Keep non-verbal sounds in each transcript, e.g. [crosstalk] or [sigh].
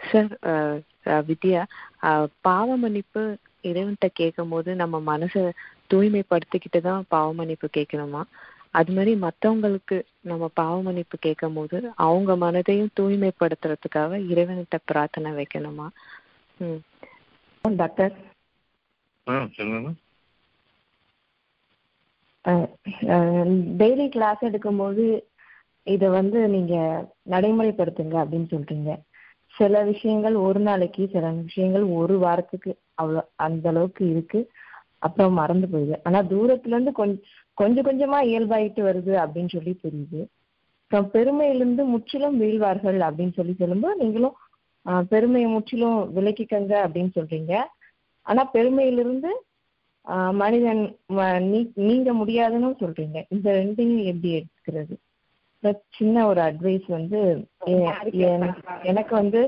Sir வித்யா பாவ மன்னிப்பு இறைவன்கிட்ட கேட்கும் போது நம்ம மனசை தூய்மைப்படுத்திக்கிட்டு தான் பாவ மன்னிப்பு கேட்கணுமா அது மாதிரி மற்றவங்களுக்கு நம்ம பாவ மன்னிப்பு கேட்கும் போது அவங்க மனதையும் தூய்மைப்படுத்துறதுக்காக இறைவன்கிட்ட பிரார்த்தனை வைக்கணுமா? ம். டாக்டர். டெய்லி கிளாஸ் எடுக்கும்போது இதை வந்து நீங்க நடைமுறைப்படுத்துங்க அப்படின்னு சொல்றீங்க. சில விஷயங்கள் ஒரு நாளைக்கு சில விஷயங்கள் ஒரு வாரத்துக்கு அவ்வளோ அந்த அளவுக்கு இருக்கு. அப்புறம் மறந்து போயிடுது. ஆனா தூரத்துல இருந்து கொஞ்சம் கொஞ்சம் கொஞ்சமா இயல்பாயிட்டு வருது அப்படின்னு சொல்லி தெரியுது. அப்புறம் பெருமையிலிருந்து முற்றிலும் வீழ்வார்கள் அப்படின்னு சொல்லி சொல்லும்போது நீங்களும் பெருமையை முற்றிலும் விலக்கிக்கங்க அப்படின்னு சொல்றீங்க. ஆனா பெருமையிலிருந்து மனிதன் நீ- நீங்க முடியாதுன்னு சொல்றீங்க. இந்த ரெண்டையும் எப்படி எடுத்துக்கிறது அப்புறம் சின்ன ஒரு அட்வைஸ் வந்து எனக்கு வந்து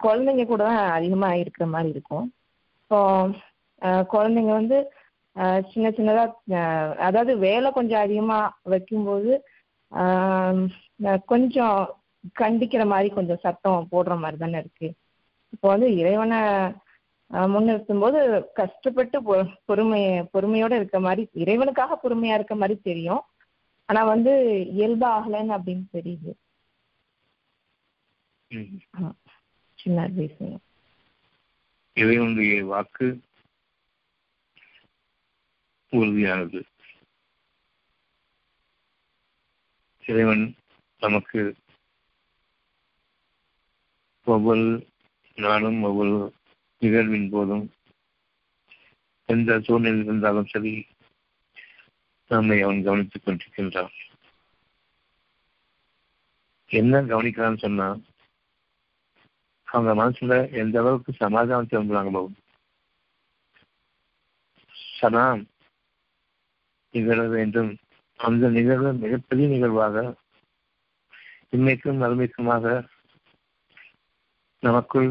குழந்தைங்க கூட தான் அதிகமா இருக்கிற மாதிரி இருக்கும். இப்போ குழந்தைங்க வந்து சின்ன சின்னதா ஆஹ், அதாவது வேலை கொஞ்சம் அதிகமா வைக்கும்போது கொஞ்சம் கண்டிக்கிற மாதிரி கொஞ்சம் சத்தம் போடுற மாதிரி தானே இருக்கு. இப்போ வந்து இறைவனை முன்னிறுத்தும் போது கஷ்டப்பட்டு பொ- பொறுமைய பொறுமையோட இருக்க மாதிரி இறைவனுக்காக பொறுமையா இருக்க மாதிரி தெரியும். ஆனா வந்து இயல்பா ஆகலைன்னு அப்படின்னு தெரியுது. சின்ன அட்வைஸ் இறைவனுடைய வாக்கு உறுதியானது. இறைவன் நமக்கு ஒவ்வொரு நாளும் ஒவ்வொரு நிகழ்வின் போதும் எந்த சூழ்நிலையில் இருந்தாலும் சரி நம்மை அவன் கவனித்துக் கொண்டிருக்கின்றான் என்ன கவனிக்கிறான்னு சொன்னா அவங்க மனசுல எந்த அளவுக்கு சமாதானம் திரும்புறாங்க பாபு சலாம் நிகழ வேண்டும். அந்த நிகழ்வு மிகப்பெரிய நிகழ்வாக இன்மைக்கும் மறுமைக்குமாக நமக்குள்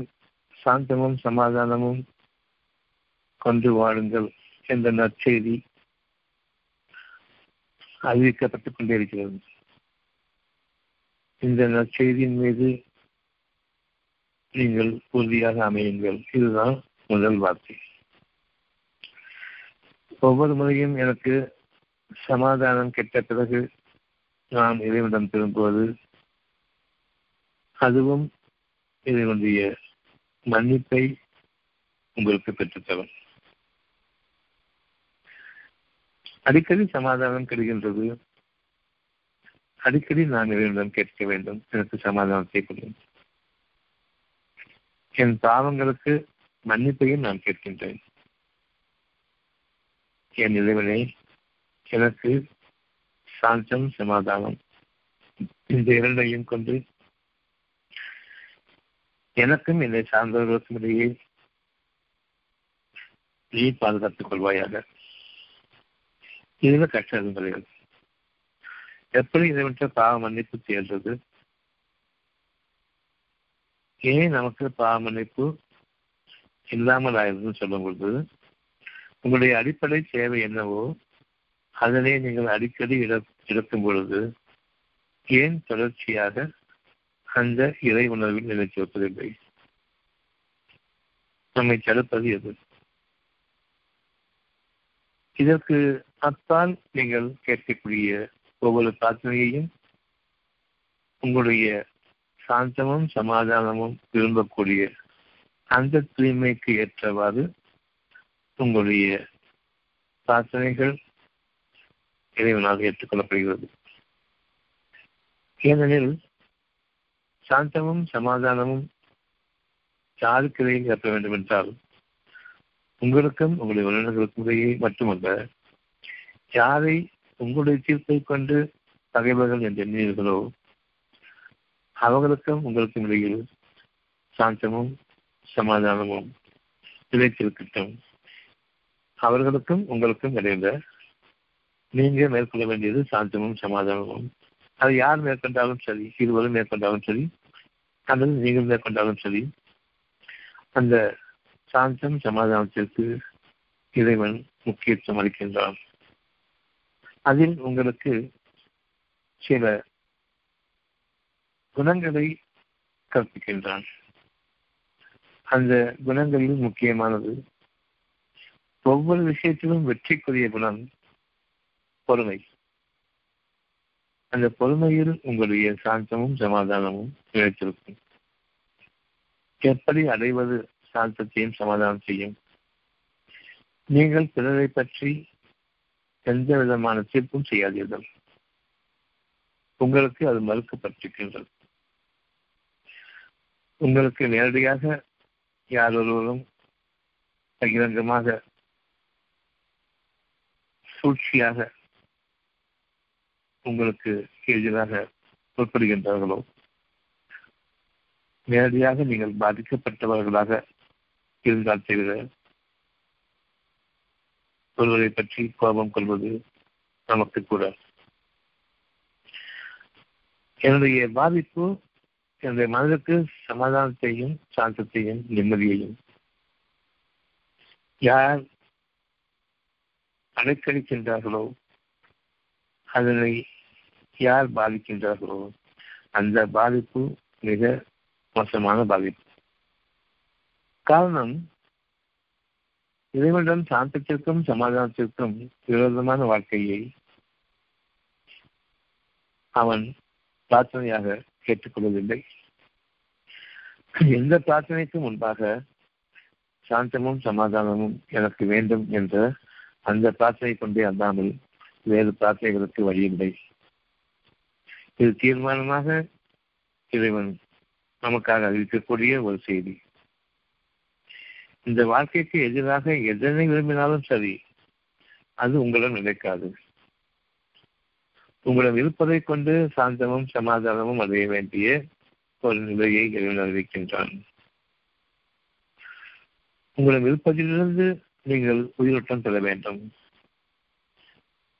சாந்தமும் சமாதானமும் கொண்டு வாழுங்கள் என்ற நற்செய்தி அறிவிக்கப்பட்டுக் கொண்டே இருக்கிறது இந்த நற்செய்தியின் மீது நீங்கள் உறுதியாக அமையுங்கள். இதுதான் முதல் வார்த்தை. ஒவ்வொரு முறையும் எனக்கு சமாதானம் கெட்ட பிறகு நான் இறைவனிடம் திரும்புவது அதுவும் இதனுடைய மன்னிப்பை உங்களுக்கு பெற்றுத்தரும். அடிக்கடி சமாதானம் கிடைக்கின்றது. அடிக்கடி நான் இறைவனிடம் கேட்க வேண்டும். எனக்கு சமாதானத்தை கொடுங்க என் பாவங்களுக்கு மன்னிப்பையும் நான் கேட்கின்றேன். என் இறைவனை எனக்கு சாந்தம் சமாதானம் இந்த இரண்டையும் கொண்டு எனக்கும் என்னை சார்ந்தவர்களுக்கும் இடையே நீ பாதுகாத்துக் கொள்வாயாக. இதுல கஷ்டம் கிடையாது. எப்படி இறைவற்ற பாவ மன்னிப்பு தேடுறது? ஏன் நமக்கு பாவ மன்னிப்பு இல்லாமல் ஆயிருதுன்னு சொல்லும் பொழுது உங்களுடைய அடிப்படை தேவை என்னவோ அதனை நீங்கள் அடிக்கடி இட இழக்கும் பொழுது ஏன் தொடர்ச்சியாக அந்த இறை உணர்வில் நிலைத்து வைப்பதில்லை நம்மை தடுப்பது எது? இதற்கு அப்பால் நீங்கள் கேட்கக்கூடிய ஒவ்வொரு பிரார்த்தனையையும் உங்களுடைய சாந்தமும் சமாதானமும் விரும்பக்கூடிய அந்த தூய்மைக்கு ஏற்றவாறு உங்களுடைய பிரார்த்தனைகள் இறைவனாக ஏற்றுக்கொள்ளப்படுகிறது. ஏனெனில் சாந்தமும் சமாதானமும் யாருக்கிடையில் கேட்க வேண்டும் என்றால் உங்களுக்கும் உங்களுடைய உறவினர்களுக்கும் இடையே மட்டுமல்ல யாரை உங்களுடைய தீர்ப்பை கொண்டு பகைவர்கள் என்று எண்ணீர்களோ அவர்களுக்கும் உங்களுக்கும் இடையில் சாந்தமும் சமாதானமும் நிலைத்திருக்கட்டும். அவர்களுக்கும் உங்களுக்கும் இடையில நீங்க மேற்கொள்ள வேண்டியது சாந்தமும் சமாதானமும். அது யார் மேற்கொண்டாலும் சரி இருவரும் மேற்கொண்டாலும் சரி அல்லது நீங்கள் மேற்கொண்டாலும் சரி அந்த சாந்தம் சமாதானத்திற்கு இறைவன் முக்கியத்துவம் அளிக்கின்றான். அதில் உங்களுக்கு சில குணங்களை கற்பிக்கின்றான். அந்த குணங்களில் முக்கியமானது ஒவ்வொரு விஷயத்திலும் வெற்றிக்குரிய குணம் பொறுமை. அந்த பொறுமையில் உங்களுடைய சாந்தமும் சமாதானமும் நிலைத்திருக்கும். எப்படி அடைவது சாந்தத்தையும் செய்யும். நீங்கள் பிறரை பற்றி எந்த விதமான தீர்ப்பும் செய்யாதீர்கள். உங்களுக்கு அது மறுக்கப்பட்டிருக்கின்றது. உங்களுக்கு நேரடியாக யார் ஒருவரும் பகிரங்கமாக சூழ்ச்சியாக உங்களுக்கு எதிராக உட்படுகின்றார்களோ நேரடியாக நீங்கள் பாதிக்கப்பட்டவர்களாக இருந்தால் தவிர ஒருவரை பற்றி கோபம் கொள்வது நமக்கு கூட. என்னுடைய பாதிப்பு என்னுடைய மனதுக்கு சமாதானத்தையும் சாந்தத்தையும் நிம்மதியையும் யார் அணுக்கடிக்கின்றார்களோ அதனை யார் பாதிக்கின்றார்களோ அந்த பாதிப்பு மிக மோசமான பாதிப்பு. காரணம் இறைவனிடம் சாந்தத்திற்கும் சமாதானத்திற்கும் விரோதமான வாழ்க்கையை அவன் பிரார்த்தனையாக கேட்டுக்கொள்வதில்லை எந்த பிரார்த்தனைக்கு முன்பாக சாந்தமும் சமாதானமும் எனக்கு வேண்டும் என்ற அந்த பிரார்த்தனை கொண்டே அல்லாமல் வேறு பிரார்த்தனைகளுக்கு வழியில்லை. இது தீர்மானமாக இறைவன் நமக்காக அறிவிக்கக்கூடிய ஒரு செய்தி. இந்த வாழ்க்கைக்கு எதிராக எதனை விரும்பினாலும் சரி அது உங்களிடம் நிலைக்காது. உங்களிடம் இருப்பதை கொண்டு சாந்தமும் சமாதானமும் அடைய வேண்டிய ஒரு நிலையை இறைவன் அறிவிக்கின்றான். உங்களிடம் இருப்பதிலிருந்து நீங்கள் உயிரோட்டம் பெற வேண்டும்.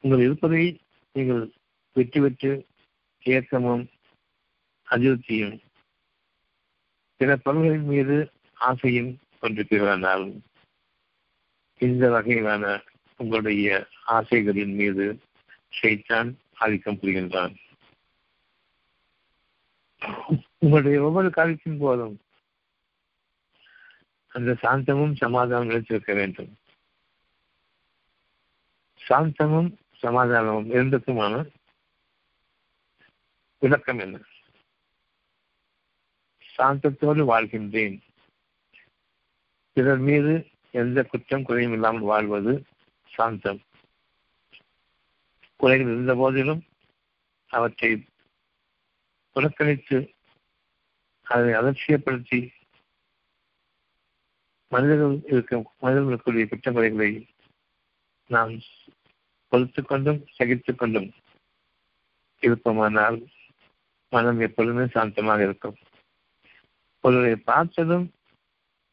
உங்கள் இருப்பதை நீங்கள் வெற்றி விட்டு ஏக்கமும் அதிருப்தியும் பிற பொருள்களின் மீது ஆசையும் கொண்டிருக்கிறானால் இந்த வகையிலான உங்களுடைய ஆசைகளின் மீது ஷைத்தான் ஆதிக்கம் புரிகின்றான். உங்களுடைய ஒவ்வொரு காலத்தின் போதும் அந்த சாந்தமும் சமாதானம் நிலைத்திருக்க வேண்டும். சாந்தமும் சமாதானமும் இரண்டுக்குமான விளக்கம் என்ன? சாந்தத்தோடு வாழ்கின்றேன். பிறர் மீது எந்த குற்றம் குறையும் இல்லாமல் வாழ்வது சாந்தம். குறைகள் இருந்த போதிலும் அவற்றை புறக்கணித்து அதை அலட்சியப்படுத்தி மனிதர்கள் இருக்கும் மனிதர்களுக்குரிய குற்றங்குறைகளை நாம் பொறுத்து கொண்டும் சகித்துக் கொண்டும் இருப்போமானால் மனம் எப்பொழுதுமே சாந்தமாக இருக்கும். ஒருவரை பார்த்ததும்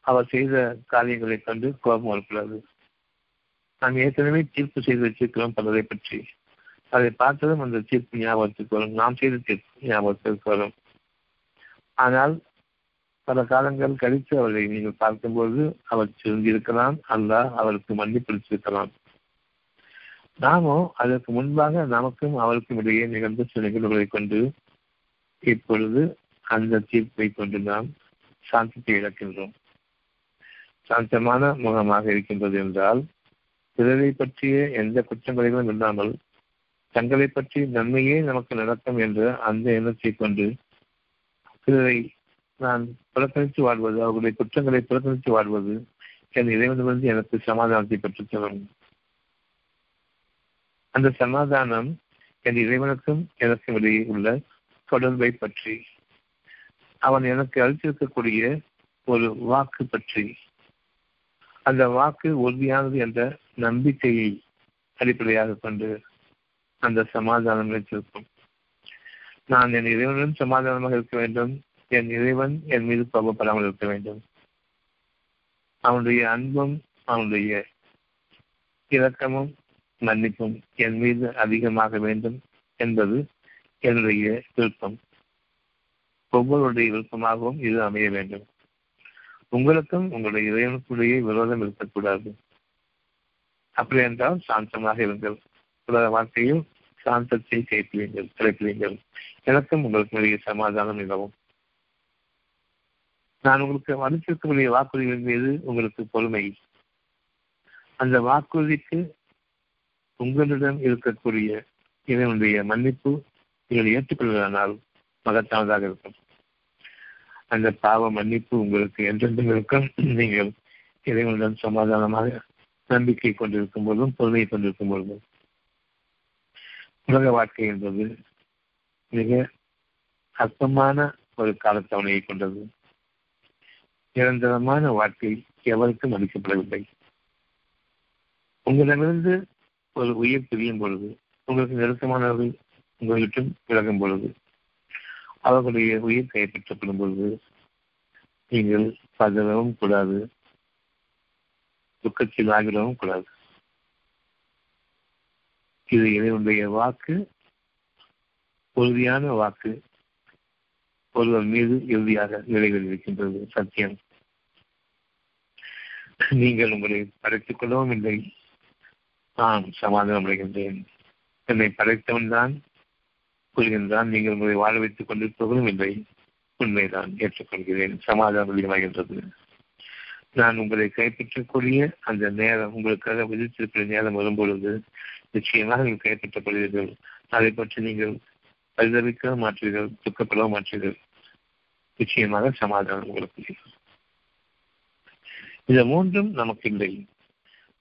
அவர் செய்த காரியங்களைக் கண்டு கோபம் வரக்கூடாது நாம் ஏற்கனவே தீர்ப்பு செய்து வச்சிருக்கிறோம் பலரை பற்றி. அதை பார்த்ததும் அந்த தீர்ப்பு ஞாபகத்துக்கு வரும். நாம் செய்த தீர்ப்பு ஞாபகத்திற்கு வரும். ஆனால் பல காலங்கள் கழித்து அவரை நீங்கள் பார்க்கும்போது அவர் திருந்திருக்கலாம் அல்ல அவருக்கு மன்னிப்பிடித்திருக்கலாம் நாமோ அதற்கு முன்பாக நமக்கும் அவருக்கும் இடையே நிகழ்ந்த சில நிகழ்வுகளை கொண்டு இப்பொழுது அந்த தீர்ப்பை கொண்டு நாம் சாந்தத்தை இழக்கின்றோம் சாந்தமான முகமாக இருக்கின்றது என்றால் பிறரை பற்றிய எந்த குற்றங்களையும் இல்லாமல் தங்களை பற்றி நன்மையே நமக்கு நடக்கும் என்ற அந்த எண்ணத்தை கொண்டு பிறரை நான் புறக்கணித்து வாழ்வது அவர்களுடைய குற்றங்களை புறக்கணித்து வாழ்வது என் இறைவனிலிருந்து எனக்கு சமாதானத்தை பெற்றுத்தரும் அந்த சமாதானம் என் இறைவனுக்கும் எனக்கும் இடையே உள்ள தொடர்பை பற்றி அவன் எனக்கு அளித்திருக்கக்கூடிய ஒரு வாக்கு பற்றி அந்த வாக்கு உறுதியானது என்ற நம்பிக்கையை அடிப்படையாக கொண்டு அந்த சமாதானம் வைத்திருக்கும் நான் என் இறைவனுடன் சமாதானமாக இருக்க வேண்டும். என் இறைவன் என் மீது கோபப்படாமல் இருக்க வேண்டும். அவனுடைய அன்பும் அவனுடைய இரக்கமும் மன்னிப்பும் என் மீது அதிகமாக வேண்டும் என்பது என்னுடைய விருப்பம். ஒவ்வொருடைய விருப்பமாகவும் இது அமைய வேண்டும். உங்களுக்கும் உங்களுடைய இறைவனுக்குள்ளேயே விரோதம் இருக்கக்கூடாது. அப்படி என்றால் சாந்தமாக இருங்கள். உலக வாழ்க்கையில் சாந்தத்தை கைப்பிடுங்கள் கிடைப்பிடுங்கள் எனக்கும் உங்களுக்கு நிறைய சமாதானம் நிலவும் நான் உங்களுக்கு அனுப்பியிருக்கக்கூடிய வாக்குறுதிகள் மீது உங்களுக்கு பொறுமை. அந்த வாக்குறுதிக்கு உங்களிடம் இருக்கக்கூடிய இதனுடைய மன்னிப்பு நீங்கள் ஏற்றுக்கொள்வதனால் மகத்தானதாக இருக்கும். அந்த பாவ மன்னிப்பு உங்களுக்கு என்றென்றும் இருக்கும் நீங்கள் இறைவனுடன் சமாதானமாக நம்பிக்கை கொண்டிருக்கும் பொழுதும் பொறுமையை கொண்டிருக்கும் பொழுதும். உலக வாழ்க்கை என்பது மிக அர்த்தமான ஒரு காலத்தவணையை கொண்டது. நிரந்தரமான வாழ்க்கை எவருக்கும் அளிக்கப்படவில்லை. உங்களிடமிருந்து ஒரு உயிர் பிரியும் பொழுது உங்களுக்கு நெருக்கமானவர்கள் உங்களிடம் விலகும் பொழுது அவர்களுடைய உயிர் கைப்பற்றப்படும் பொழுது நீங்கள் பதறவும் கூடாது துக்கத்தில் ஆகிடவும் கூடாது. இது இறைவனுடைய வாக்கு உறுதியான வாக்கு. ஒருவர் மீது இறுதியாக நிறைவேறியிருக்கின்றது சத்தியம். நீங்கள் உங்களை படைத்துக் கொள்ளவும் இல்லை. நான் சமாதானம் அடைகின்றேன். என்னை படைத்தவன் தான் கூறுகின்றான் நீங்கள் உங்களை வாழ வைத்துக் கொண்டிருப்பதும் இல்லை. உண்மைதான். ஏற்றுக்கொள்கிறேன். சமாதானம் அதிகமாகின்றது நான் உங்களை கைப்பற்றக்கூடிய அந்த நேரம் உங்களுக்காக விதித்திருக்கிற நேரம் வரும்பொழுது நிச்சயமாக நீங்கள் கைப்பற்றப்படுவீர்கள் அதை பற்றி நீங்கள் பரிதவிக்க மாற்றீர்கள் துக்கப்பட மாற்றீர்கள். நிச்சயமாக சமாதானம் உங்களுக்கு இந்த மூன்றும் நமக்கு இல்லை.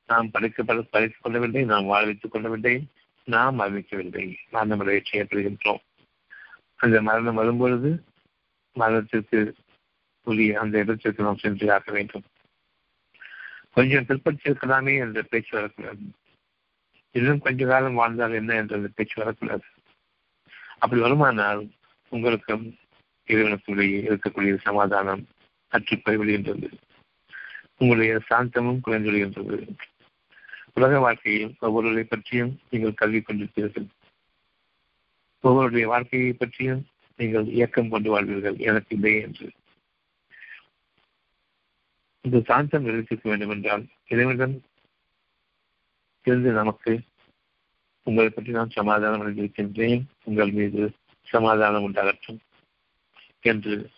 நாம் படைக்கப்பட படைத்துக் கொள்ளவில்லை. நாம் வாழ வைத்துக் கொள்ளவில்லை. நாம் அறிவிக்கவில்லை மரணமுடைய செய்யப்படுகின்றோம் அந்த மரணம் வரும்பொழுது மரணத்திற்கு உரிய அந்த இடத்திற்கு நாம் சென்று ஆக வேண்டும். கொஞ்சம் பிற்படுத்தியிருக்கலாமே என்ற பேச்சு வரக்கூடாது. இன்னும் கொஞ்ச காலம் வாழ்ந்தால் என்ன என்ற பேச்சு வரக்கூடாது. அப்படி வருமானால் உங்களுக்கும் இறைவனுக்குள்ளேயே இருக்கக்கூடிய சமாதானம் அற்று போய்விடுகின்றது உங்களுடைய சாந்தமும் குறைந்து விடுகின்றது உலக வாழ்க்கையில் ஒவ்வொருவரை பற்றியும் நீங்கள் கல்வி கொண்டிருப்பீர்கள். ஒவ்வொருடைய வாழ்க்கையை பற்றியும் நீங்கள் இயக்கம் கொண்டு வாழ்வீர்கள். எனக்கு இல்லை என்று. இந்த சாந்தம் நிலைத்திருக்க வேண்டும் என்றால் இறைவனிடம் இருந்து நமக்கு உங்களை பற்றி நான் சமாதானம் அடைந்திருக்கின்றேன். உங்கள் மீது சமாதானம் உண்டாகட்டும் என்று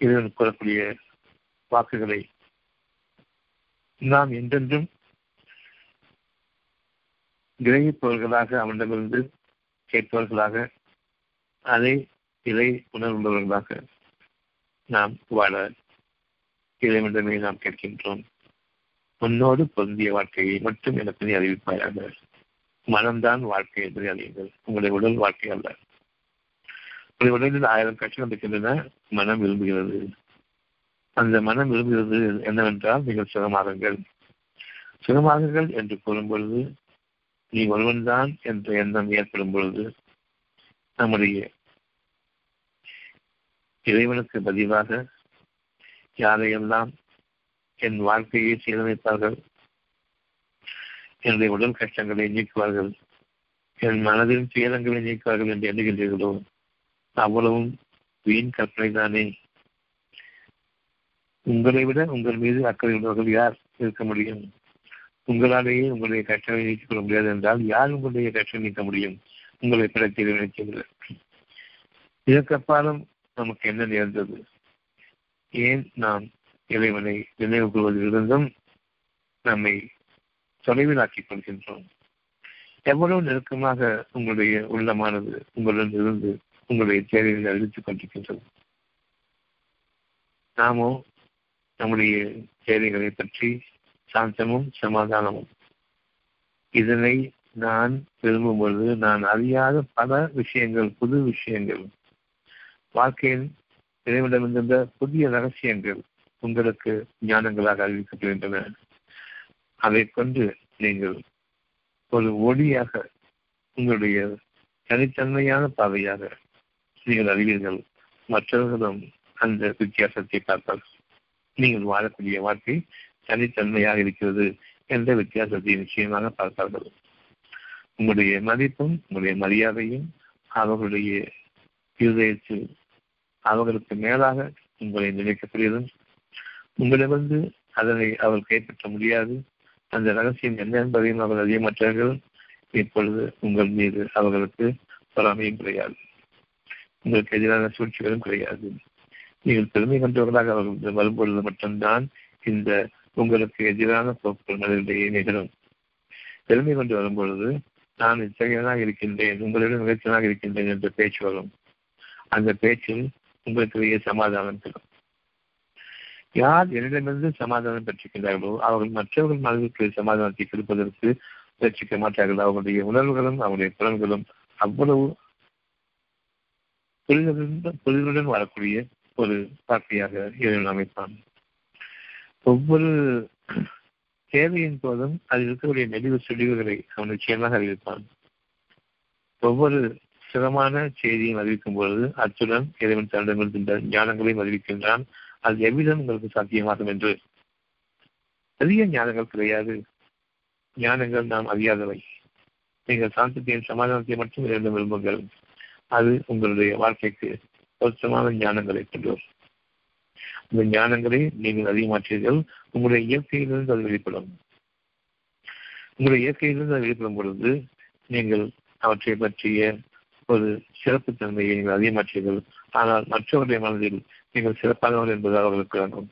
இறைவன் கூறக்கூடிய வாக்குகளை நாம் என்றென்றும் கிரகிப்பவர்களாக அவனிடமிருந்து கேட்பவர்களாக அதை இதை உணர்ந்தவர்களாக நாம் வாழ இறைவனிடமே நாம் கேட்கின்றோம். உன்னோடு பொருந்திய வாழ்க்கையை மட்டும் எனக்கு நீ அறிவிப்பாயாக. மனம்தான் வாழ்க்கை என்பதை அறியுங்கள். உங்களுடைய உடல் வாழ்க்கை அல்ல. உங்களுடைய உடலில் ஆயிரம் கட்சிகள் இருக்கின்றன மனம் விரும்புகிறது. அந்த மனம் விரும்புகிறது என்னவென்றால் நீங்கள் சுகமாகுங்கள். சுகமாகுங்கள் என்று கூறும் பொழுது நீ ஒருவன்தான் என்ற எண்ணம் ஏற்படும் பொழுது நம்முடைய இறைவனுக்கு பதிலாக யாரையெல்லாம் என் வாழ்க்கையை சீரமைப்பார்கள் என்னுடைய உடல் கஷ்டங்களை நீக்குவார்கள் என் மனதின் துயரங்களை நீக்குவார்கள் என்று எண்ணுகின்றீர்களோ அவ்வளவும் வீண் கற்பனை தானே உங்களை விட உங்கள் மீது அக்கறை உள்ளவர்கள் யார் இருக்க முடியும்? உங்களாலேயே உங்களுடைய கஷ்டங்களை நீக்கிக் கொள்ள முடியாது என்றால் யார் உங்களுடைய கஷ்டம் நீக்க முடியும்? உங்களை பிறத்தை நினைக்கின்ற இதற்கப்பாலும் நமக்கு என்ன நேர்ந்தது? ஏன் நாம் இறைவனை நினைவு கொள்வதிலிருந்தும் நம்மை தொலைவில் ஆக்கிக் கொள்கின்றோம்? எவ்வளவு நெருக்கமாக உங்களுடைய உள்ளமானது உங்களுடன் இருந்து உங்களுடைய தேவைகளை அறிவித்துக் கொண்டிருக்கின்றது? நாமோ நம்முடைய தேவைகளை பற்றி சாந்தமும் சமாதானமும். இதனை நான் விரும்பும் பொழுது நான் அறியாத பல விஷயங்கள் புது விஷயங்கள். வாழ்க்கையில் இறைவிடமிருந்த புதிய ரகசியங்கள் உங்களுக்கு ஞானங்களாக அறிவிக்கப்படுகின்றன. அதை கொண்டு நீங்கள் ஒரு ஒளியாக உங்களுடைய தனித்தன்மையான பாதையாக நீங்கள் அறிவீர்கள். மற்றவர்களும் அந்த வித்தியாசத்தை பார்ப்பார்கள் நீங்கள் வாழக்கூடிய வாழ்க்கை தனித்தன்மையாக இருக்கிறது என்ற வித்தியாசத்தை நிச்சயமாக பார்ப்பார்கள் உங்களுடைய மதிப்பும் உங்களுடைய மரியாதையும் அவர்களுடைய இருதயத்தில் அவர்களுக்கு மேலாக உங்களை நினைக்கக்கூடியதும் உங்களிடமிருந்து அதனை அவர் கைப்பற்ற முடியாது. அந்த ரகசியம் என்ன என்பதையும் அவர் அறியமற்றவர்கள் இப்பொழுது உங்கள் மீது அவர்களுக்கு பொறாமையும் கிடையாது. உங்களுக்கு எதிரான சூழ்ச்சிகளும் கிடையாது. நீங்கள் பெருமை கொண்டவர்களாக அவர்கள் வரும்பொழுது மட்டும்தான் இந்த உங்களுக்கு எதிரான போக்குகள் மனிதர்களிடையே நிகழும். பெருமை கொண்டு வரும்பொழுது நான் இத்தகையதாக இருக்கின்றேன் உங்களிடம் மிகச்சனாக இருக்கின்றேன் என்ற பேச்சு வரும். அந்த பேச்சில் உங்களுக்கு சமாதானம் பெறும் யார் என்னிடமிருந்து சமாதானம் பெற்றிருக்கின்றார்களோ அவர்கள் மற்றவர்கள் மனதிற்கு சமாதானத்தை கொடுப்பதற்கு முயற்சிக்க மாட்டார்கள். அவர்களுடைய உணர்வுகளும் அவருடைய புலன்களும் அவ்வளவு புரிதலுடன் புரிதலுடன் வரக்கூடிய ஒரு பார்வையாக இறைவன் அமைப்பான் ஒவ்வொரு தேவையின் போதும் அதில் இருக்கக்கூடிய நெளிவு சுழிவுகளை அவன் நிச்சயமாக அறிவிப்பான். ஒவ்வொரு சிரமமான செய்தியும் அறிவிக்கும் பொழுது அத்துடன் இறைவன் தன்னிடமிருந்த ஞானங்களையும் அறிவிக்கின்றான். அது எவ்விதம் உங்களுக்கு சாத்தியமாகும் என்று? பெரிய ஞானங்கள் கிடையாது. ஞானங்கள் நாம் அறியாதவை. நீங்கள் சாந்தத்தையும் சமாதானத்தையும் மட்டும் இறைவன் விரும்புங்கள். அது உங்களுடைய வாழ்க்கைக்கு பொருத்தமான ஞானங்களை கொண்டு வரும். இந்த ஞானங்களை நீங்கள் அதிகமாற்றீர்கள் உங்களுடைய இயற்கையிலிருந்து அது வெளிப்படும். உங்களுடைய இயற்கையிலிருந்து அது வெளிப்படும் பொழுது நீங்கள் அவற்றை பற்றிய ஒரு சிறப்பு தன்மையை நீங்கள் அதிகமாற்றீர்கள் ஆனால் மற்றவருடைய மனதில் நீங்கள் சிறப்பானவர்கள் என்பது அவர்களுக்கு வேண்டும்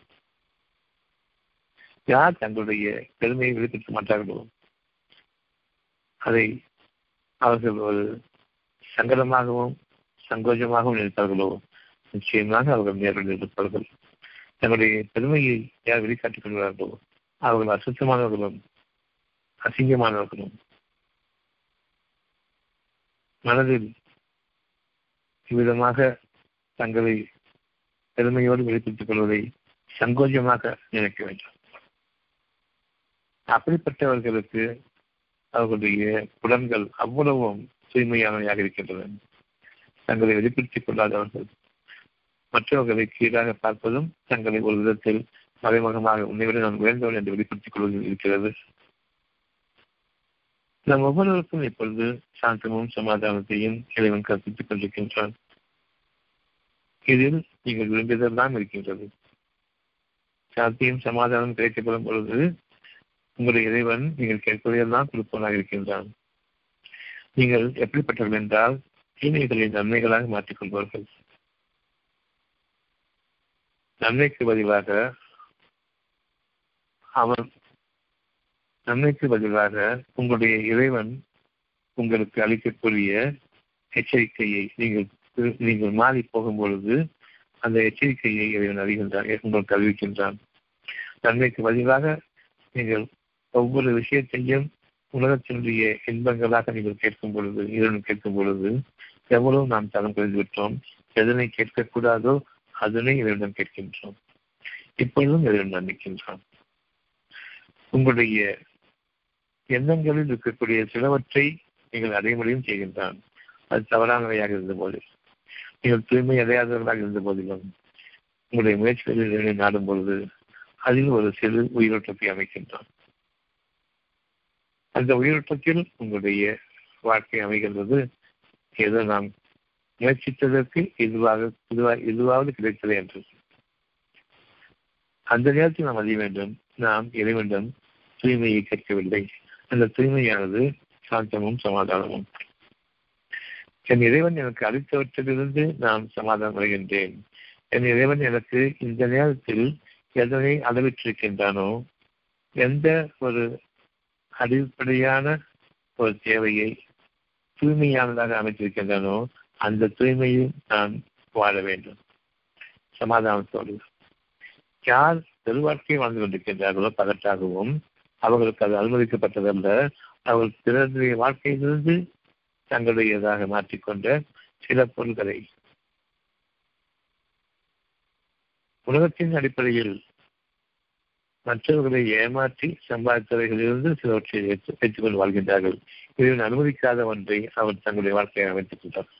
யார் தங்களுடைய பெருமையை வெளிப்படுத்த மாட்டார்களோ? அதை அவர்கள் ஒரு சங்கடமாகவும் சங்கோஜமாகவும் நினைத்தார்களோ? நிச்சயமாக அவர்கள் நேரில் இருப்பார்கள் தங்களுடைய பெருமையை யார் வெளிக்காட்டிக் கொள்கிறார்களோ அவர்கள் அசுத்தமானவர்களும் அசிங்கமானவர்களும். மனதில் இவ்விதமாக தங்களை பெருமையோடு வெளிப்படுத்திக் கொள்வதை சங்கோஜமாக நினைக்க வேண்டும். அப்படிப்பட்டவர்களுக்கு அவர்களுடைய புலன்கள் அவ்வளவும் தூய்மையானவையாக இருக்கின்றன. தங்களை வெளிப்படுத்திக் கொள்ளாதவர்கள் மற்றவர்களை கீழாக பார்ப்பதும் தங்களை ஒரு விதத்தில் மறைமுகமாக உன்னைவிட நான் உயர்ந்தவன் என்று வெளிப்படுத்திக் கொள்வதில் இருக்கிறது. நம் ஒவ்வொருவருக்கும் இப்பொழுது சாந்தமும் சமாதானத்தையும் இறைவன் கற்பித்துக் கொண்டிருக்கின்றான். இதில் நீங்கள் விரும்பியதெல்லாம் இருக்கின்றது. சாத்தியும் சமாதானம் கிடைக்கப்படும் பொழுது உங்களுடைய இறைவன் நீங்கள் கேட்பதையெல்லாம் கொடுப்பவனாக இருக்கின்றான். நீங்கள் எப்படிப்பட்டவர்கள் என்றால் தீமைகளை நன்மைகளாக மாற்றிக் கொள்வார்கள். நன்மைக்கு பதிலாக அவன் நன்மைக்கு பதிலாக உங்களுடைய இறைவன் உங்களுக்கு அளிக்கக்கூடிய எச்சரிக்கையை நீங்கள் நீங்கள் மாறி போகும் பொழுது அந்த எச்சரிக்கையை இறைவன் அறிகின்றான் உங்களுக்கு அறிவிக்கின்றான். நன்மைக்கு பதிலாக நீங்கள் ஒவ்வொரு விஷயத்தையும் உலகத்தினுடைய இன்பங்களாக நீங்கள் கேட்கும் பொழுது இறைவன் கேட்கும் பொழுது எவ்வளவு நாம் தரம் குறைந்து விட்டோம் எதனை கேட்கக்கூடாதோ அதனை இறைவனிடம் கேட்கின்றோம். இப்பொழுதும் இறைவனிடம் நிற்கின்றான் உங்களுடைய எண்ணங்களில் இருக்கக்கூடிய சிலவற்றை நீங்கள் அடைமுறையும் செய்கின்றான். அது தவறானவையாக இருந்த போது நீங்கள் தூய்மை அடையாதவர்களாக இருந்த போதிலும் உங்களுடைய முயற்சிகளில் நாடும் பொழுது அதில் ஒரு சிறு உயிரோட்டத்தை அமைக்கின்றான். அந்த உயிரோட்டத்தில் உங்களுடைய வாழ்க்கை அமைகின்றது. ஏதோ நாம் முயற்சித்ததற்கு இதுவாக இதுவா இதுவாவது கிடைத்தது என்று. அந்த நேரத்தில் நாம் அறிய வேண்டும் நாம் இறைவனிடம் தூய்மையை கேட்கவில்லை. அந்த தூய்மையானது சாந்தமும் சமாதானமும். என் இறைவன் எனக்கு அளித்தவற்றிலிருந்து நான் சமாதானம் அடைகின்றேன். என் இறைவன் எனக்கு இந்த நேரத்தில் எதனை அளவிட்டிருக்கின்றானோ எந்த ஒரு அடிப்படையான ஒரு தேவையை தூய்மையானதாக அமைத்திருக்கின்றனோ அந்த தூய்மையில் நான் வாழ வேண்டும். சமாதானத்தோடு யார் பெருவாழ்க்கையை வாழ்ந்து கொண்டிருக்கின்றார்களோ பதற்றாகவும் அவர்களுக்கு அது அனுமதிக்கப்பட்டதல்ல அவர்கள் பிறருடைய வாழ்க்கையிலிருந்து தங்களுடையதாக மாற்றிக்கொண்ட சில பொருள்களை. உலகத்தின் அடிப்படையில் மற்றவர்களை ஏமாற்றி சம்பாதித்தவைகளிலிருந்து சிலவற்றை வைத்துக் கொண்டு வாழ்கின்றார்கள். இதை அனுமதிக்காத ஒன்றை அவர் தங்களுடைய வாழ்க்கையை அமைத்துக் கொண்டார்.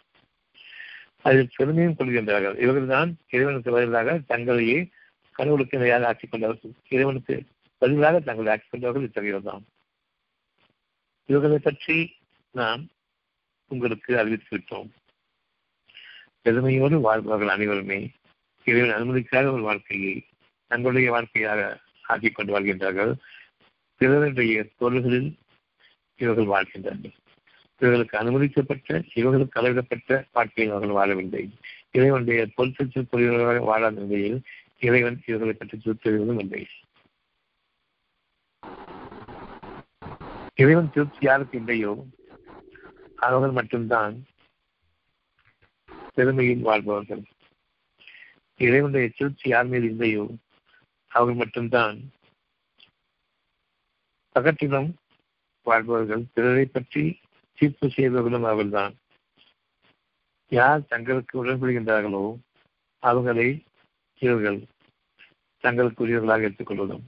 அதில் பெருமையும் கொள்கின்றார்கள் இவர்கள்தான் இறைவனுக்கு பதிலாக தங்களையே கடவுளுக்கு இணையாக ஆக்கிக் கொண்டவர்கள் இறைவனுக்கு பதிலாக தங்களை ஆக்கிக் கொண்டவர்கள் இத்தகையவர்தான் இவர்களை பற்றி நாம் உங்களுக்கு அறிவித்துவிட்டோம் பெருமையோடு வாழ்பவர்கள் அனைவருமே இறைவன் அனுமதிக்காத ஒரு வாழ்க்கையை தங்களுடைய வாழ்க்கையாக ஆக்கிக் கொண்டு வாழ்கின்றார்கள். பிறருடைய தொழில்களில் இவர்கள் வாழ்கின்றார்கள். இவர்களுக்கு அனுமதிக்கப்பட்ட இவர்களுக்கு அளவிடப்பட்ட வாழ்க்கையில் அவர்கள் வாழவில்லை. இறைவனுடைய பொருத்தத்தில் புரியவர்களாக வாழாத நிலையில் இறைவன் இவர்களை பற்றி திருத்தெழுவதும் இல்லை. இறைவன் திருப்தி யாருக்கு இல்லையோ அவர்கள் மட்டும்தான் பெருமையில் வாழ்பவர்கள். இறைவனுடைய திருப்தி யார் மீது இல்லையோ அவர்கள் மட்டும்தான் பகத்திலும் வாழ்பவர்கள். பிறரை பற்றி தீர்ப்பு செய்பவர்களும் அவர்தான். யார் தங்களுக்கு உடன்படுகின்றார்களோ அவர்களை இவர்கள் தங்களுக்குரியவர்களாக எடுத்துக்கொள்வதும்.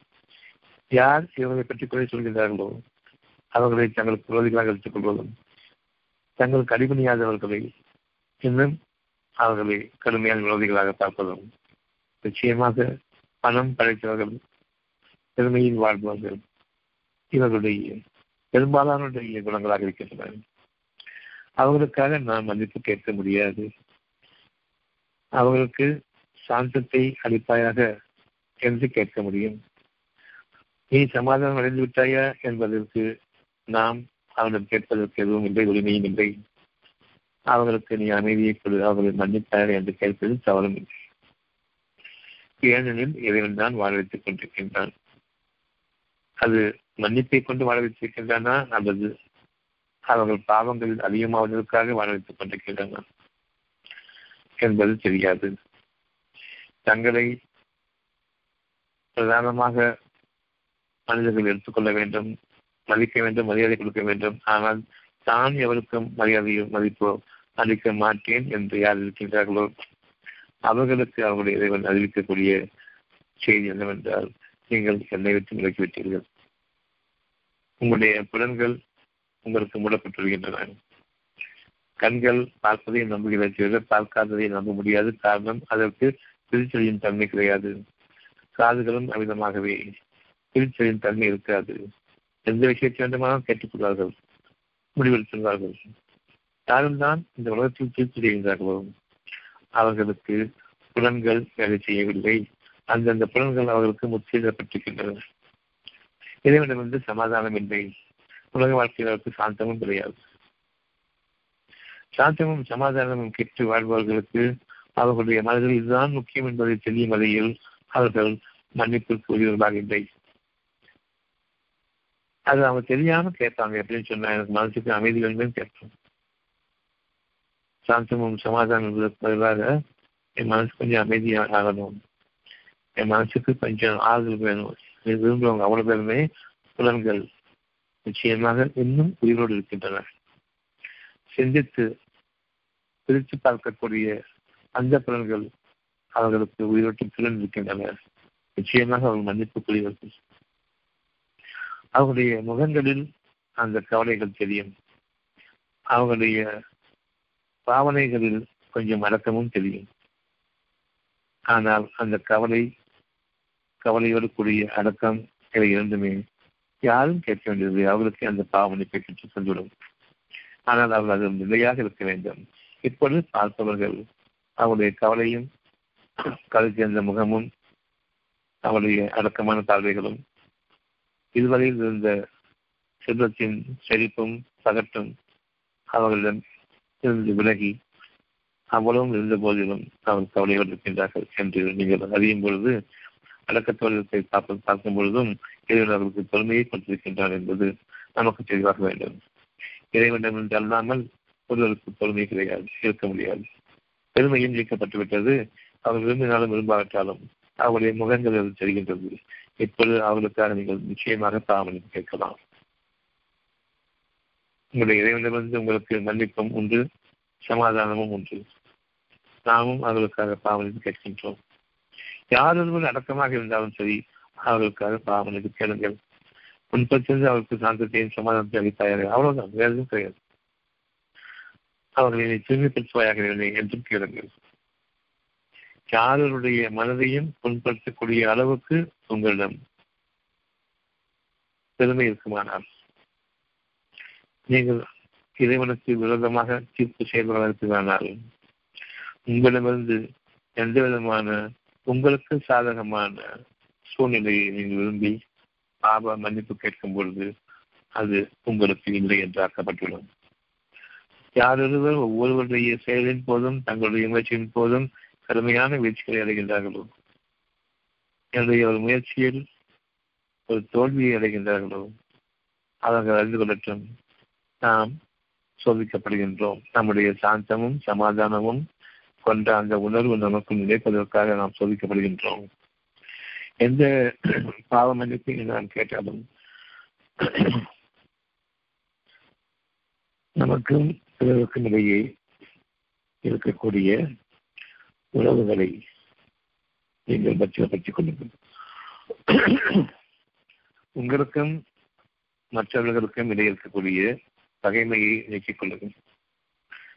யார் இவர்களை பற்றி குறை சொல்கின்றார்களோ அவர்களை தங்களுக்கு விரோதிகளாக எடுத்துக்கொள்வதும். தங்களுக்கு அடிபணியாதவர்களை இன்னும் அவர்களை கடுமையான விரோதிகளாக பார்ப்பதும். நிச்சயமாக பணம் படைத்தவர்கள் பெருமையில் வாழ்பவர்கள் இவர்களுடைய பெரும்பாலானவருடைய குணங்களாக இருக்கின்றன. அவர்களுக்காக நாம் மன்னிப்பு கேட்க முடியாது. அவர்களுக்கு சாந்தத்தை அளிப்பாயாக என்று கேட்க முடியும். நீ சமாதானம் அடைந்து விட்டாயா என்பதற்கு நாம் அவனிடம் கேட்பதற்கு எதுவும் இல்லை உரிமையும் இல்லை. அவர்களுக்கு நீ அமைதியை கொடு அவர்களை மன்னித்தார்கள் என்று கேட்பது தவறும் இல்லை. ஏனெனில் இறைவன் தான் வாழ வைத்துக் கொண்டிருக்கின்றான். அது மன்னிப்பை கொண்டு வாழ வைத்திருக்கின்றனா அல்லது அவர்கள் பாவங்கள் அதிகமாவதற்காக வாழ வைத்துக் கொண்டிருக்கின்றன என்பது தெரியாது. தங்களை பிரதானமாக மனிதர்கள் எடுத்துக்கொள்ள வேண்டும் மதிக்க வேண்டும் மரியாதை கொடுக்க வேண்டும். ஆனால் தான் எவருக்கும் மரியாதையோ மதிப்போ அளிக்க மாட்டேன் என்று யார் இருக்கின்றார்களோ அவர்களுக்கு அவருடைய இறைவன் அறிவிக்கக்கூடிய செய்தி என்னவென்றால் நீங்கள் என்னை விட்டு விலக்கிவிட்டீர்கள் உங்களுடைய புலன்கள் உங்களுக்கு மூடப்பட்டிருக்கின்றன கண்கள் பார்ப்பதை நம்புகிறத பார்க்காததை நம்ப முடியாது. காரணம் அதற்கு பிரிச்சலின் தன்மை கிடையாது. காதுகளும் அமிதமாகவே பிரிச்சலின் தன்மை இருக்காது. எந்த விஷயத்தை வேண்டுமானால் கேட்டுக்கொள்வார்கள். முடிவெடுத்துள்ளார்கள். யாரும் தான் இந்த உலகத்தில் தீர்ப்பு செய்கின்றார்களோ அவர்களுக்கு புலன்கள் வேலை செய்யவில்லை. அந்தந்த புலன்கள் அவர்களுக்கு முற்றிடப்பட்டிருக்கின்றன இறைவனிடமிருந்து சமாதானம் இல்லை. உலக வாழ்க்கையில் அவருக்கு சாந்தமும் கிடையாது. சாந்தமும் சமாதானமும் கெட்டு வாழ்பவர்களுக்கு அவர்களுடைய மனதில் இதுதான் முக்கியம் என்பதை தெரியும் வகையில் அவர்கள் மன்னிப்பிற்கு உரியவர்களாக இல்லை. அது அவங்க தெரியாம கேட்பாங்க. எப்படின்னு சொன்னா எனக்கு மனசுக்கு அமைதி வேண்டும் கேட்போம் சாந்தமும் சமாதானம் பதிலாக என் மனசு கொஞ்சம் அமைதியாக ஆகணும். என் மனசுக்கு கொஞ்சம் ஆறுதல் வேணும். இது விரும்புகிறவங்க அவ்வளவு பேருமே புலன்கள் நிச்சயமாக இன்னும் உயிரோடு இருக்கின்றன. சிந்தித்து பிரித்து பார்க்கக்கூடிய அந்த புலன்கள் அவர்களுக்கு உயிரோட்டு புலன் இருக்கின்றன. நிச்சயமாக அவர்கள் மன்னிப்புக்குரியவர்கள். அவர்களுடைய முகங்களில் அந்த கவலைகள் தெரியும். அவர்களுடைய பாவனைகளில் கொஞ்சம் அடக்கமும் தெரியும். ஆனால் அந்த கவலை கவலையோடு கூடிய அடக்கம் இவை இரண்டுமே யாரும் கேட்க வேண்டியது அவர்களுக்கு அந்த பாவனை பெற்று சென்றுவிடும். ஆனால் அவர்கள் அது நிலையாக இருக்க வேண்டும். இப்பொழுது பார்ப்பவர்கள் அவருடைய கவலையும் கருத்து முகமும் அவருடைய அடக்கமான பார்வைகளும் இதுவரையில் இருந்த செல்வத்தின் செழிப்பும் பகட்டும் அவர்களிடம் இருந்து விலகி அவ்வளவும் இருந்த போதிலும் அவர் கவலையோடு இருக்கின்றார்கள் என்று நீங்கள் அறியும் பொழுது அடக்கத்தோழத்தை பார்ப்பது பார்க்கும் பொழுதும் இறைவன் அவர்களுக்கு பொறுமையை கொண்டிருக்கின்றார் என்பது நமக்கு தெளிவாக வேண்டும். இறைவனிடம் என்று அல்லாமல் ஒருவருக்கு பொறுமை கிடையாது இருக்க முடியாது. பெருமையும் நீக்கப்பட்டுவிட்டது அவர் விரும்பினாலும் விரும்பாவிட்டாலும் அவருடைய முகங்கள் அது தெரிகின்றது. இப்பொழுது அவர்களுக்காக நீங்கள் நிச்சயமாக பாவமன்னிப்பு கேட்கலாம். உங்களுடைய இறைவனிடமிருந்து உங்களுக்கு மன்னிப்பும் உண்டு சமாதானமும் உண்டு. நாமும் அவர்களுக்காக பாவனையும் கேட்கின்றோம். யாரொருவர் அடக்கமாக இருந்தாலும் சரி அவர்களுக்காக பாவனுக்கு கேளுங்கள். முன்பத்திலிருந்து அவருக்கு சாந்தத்தையும் சமாதானத்தை அளித்தாயாக அவ்வளவுதான். வேறு எதுவும் கிடையாது. அவர்களை தூய்மைப்படுத்துவாயாக என்றும் கேளுங்கள். யாரருடைய மனதையும் புண்படுத்தக்கூடிய அளவுக்கு உங்களிடம் பெருமை இருக்குமானால் நீங்கள் இறைவனுக்கு விரோதமாக தீர்ப்பு செயல்பட இருக்குமானால் உங்களிடமிருந்து எந்த விதமான உங்களுக்கு சாதகமான சூழ்நிலையை நீங்கள் விரும்பி பாப மன்னிப்பு கேட்கும் பொழுது அது உங்களுக்கு இல்லை என்று ஆக்கப்பட்டுள்ளது. யாரொருவர் ஒவ்வொருவருடைய செயலின் போதும் தங்களுடைய முயற்சியின் போதும் கடுமையான வீழ்ச்சிகளை அடைகின்றார்களோ? என்னுடைய ஒரு முயற்சியில் ஒரு தோல்வியை அடைகின்றார்களோ? அவர்கள் அறிந்து கொள்ளட்டும். நாம் சோதிக்கப்படுகின்றோம். நம்முடைய சாந்தமும் சமாதானமும் கொண்ட அந்த உணர்வு நமக்கு நிலைப்பதற்காக நாம் சோதிக்கப்படுகின்றோம். எந்த [clears throat] பாவ மன்னிப்பை நாம் கேட்டாலும் [clears throat] நமக்கும் பிறருக்கும் இடையே இருக்கக்கூடிய உறவுகளை நீங்கள் பற்றியப்படுத்திக் கொள்ளுங்கள். [clears throat] உங்களுக்கும் மற்றவர்களுக்கும் இடையே இருக்கக்கூடிய பகைமையை நீக்கிக் கொள்ளுங்கள்.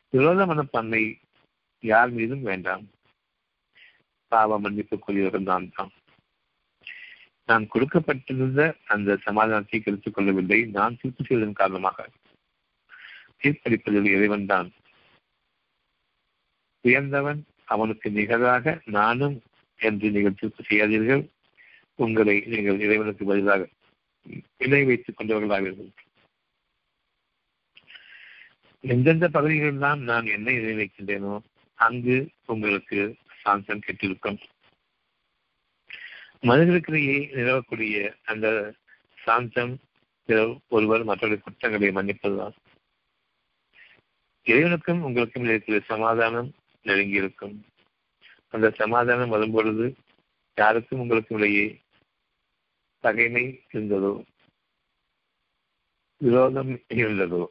விரோத மனப்பான்மை யார் மீதும் வேண்டாம். பாவ மன்னிப்புக்குரியவர்கள் தான் தான். நான் கொடுக்கப்பட்டிருந்த அந்த சமாதானத்தை கருத்துக் கொள்ளவில்லை. நான் தீர்ப்பு செய்வதன் காரணமாக. தீர்ப்பளிப்பதில் இறைவன் தான். உயர்ந்தவன் அவனுக்கு நிகராக நானும் என்று நீங்கள் தீர்ப்பு செய்யாதீர்கள். உங்களை நீங்கள் இறைவனுக்கு பதிலாக இணை வைத்துக் கொண்டவர்களாவீர்கள். எந்தெந்த பகுதிகளெல்லாம் நான் என்ன இணை வைக்கின்றேனோ அங்கு உங்களுக்கு சாந்தம் கெட்டிருக்கும். மனிதர்களிடையே நிலவக்கூடிய அந்த சாந்தம் ஒருவர் மற்றவருடைய குற்றங்களை மன்னிப்பதுதான். இறைவனுக்கும் உங்களுக்கும் இருக்கிற சமாதானம் நெருங்கி இருக்கும் அந்த சமாதானம் வரும்பொழுது யாருக்கும் உங்களுக்கும் இடையே பகைமை இருந்ததோ விரோதம் இருந்ததோ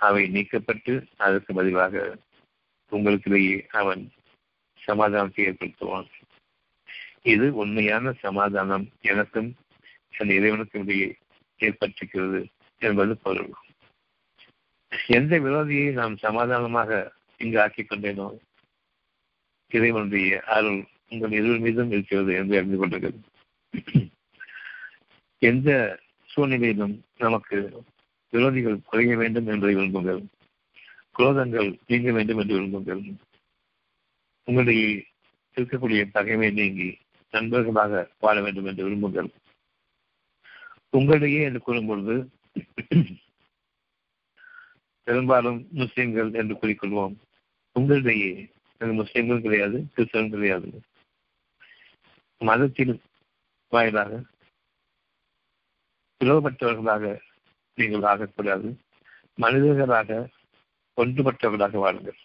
அவை நீக்கப்பட்டு அதற்கு பதிலாக உங்களுக்கிடையே அவன் சமாதானத்தை ஏற்படுத்துவான் இது உண்மையான சமாதானம் எனக்கும் என் இறைவனுக்கும் இடையே ஏற்பட்டிருக்கிறது என்பது பொருள். எந்த விரோதியை நாம் சமாதானமாக இங்கு ஆக்கிக் கொண்டேனோ இறைவனுடைய அருள் உங்கள் இருவர் மீதும் இருக்கிறது என்று அறிந்து கொண்டது எந்த சூழ்நிலையிலும் நமக்கு விரோதிகள் குறைய வேண்டும் என்று விரும்புங்கள். குரோதங்கள் நீங்க வேண்டும் என்று விரும்புங்கள். உங்களுடைய இருக்கக்கூடிய பகைமை நீங்கி நண்பர்களாக வாழ வேண்டும் என்று விரும்புங்கள். உங்களிடையே என்று கூறும்பொழுது பெரும்பாலும் முஸ்லிம்கள் என்று கூறிக்கொள்வோம். உங்களிடையே முஸ்லிம்கள் கிடையாது கிறிஸ்தவன் கிடையாது. மதத்தில் வாயிலாக பிளவுபட்டவர்களாக நீங்கள் ஆகக்கூடாது மனிதர்களாக ஒன்றுபட்டவர்களாக வாழுங்கள்.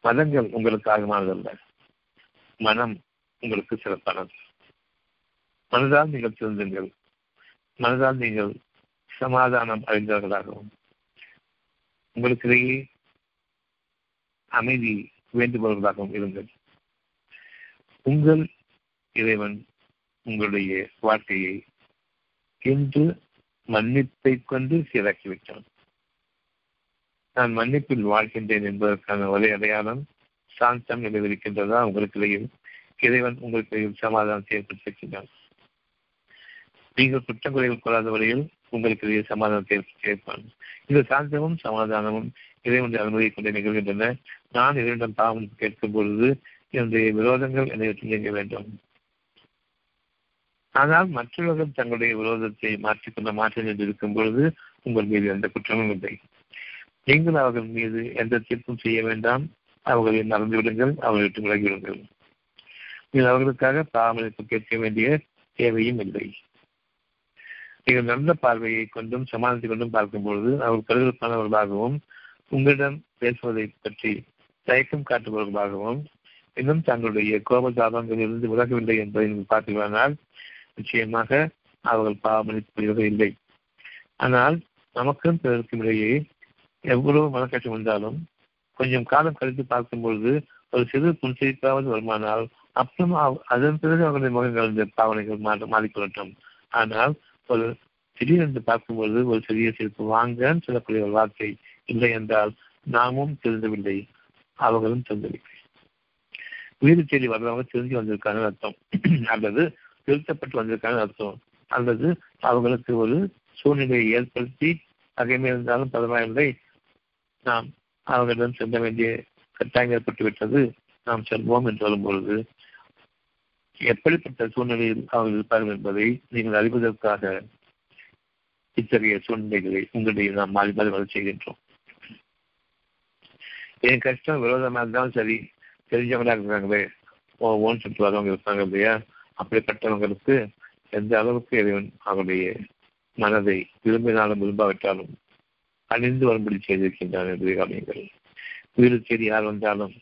மதங்கள் உங்களுக்கு ஆகமானதல்ல. மனம் உங்களுக்கு சிறப்பானது. மனதால் நீங்கள் திருந்துங்கள். மனதால் நீங்கள் சமாதானம் அறிந்தவர்களாகவும் உங்களுக்கிடையே அமைதி வேண்டுபவர்களாகவும் இருங்கள். உங்கள் இறைவன் உங்களுடைய வாழ்க்கையை என்று மன்னிப்பை கொண்டு சீராக்கி சீராக்கிவிட்டான் நான் மன்னிப்பில் வாழ்கின்றேன் என்பதற்கான ஒரே அடையாளம் சாந்தம் நிலைவிருக்கின்றதா? உங்களுக்கிடையில் இறைவன் உங்களுக்கிடையில் சமாதானத்தை ஏற்படுத்தியிருக்கின்றான் நீங்கள் குற்றங்குறைகள் கொள்ளாத வரையில் உங்களுக்கிடையே சமாதானத்தை ஏற்படுத்தியிருப்பான் இந்த சாந்தமும் சமாதானமும் இறைவனுடைய அனுமதியை கொண்டு நிகழ்கின்றன. நான் இறைவனிடம் பாவம் கேட்கும் பொழுது என்னுடைய விரோதங்கள் என்னை நீங்க வேண்டும். ஆனால் மற்றவர்கள் தங்களுடைய விரோதத்தை மாற்றிக்கொண்ட மாற்றம் இருக்கும் பொழுது உங்கள் மீது எந்த குற்றமும் இல்லை. நீங்கள் அவர்கள் மீது எந்த தீர்ப்பும் செய்ய வேண்டாம். அவர்களை நடந்து விடுங்கள். அவர்களை விட்டு விலகிவிடுங்கள் நீங்கள் அவர்களுக்காக பராமரிப்பு கேட்க வேண்டிய தேவையும் இல்லை. நீங்கள் நல்ல பார்வையை கொண்டும் சமாளித்துக் கொண்டும் பார்க்கும் பொழுது அவர் கருதற்கானவர்களாகவும் உங்களிடம் பேசுவதை பற்றி தயக்கம் காட்டுபவர்களாகவும் இன்னும் தங்களுடைய கோபதாபங்களிலிருந்து விலகவில்லை என்பதை நீங்கள் பார்த்தீர்களானால் நிச்சயமாக அவர்கள் பாவமளிப்பது இல்லை. ஆனால் நமக்கும் பிறருக்கும் இடையே எவ்வளவு மனக்கட்சி வந்தாலும் கொஞ்சம் காலம் கழித்து பார்க்கும் பொழுது ஒரு சிறு புன்சிரிப்பாவது வருமானால் அப்புறம் அதன் பிறகு அவர்களுடைய முகங்கள் இந்த பாவனைகள் மாறிக்கொள்ளட்டும். ஆனால் ஒரு திடீரென்று பார்க்கும்பொழுது ஒரு சிறிய சிரிப்பு வாங்க சொல்லக்கூடிய ஒரு வார்த்தை இல்லை என்றால் நாமும் திருந்தவில்லை. அவர்களும் திருந்தவில்லை. வீடு தேடி வர்றவங்க திருந்தி வந்திருக்காங்க அர்த்தம். அல்லது திருத்தப்பட்டு வந்திருக்காங்க அர்த்தம். அல்லது அவர்களுக்கு ஒரு சூழ்நிலையை ஏற்படுத்தி பகைமை இருந்தாலும் பரவாயில்லை நாம் அவர்களிடம் செல்ல வேண்டிய கட்டாயம் ஏற்பட்டு விட்டது. நாம் செல்வோம் என்று சொல்லும் பொழுது எப்படிப்பட்ட சூழ்நிலையில் அவர்கள் இருப்பார்கள் என்பதை நீங்கள் அறிவதற்காக இத்தகைய சூழ்நிலைகளை உங்களிடையே நாம் மாறி மாறி வர செய்கின்றோம். என் கஷ்டம் விரோதமாக இருந்தாலும் சரி தெரிஞ்சவங்களாக இருக்கிறாங்களே ஓ ஓன் சுற்று வரவங்க இருப்பாங்க இல்லையா? அப்படிப்பட்டவங்களுக்கு எந்த அளவுக்கு இறைவன் அவருடைய மனதை விரும்பினாலும் விரும்பாவிட்டாலும் அணிந்து வரும்படி செய்திருக்கின்றான் என்று கவனியுங்கள். வீடு தேடி யார் வந்தாலும்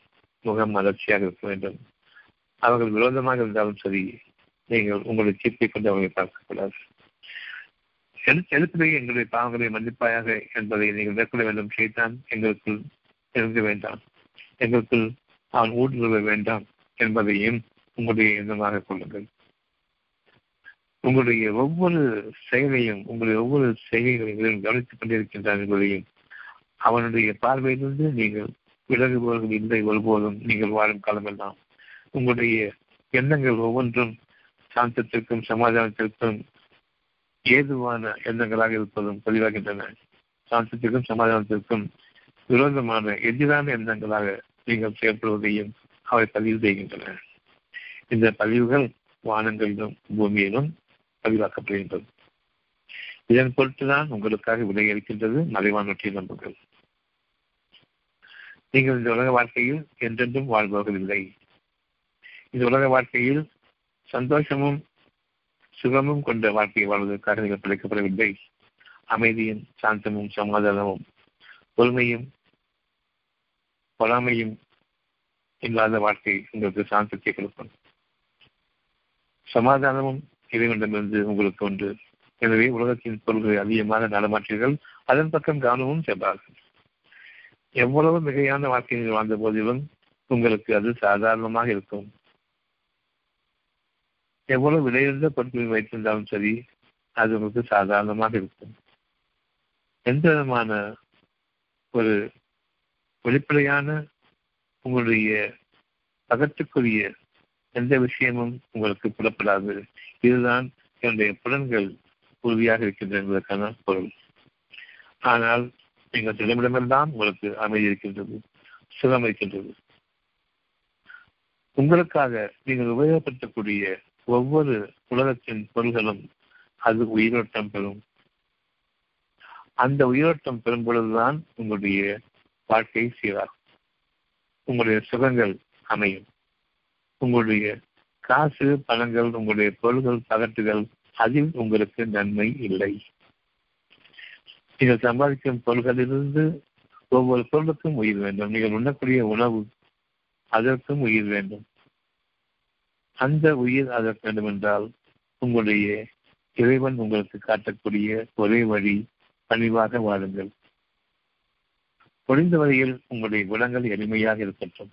முகம் மலர்ச்சியாக இருக்க வேண்டும். அவர்கள் விரோதமாக இருந்தாலும் சரி நீங்கள் உங்களை தீர்ப்பை கொண்டு அவர்களை பார்க்கக்கூடாது எழுத்துடைய எங்களுடைய பாவங்களை மன்னிப்பாயாக என்பதை நீங்கள் மேற்கொள்ள வேண்டும். செய்தான் எங்களுக்குள் இறங்க வேண்டாம். எங்களுக்குள் அவன் ஊடுருவ வேண்டாம் என்பதையும் உங்களுடைய எண்ணமாக கொள்ளுங்கள் உங்களுடைய ஒவ்வொரு செயலையும் உங்களுடைய ஒவ்வொரு செயல்களையும் கவனித்துக் கொண்டிருக்கின்றான் என்பதையும் அவனுடைய பார்வையிலிருந்து நீங்கள் விலகுபவர்கள் இல்லை ஒருபோதும் நீங்கள் வாழும் காலமெல்லாம். உங்களுடைய எண்ணங்கள் ஒவ்வொன்றும் சாந்தத்திற்கும் சமாதானத்திற்கும் ஏதுவான எண்ணங்களாக இருப்பதும் பதிவாகின்றன. சாந்தத்திற்கும் சமாதானத்திற்கும் விரோதமான எதிரான எண்ணங்களாக நீங்கள் செயல்படுவதையும் அவை பதிவு செய்கின்றன. இந்த பதிவுகள் வானங்களிலும் பூமியிலும் பதிவாக்கப்படுகின்றது. இதன் பொருட்டுதான் உங்களுக்காக விலையளிக்கின்றது மறைவானொற்றிய நம்புகள் நீங்கள் இந்த உலக வாழ்க்கையில் என்றென்றும் வாழ்பவர்கள் இந்த உலக வாழ்க்கையில் சந்தோஷமும் சுகமும் கொண்ட வாழ்க்கையை வாழ்வதற்காக நீங்கள் பிழைக்கப்படவில்லை அமைதியும் சாந்தமும் சமாதானமும் பொறுமையும் பொறாமையும் இல்லாத வாழ்க்கை உங்களுக்கு சாந்தத்தை கொடுக்கும். சமாதானமும் இறைவனிடமிருந்து உங்களுக்கு உண்டு. எனவே உலகத்தின் பொருள்களை அதிகமாக நடமாற்றீர்கள் அதன் பக்கம் கவனமும் சென்றார்கள் எவ்வளவு மிகையான வாழ்க்கையில் வாழ்ந்த போதிலும் உங்களுக்கு அது சாதாரணமாக இருக்கும். எவ்வளவு விலையுள்ள பொருட்களை வைத்திருந்தாலும் சரி அது உங்களுக்கு சாதாரணமாக இருக்கும். எந்த விதமான ஒரு வெளிப்படையான உங்களுடைய பகத்துக்குரிய எந்த விஷயமும் உங்களுக்கு புலப்படாது. இதுதான் என்னுடைய புலன்கள் உறுதியாக இருக்கின்றன என்பதற்கான பொருள். ஆனால் நீங்கள் செல்லுமிடமெல்லாம் உங்களுக்கு அமைதி இருக்கின்றது சுகம் இருக்கின்றது. உங்களுக்காக நீங்கள் உபயோகப்படுத்தக்கூடிய ஒவ்வொரு உலகத்தின் பொருள்களும் அது உயிரோட்டம் பெறும். அந்த உயிரோட்டம் பெறும் பொழுதுதான் உங்களுடைய வாழ்க்கை சீராகும். உங்களுடைய சுகங்கள் அமையும். உங்களுடைய காசு பணங்கள் உங்களுடைய பொருள்கள் பகட்டுகள் அதில் உங்களுக்கு நன்மை இல்லை. நீங்கள் சம்பாதிக்கும் பொருள்களிலிருந்து ஒவ்வொரு பொருளுக்கும் உயிர் வேண்டும். நீங்கள் உண்ணக்கூடிய உணவு அதற்கும் உயிர் வேண்டும். அந்த உயிர் அதற்கு வேண்டும் என்றால் உங்களுடைய இறைவன் உங்களுக்கு காட்டக்கூடிய ஒரே வழி பணிவாக வாழுங்கள். முடிந்த வரையில் உங்களுடைய குணங்கள் எளிமையாக இருக்கட்டும்.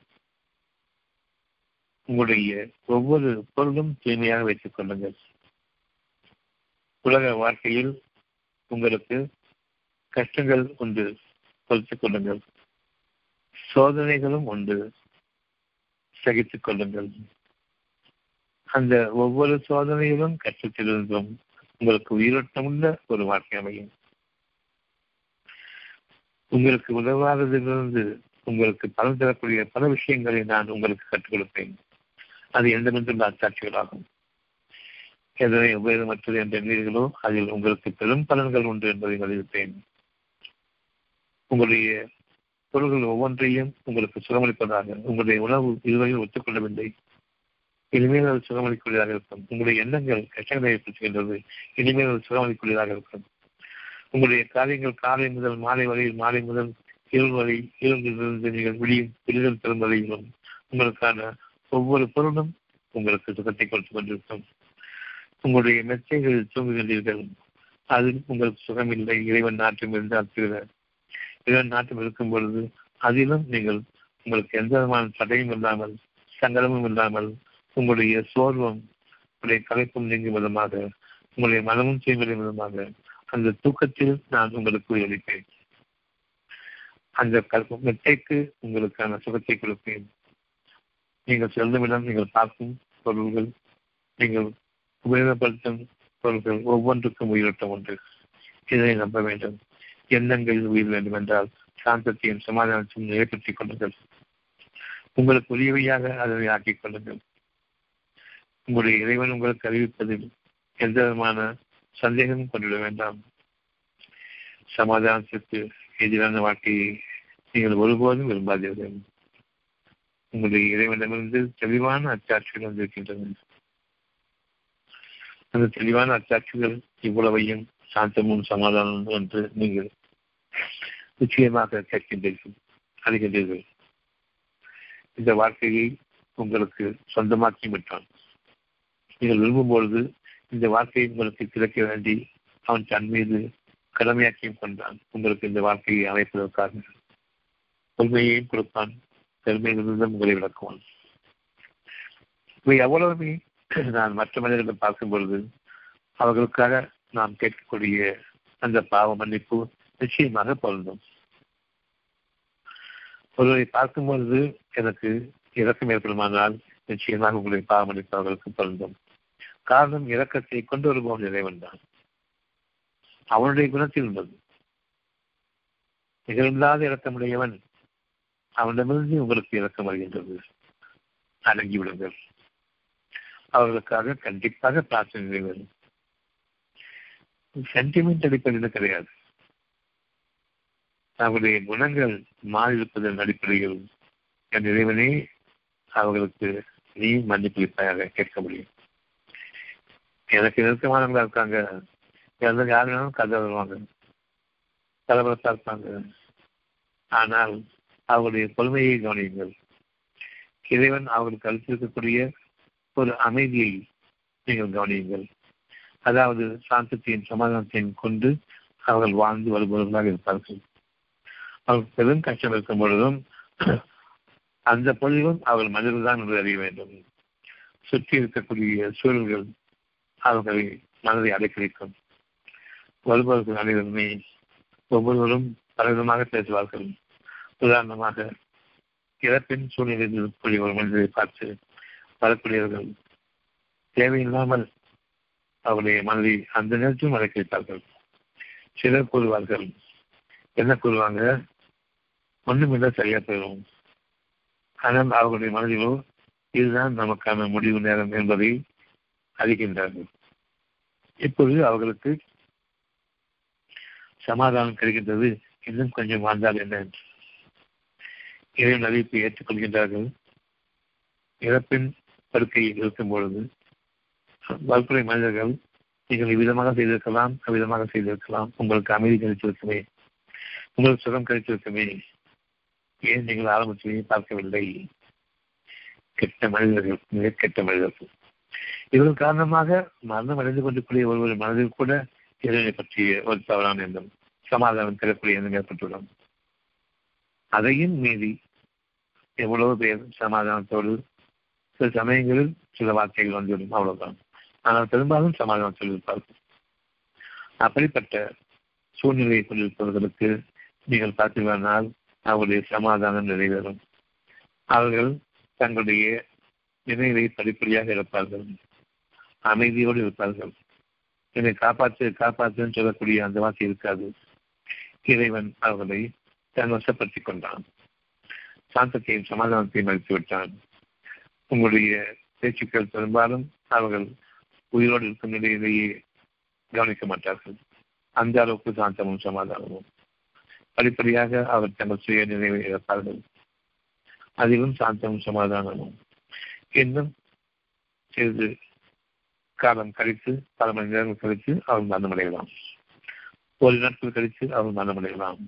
உங்களுடைய ஒவ்வொரு பொருளும் தூய்மையாக வைத்துக் கொள்ளுங்கள். உலக வாழ்க்கையில் உங்களுக்கு கஷ்டங்கள் உண்டு பொறுத்துக் கொள்ளுங்கள். சோதனைகளும் உண்டு சகித்துக் கொள்ளுங்கள். அந்த ஒவ்வொரு சோதனையிலும் கஷ்டத்திலிருந்தும் உங்களுக்கு உயிரோட்டமுள்ள ஒரு வாழ்க்கை அமையும். உங்களுக்கு உதவாததிலிருந்து உங்களுக்கு பலன் தரக்கூடிய பல விஷயங்களை நான் உங்களுக்கு கற்றுக் கொடுப்பேன். அது எந்தெந்துள்ள சாட்சிகளாகும் எதனை உபயோகமற்றது என்ற எண்ணீர்களோ அதில் உங்களுக்கு பெரும் பலன்கள் உண்டு என்பதை வலியுறுத்தேன் உங்களுடைய பொருள்கள் ஒவ்வொன்றையும் உங்களுக்கு சுகமளிப்பதாக உங்களுடைய உணவு இதுவரையில் ஒத்துக்கொள்ளவில்லை. இனிமேல் அது சுகமளிக்கூடியதாக இருக்கும். உங்களுடைய எண்ணங்கள் கஷ்டங்களை ஏற்படுத்துகின்றது இனிமேல் அது சுகமளிக்கூடியதாக இருக்கும். உங்களுடைய காரியங்கள் காலை முதல் மாலை வரையில் மாலை முதல் இருள் வரை இருந்திலிருந்து நீங்கள் விடியும் விடுதல் பெறும் வரையிலும் உங்களுக்கான ஒவ்வொரு பொருளும் உங்களுக்கு சுகத்தை கொடுத்து கொண்டிருக்கும். உங்களுடைய மெச்சைகள் தூங்குகின்றீர்கள் அதில் உங்களுக்கு சுகமில்லை இறைவன் நாட்டம் இருந்து அத்துகிறார் இறைவன் நாட்டம் இருக்கும் பொழுது அதிலும் நீங்கள் உங்களுக்கு எந்த விதமான தடையும் இல்லாமல் சங்கடமும் இல்லாமல் உங்களுடைய சோர்வம் உங்களுடைய கலைப்பும் நீங்கும் விதமாக உங்களுடைய மனமும் தீவிரம் விதமாக அந்த தூக்கத்தில் நான் உங்களுக்கு அளிப்பேன் அந்த மெத்தைக்கு உங்களுக்கான சுகத்தை கொடுப்பேன். நீங்கள் செல்லும் இடம் நீங்கள் பார்க்கும் பொருள்கள் நீங்கள் உபயோகப்படுத்தும் பொருள்கள் ஒவ்வொன்றுக்கும் உயிரோட்டம் உண்டு இதனை நம்ப வேண்டும். எண்ணங்களில் உயிர் வேண்டும் என்றால் சாந்தத்தையும் சமாதானத்தையும் நிலைப்படுத்திக் கொள்ளுங்கள். உங்களுக்கு உரியவையாக அதனை ஆக்கிக் கொள்ளுங்கள். உங்களுடைய இறைவன் உங்களுக்கு அறிவிப்பதில் எந்த விதமான சந்தேகமும் கொண்டுவிட வேண்டாம். சமாதானத்திற்கு எதிரான வாழ்க்கையை நீங்கள் ஒருபோதும் விரும்பாதீர்கள். உங்களுடைய இறைவனிடமிருந்து தெளிவான அச்சாட்சிகள் வந்திருக்கின்றன. அந்த தெளிவான அச்சாட்சிகள் இவ்வளவையும் சாந்தமும் சமாதானமும் என்று நீங்கள் நிச்சயமாக கேட்கின்றீர்கள் அறிகின்றீர்கள். இந்த வாழ்க்கையை உங்களுக்கு சொந்தமாக்கி விட்டான். நீங்கள் விரும்பும் பொழுது இந்த வாழ்க்கையை உங்களுக்கு கிடைக்க வேண்டி அவன் தன் மீது கடமையாக்கியும் கொண்டான். உங்களுக்கு இந்த வாழ்க்கையை அமைப்பதற்காக உண்மையையும் கொடுப்பான் பெருமையிலிருந்து உங்களை விளக்குவான். இவை எவ்வளவுமே நான் மற்ற மனிதர்களை பார்க்கும் பொழுது அவர்களுக்காக நாம் கேட்கக்கூடிய அந்த பாவ மன்னிப்பு நிச்சயமாக பொருந்தும். ஒருவரை பார்க்கும் பொழுது எனக்கு இறக்கம் ஏற்படுமானால் நிச்சயமாக உங்களுடைய பாவ மன்னிப்பு அவர்களுக்கு பொருந்தும். காரணம் இறக்கத்தை கொண்டு வருபவன் இறைவன் தான். அவனுடைய குணத்தில் உள்ளது. நிகழ்ந்தாத இறக்கமுடையவன் அவனிடமிருந்து உங்களுக்கு இறக்கம் வருகின்றது. அடங்கி விடுங்கள். அவர்களுக்காக கண்டிப்பாக பிரார்த்தனை நிறைவேறும் சென்டிமெண்ட் அடிப்படையில் கிடையாது. அவருடைய குணங்கள் மாறியிருப்பதன் அடிப்படையில் என் இறைவனே அவர்களுக்கு நீ மன்னிப்பளிப்பாயாக கேட்க முடியும். எனக்கு நெருக்கமானவங்களா இருக்காங்க. எந்த யார் வேணாலும் கதை வருவாங்க. கலவரத்தா இருப்பாங்க. ஆனால் அவருடைய பொறுமையை கவனியுங்கள். இறைவன் அவர்களுக்கு அளித்திருக்கக்கூடிய ஒரு அமைதியை நீங்கள் கவனியுங்கள். அதாவது சாந்தத்தையும் சமாதானத்தையும் கொண்டு அவர்கள் வாழ்ந்து வருபவர்களாக இருப்பார்கள். அவர்கள் பெரும் கஷ்டம் இருக்கும் பொழுதும் அந்த பொழுதும் அவர்கள் மனிதர்கள் என்று அறிய வேண்டும். சுற்றி இருக்கக்கூடிய சூழல்கள் அவர்களை மனதை அடைக்கழிக்கும். வருபவர்கள் அனைவருமே ஒவ்வொருவரும் பலவிதமாக பேசுவார்கள். உதாரணமாக இறப்பின் சூழ்நிலையில் இருக்கக்கூடிய ஒரு மனிதரை பார்த்து வரக்கூடியவர்கள் தேவையில்லாமல் அவருடைய மனதை அந்த நேரத்தில் அடைக்கழித்தார்கள் சிலர் கூறுவார்கள் என்ன கூறுவாங்க? ஒன்றுமில்லை சரியா போயிடும். ஆனால் அவர்களுடைய மனதிலோ இதுதான் நமக்கான முடிவு நேரம் என்பதை அறிகின்றார்கள். இப்பொழுது அவர்களுக்கு சமாதானம் கிடைக்கின்றது. இன்னும் கொஞ்சம் வாழ்ந்தால் என்ன? இறைவன் அறிவிப்பை ஏற்றுக்கொள்கின்றார்கள். இறப்பின் படுக்கையில் இருக்கும் பொழுது வல்குறை மனிதர்கள் நீங்கள் இவ்விதமாக செய்திருக்கலாம் அவ்விதமாக செய்திருக்கலாம். உங்களுக்கு அமைதி கிடைத்திருக்குமே. உங்களுக்கு சுகம் கிடைத்திருக்குமே. ஏன் நீங்கள் ஆரம்பத்திலேயே பார்க்கவில்லை? கெட்ட மனிதர்கள் மிக கெட்ட மனிதர்கள். இதன் காரணமாக மரணம் அடைந்து கொண்டிருக்கூடிய ஒருவர் மனதில் கூட இறைவனை பற்றிய ஒரு தவறான எண்ணம் சமாதானம் பெறக்கூடிய எண்ணம் ஏற்பட்டுள்ளது அதையும் மீறி எவ்வளவு பேர் சமாதானத்தோடு சில சமயங்களில் சில வார்த்தைகள் வந்துவிடும் அவ்வளவுதான். ஆனால் பெரும்பாலும் சமாதானம் சொல்லியிருப்பார்கள் அப்படிப்பட்ட சூழ்நிலையை கொண்டிருப்பவர்களுக்கு நீங்கள் பார்த்தீர்களானால் அவருடைய சமாதானம் நிறைவேறும். அவர்கள் தங்களுடைய நினைவை படிப்படியாக இருப்பார்கள் அமைதியோடு இருப்பார்கள். என்னை காப்பாற்று காப்பாற்றுன்னு சொல்லக்கூடிய அந்த வார்த்தை இருக்காது. இறைவன் அவர்களை தன் வசப்படுத்திக் கொண்டான் சாந்தத்தையும் சமாதானத்தையும் அளித்து விட்டான் உங்களுடைய பேச்சுக்கள் பெரும்பாலும் அவர்கள் உயிரோடு இருக்கும் நிலையிலேயே கவனிக்க மாட்டார்கள். அந்த அளவுக்கு சாந்தமும் சமாதானமும். படிப்படியாக அவர் தங்கள் சுய நினைவை இழப்பார்கள். அதிலும் சாந்தமும் சமாதானமும். இன்னும் சிறிது காலம் கழித்து பல மணி நேரங்கள் கழித்து அவர் மரணமடையலாம். ஒரு நாட்கள் கழித்து அவர் மரணமடையலாம்.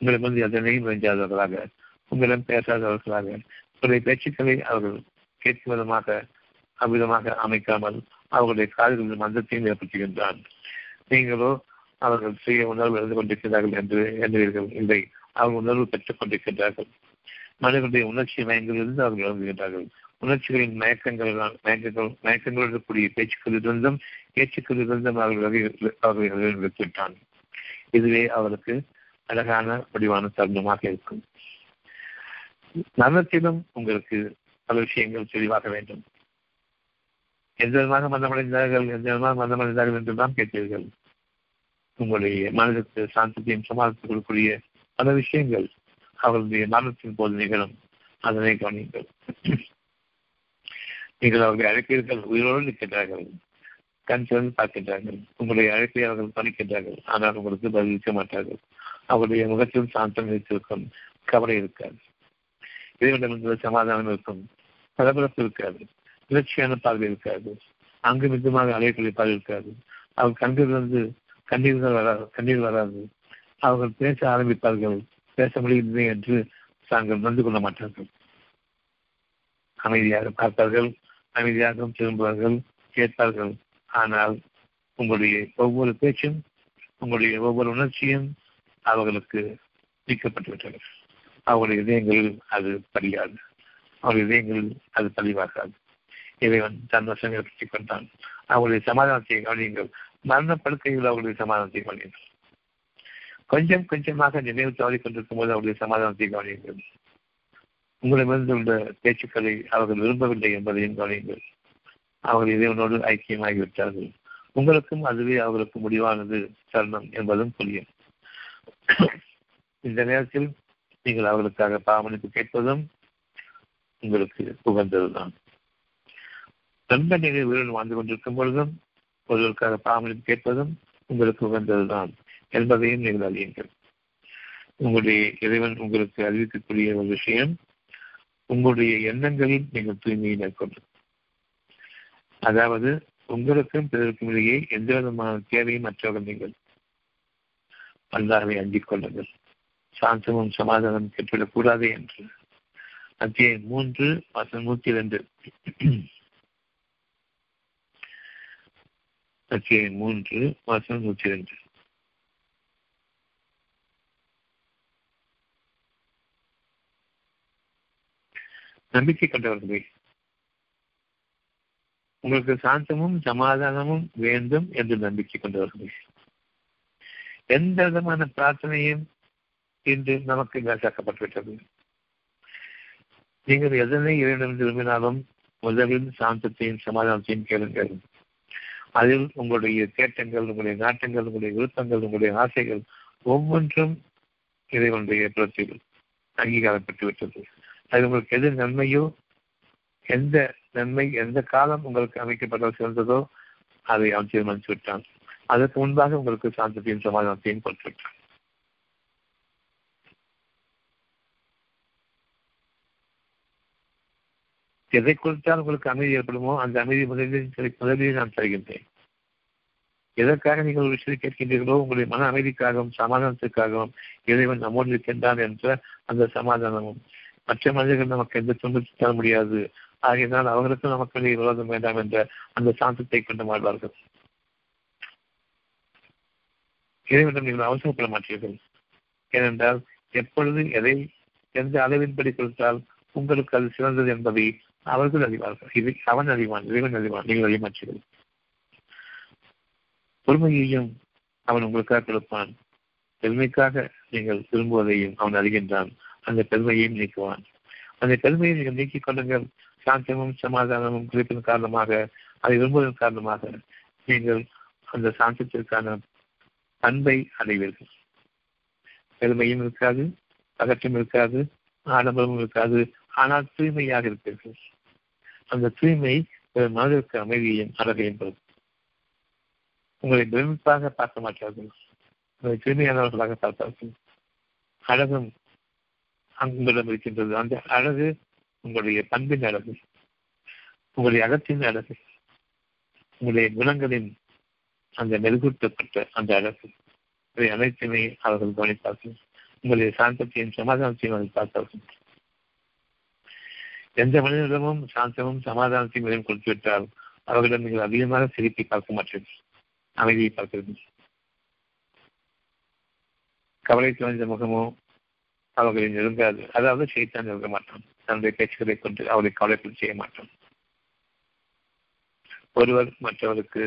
உங்களிடம் வந்து எதனையும் வெஞ்சாதவர்களாக உங்களிடம் பேசாதவர்களாக உங்களுடைய பேச்சுக்களை அவர்கள் கேட்கும் விதமாக அவ்விதமாக அமைக்காமல் அவர்களுடைய காதுகளில் மந்தத்தையும் ஏற்படுத்துகின்றான் நீங்களோ அவர்கள் சுய உணர்வு எழுந்து கொண்டிருக்கிறார்கள் என்று எண்ணுவீர்கள். இல்லை அவர்கள் உணர்வு பெற்றுக் கொண்டிருக்கின்றார்கள். மனிதனுடைய உணர்ச்சி மயங்களிலிருந்து அவர்கள் எழுந்துகின்றார்கள் உணர்ச்சிகளின் மயக்கங்கள் மயக்கங்கள் மயக்கங்களோடு கூடிய பேச்சுக்களிலிருந்தும் பேச்சுக்களிலிருந்தும் அவர்கள் அவர்கள் விட்டான் இதுவே அவருக்கு அழகான வடிவான தருணமாக இருக்கும். மரணத்திலும் உங்களுக்கு பல விஷயங்கள் தெளிவாக வேண்டும். எந்த விதமாக மரணமடைந்தார்கள் எந்த விதமாக மரணமடைந்தார்கள் என்றுதான் கேட்டீர்கள். உங்களுடைய மனதிற்கு சாந்தத்தையும் சமாளித்துக் கொடுக்கக்கூடிய பல விஷயங்கள் அவர்களுடைய மரணத்தின் போது நிகழும். அதனை கவனியுங்கள். நீங்கள் அவர்களை அழைப்பீர்கள் உயிரோடு நிற்கின்றார்கள் கண் சிறந்து பார்க்கின்றார்கள் உங்களுடைய அழைப்பை அவர்கள் பணிக்கின்றார்கள் ஆனால் உங்களுக்கு பதிலளிக்க மாட்டார்கள். அவருடைய முகத்தில் சாந்தம் வைத்திருக்கும் கவலை இருக்காது. இறைவனிடமிருந்து சமாதானம் இருக்கும். பரபரப்பு இருக்காது. இலட்சியான பார்வை இருக்காது. அங்கு மிதமாக அலையக்கூடிய பார்வை இருக்காது. அவர் கண்களிலிருந்து கண்ணீர்கள் வராது கண்ணீர் வராது. அவர்கள் பேச ஆரம்பிப்பார்கள். பேச முடியவில்லை என்று தாங்கள் நடந்து கொள்ள மாட்டார்கள். அமைதியாக பார்ப்பார்கள். அமைதியாக திரும்புவார்கள். கேட்பார்கள். ஆனால் உங்களுடைய ஒவ்வொரு பேச்சும் உங்களுடைய ஒவ்வொரு உணர்ச்சியும் அவர்களுக்கு நீக்கப்பட்டுவிட்டது. அவருடைய இதயங்கள் அது படியாது அவருடைய இதயங்கள் அது பதிவாகாது இறைவன் தன் வசங்களை பற்றிக் கொண்டான். அவருடைய சமாதானத்தை கவனியுங்கள். மரண படுக்கையில் அவருடைய சமாதானத்தை கவனியுங்கள். கொஞ்சம் கொஞ்சமாக நினைவு தவறி கொண்டிருக்கும் போது அவருடைய சமாதானத்தை கவனியுங்கள். உங்களிடமிருந்து உள்ள பேச்சுக்களை அவர்கள் விரும்பவில்லை என்பதையும் கவனியுங்கள். அவர்கள் இறைவனோடு ஐக்கியமாகிவிட்டார்கள். உங்களுக்கும் அதுவே அவர்களுக்கு முடிவானது தருணம் என்பதும் புரியும். இந்த நேரத்தில் நீங்கள் அவர்களுக்காக பாவமளிப்பு கேட்பதும் உங்களுக்கு உகந்ததுதான் நல்ல நிலை வாழ்ந்து கொண்டிருக்கும் பொழுதும் ஒருவருக்காக பாவமளிப்பு கேட்பதும் உங்களுக்கு உகந்ததுதான் என்பதையும் நீங்கள் அறியுங்கள். உங்களுடைய இறைவன் உங்களுக்கு அறிவிக்கக்கூடிய ஒரு விஷயம் உங்களுடைய எண்ணங்களில் நீங்கள் தூய்மையை மேற்கொண்டு. அதாவது உங்களுக்கும் பிறருக்கும் இடையே எந்த விதமான தேவையும் மற்றவர்கள் நீங்கள் அல்லாவை அஞ்சிக் கொள்ளுங்கள் சாந்தமும் சமாதானம் கெட்டுவிடக் கூடாது என்று. அத்தியாயம் மூன்று மாசம் நூத்தி இரண்டு. அத்தியாயம் மூன்று மாசம் நூத்தி இரண்டு. நம்பிக்கை கொண்டவர்களே உங்களுக்கு சாந்தமும் சமாதானமும் வேண்டும் என்று நம்பிக்கை கொண்டவர்களே. எந்த விதமான பிரார்த்தனையும் இன்று நமக்கு மேற்காக்கப்பட்டுவிட்டது நீங்கள் எதனை இறைவனிடம் விரும்பினாலும் முதலில் சாந்தத்தையும் சமாதானத்தையும் கேளுங்கள். அதில் உங்களுடைய தேட்டங்கள் உங்களுடைய நாட்டங்கள் உங்களுடைய விருப்பங்கள் உங்களுடைய ஆசைகள் ஒவ்வொன்றும் இறைவனுடைய புறத்தில் அங்கீகாரம் பெற்றுவிட்டது அது உங்களுக்கு எது நன்மையோ எந்த நன்மை எந்த காலம் உங்களுக்கு அமைக்கப்பட்ட சிறந்ததோ அதை அவன் தீர்மானித்து விட்டான் அதற்கு முன்பாக உங்களுக்கு சாந்தத்தையும் சமாதானத்தையும் கொடுத்து எதை கொடுத்தால் உங்களுக்கு அமைதி ஏற்படுமோ அந்த அமைதி முதலில் முதலில் நான் தருகின்றேன். எதற்காக நீங்கள் ஒரு விஷயத்தை கேட்கின்றீர்களோ உங்களுடைய மன அமைதிக்காகவும் சமாதானத்திற்காகவும் இறைவன் நம்மோடு இருக்கின்றான் என்ற அந்த சமாதானமும். மற்ற மனிதர்கள் நமக்கு எந்த துன்பத்தை தர முடியாது. ஆகையினால் அவர்களுக்கும் நமக்கு விரோதம் வேண்டாம் என்ற அந்த சாந்தத்தை கொண்டு மாறுவார்கள் இறைவனிடம் நீங்கள் அவசரப்பட மாட்டீர்கள். ஏனென்றால் எப்பொழுது எதை எந்த அளவின்படி கொடுத்தால் உங்களுக்கு அது சிறந்தது என்பதை அவர்கள் அறிவார்கள். இது அவன் அறிவான் இறைவன் அறிவான் நீங்கள் அறிய மாட்டீர்கள். பொறுமையையும் அவன் உங்களுக்காக கொடுப்பான். பெருமைக்காக நீங்கள் விரும்புவதையும் அவன் அறிகின்றான். அந்த பெருமையையும் நீக்குவான். அந்த பெருமையை நீங்கள் நீக்கிக் கொள்ளுங்கள். சாந்தமும் சமாதானமும் குறிப்பின் காரணமாக அதை விரும்புவதன் காரணமாக நீங்கள் அந்த சாந்தத்திற்கான அன்பை அடைவீர்கள். பெருமையும் இருக்காது பகற்றும் இருக்காது ஆடம்பரமும் இருக்காது ஆனால் தூய்மையாக இருப்பீர்கள். அந்த தூய்மை மனதிற்கு அமைதியையும் அழகையும் பெறும் உங்களை பிரமிப்பாக பார்க்க மாட்டார்கள். உங்களை தூய்மையானவர்களாக பார்ப்பார்கள். அழகும் உங்களிடம் இருக்கின்றது. அந்த அழகு உங்களுடைய பண்பின் அழகு உங்களுடைய அகத்தின் அழகு உங்களுடைய குணங்களின் அந்த மெருகூட்டப்பட்ட அந்த அழகு. இவை அனைத்துமே அவர்கள் கவனித்தார்கள். உங்களுடைய சாந்தத்தையும் சமாதானத்தையும் அவர்கள் பார்த்தார்கள். எந்த மனிதனிடமும் சாந்தமும் சமாதானத்தையும் இடம் கொடுத்து விட்டால் அவர்களிடம் நீங்கள் அதிகமாக சிரிப்பை பார்க்க மாட்டீர்கள். அமைதியை பார்க்கிறது கவலை தோன்ற முகமோ அவர்களை நெருங்காது. அதாவது செய்தான் நெருங்க மாட்டான். தன்னுடைய பேச்சுக்களை கொண்டு அவரை கவலைக்குள் செய்ய மாட்டான். ஒருவர் மற்றவருக்கு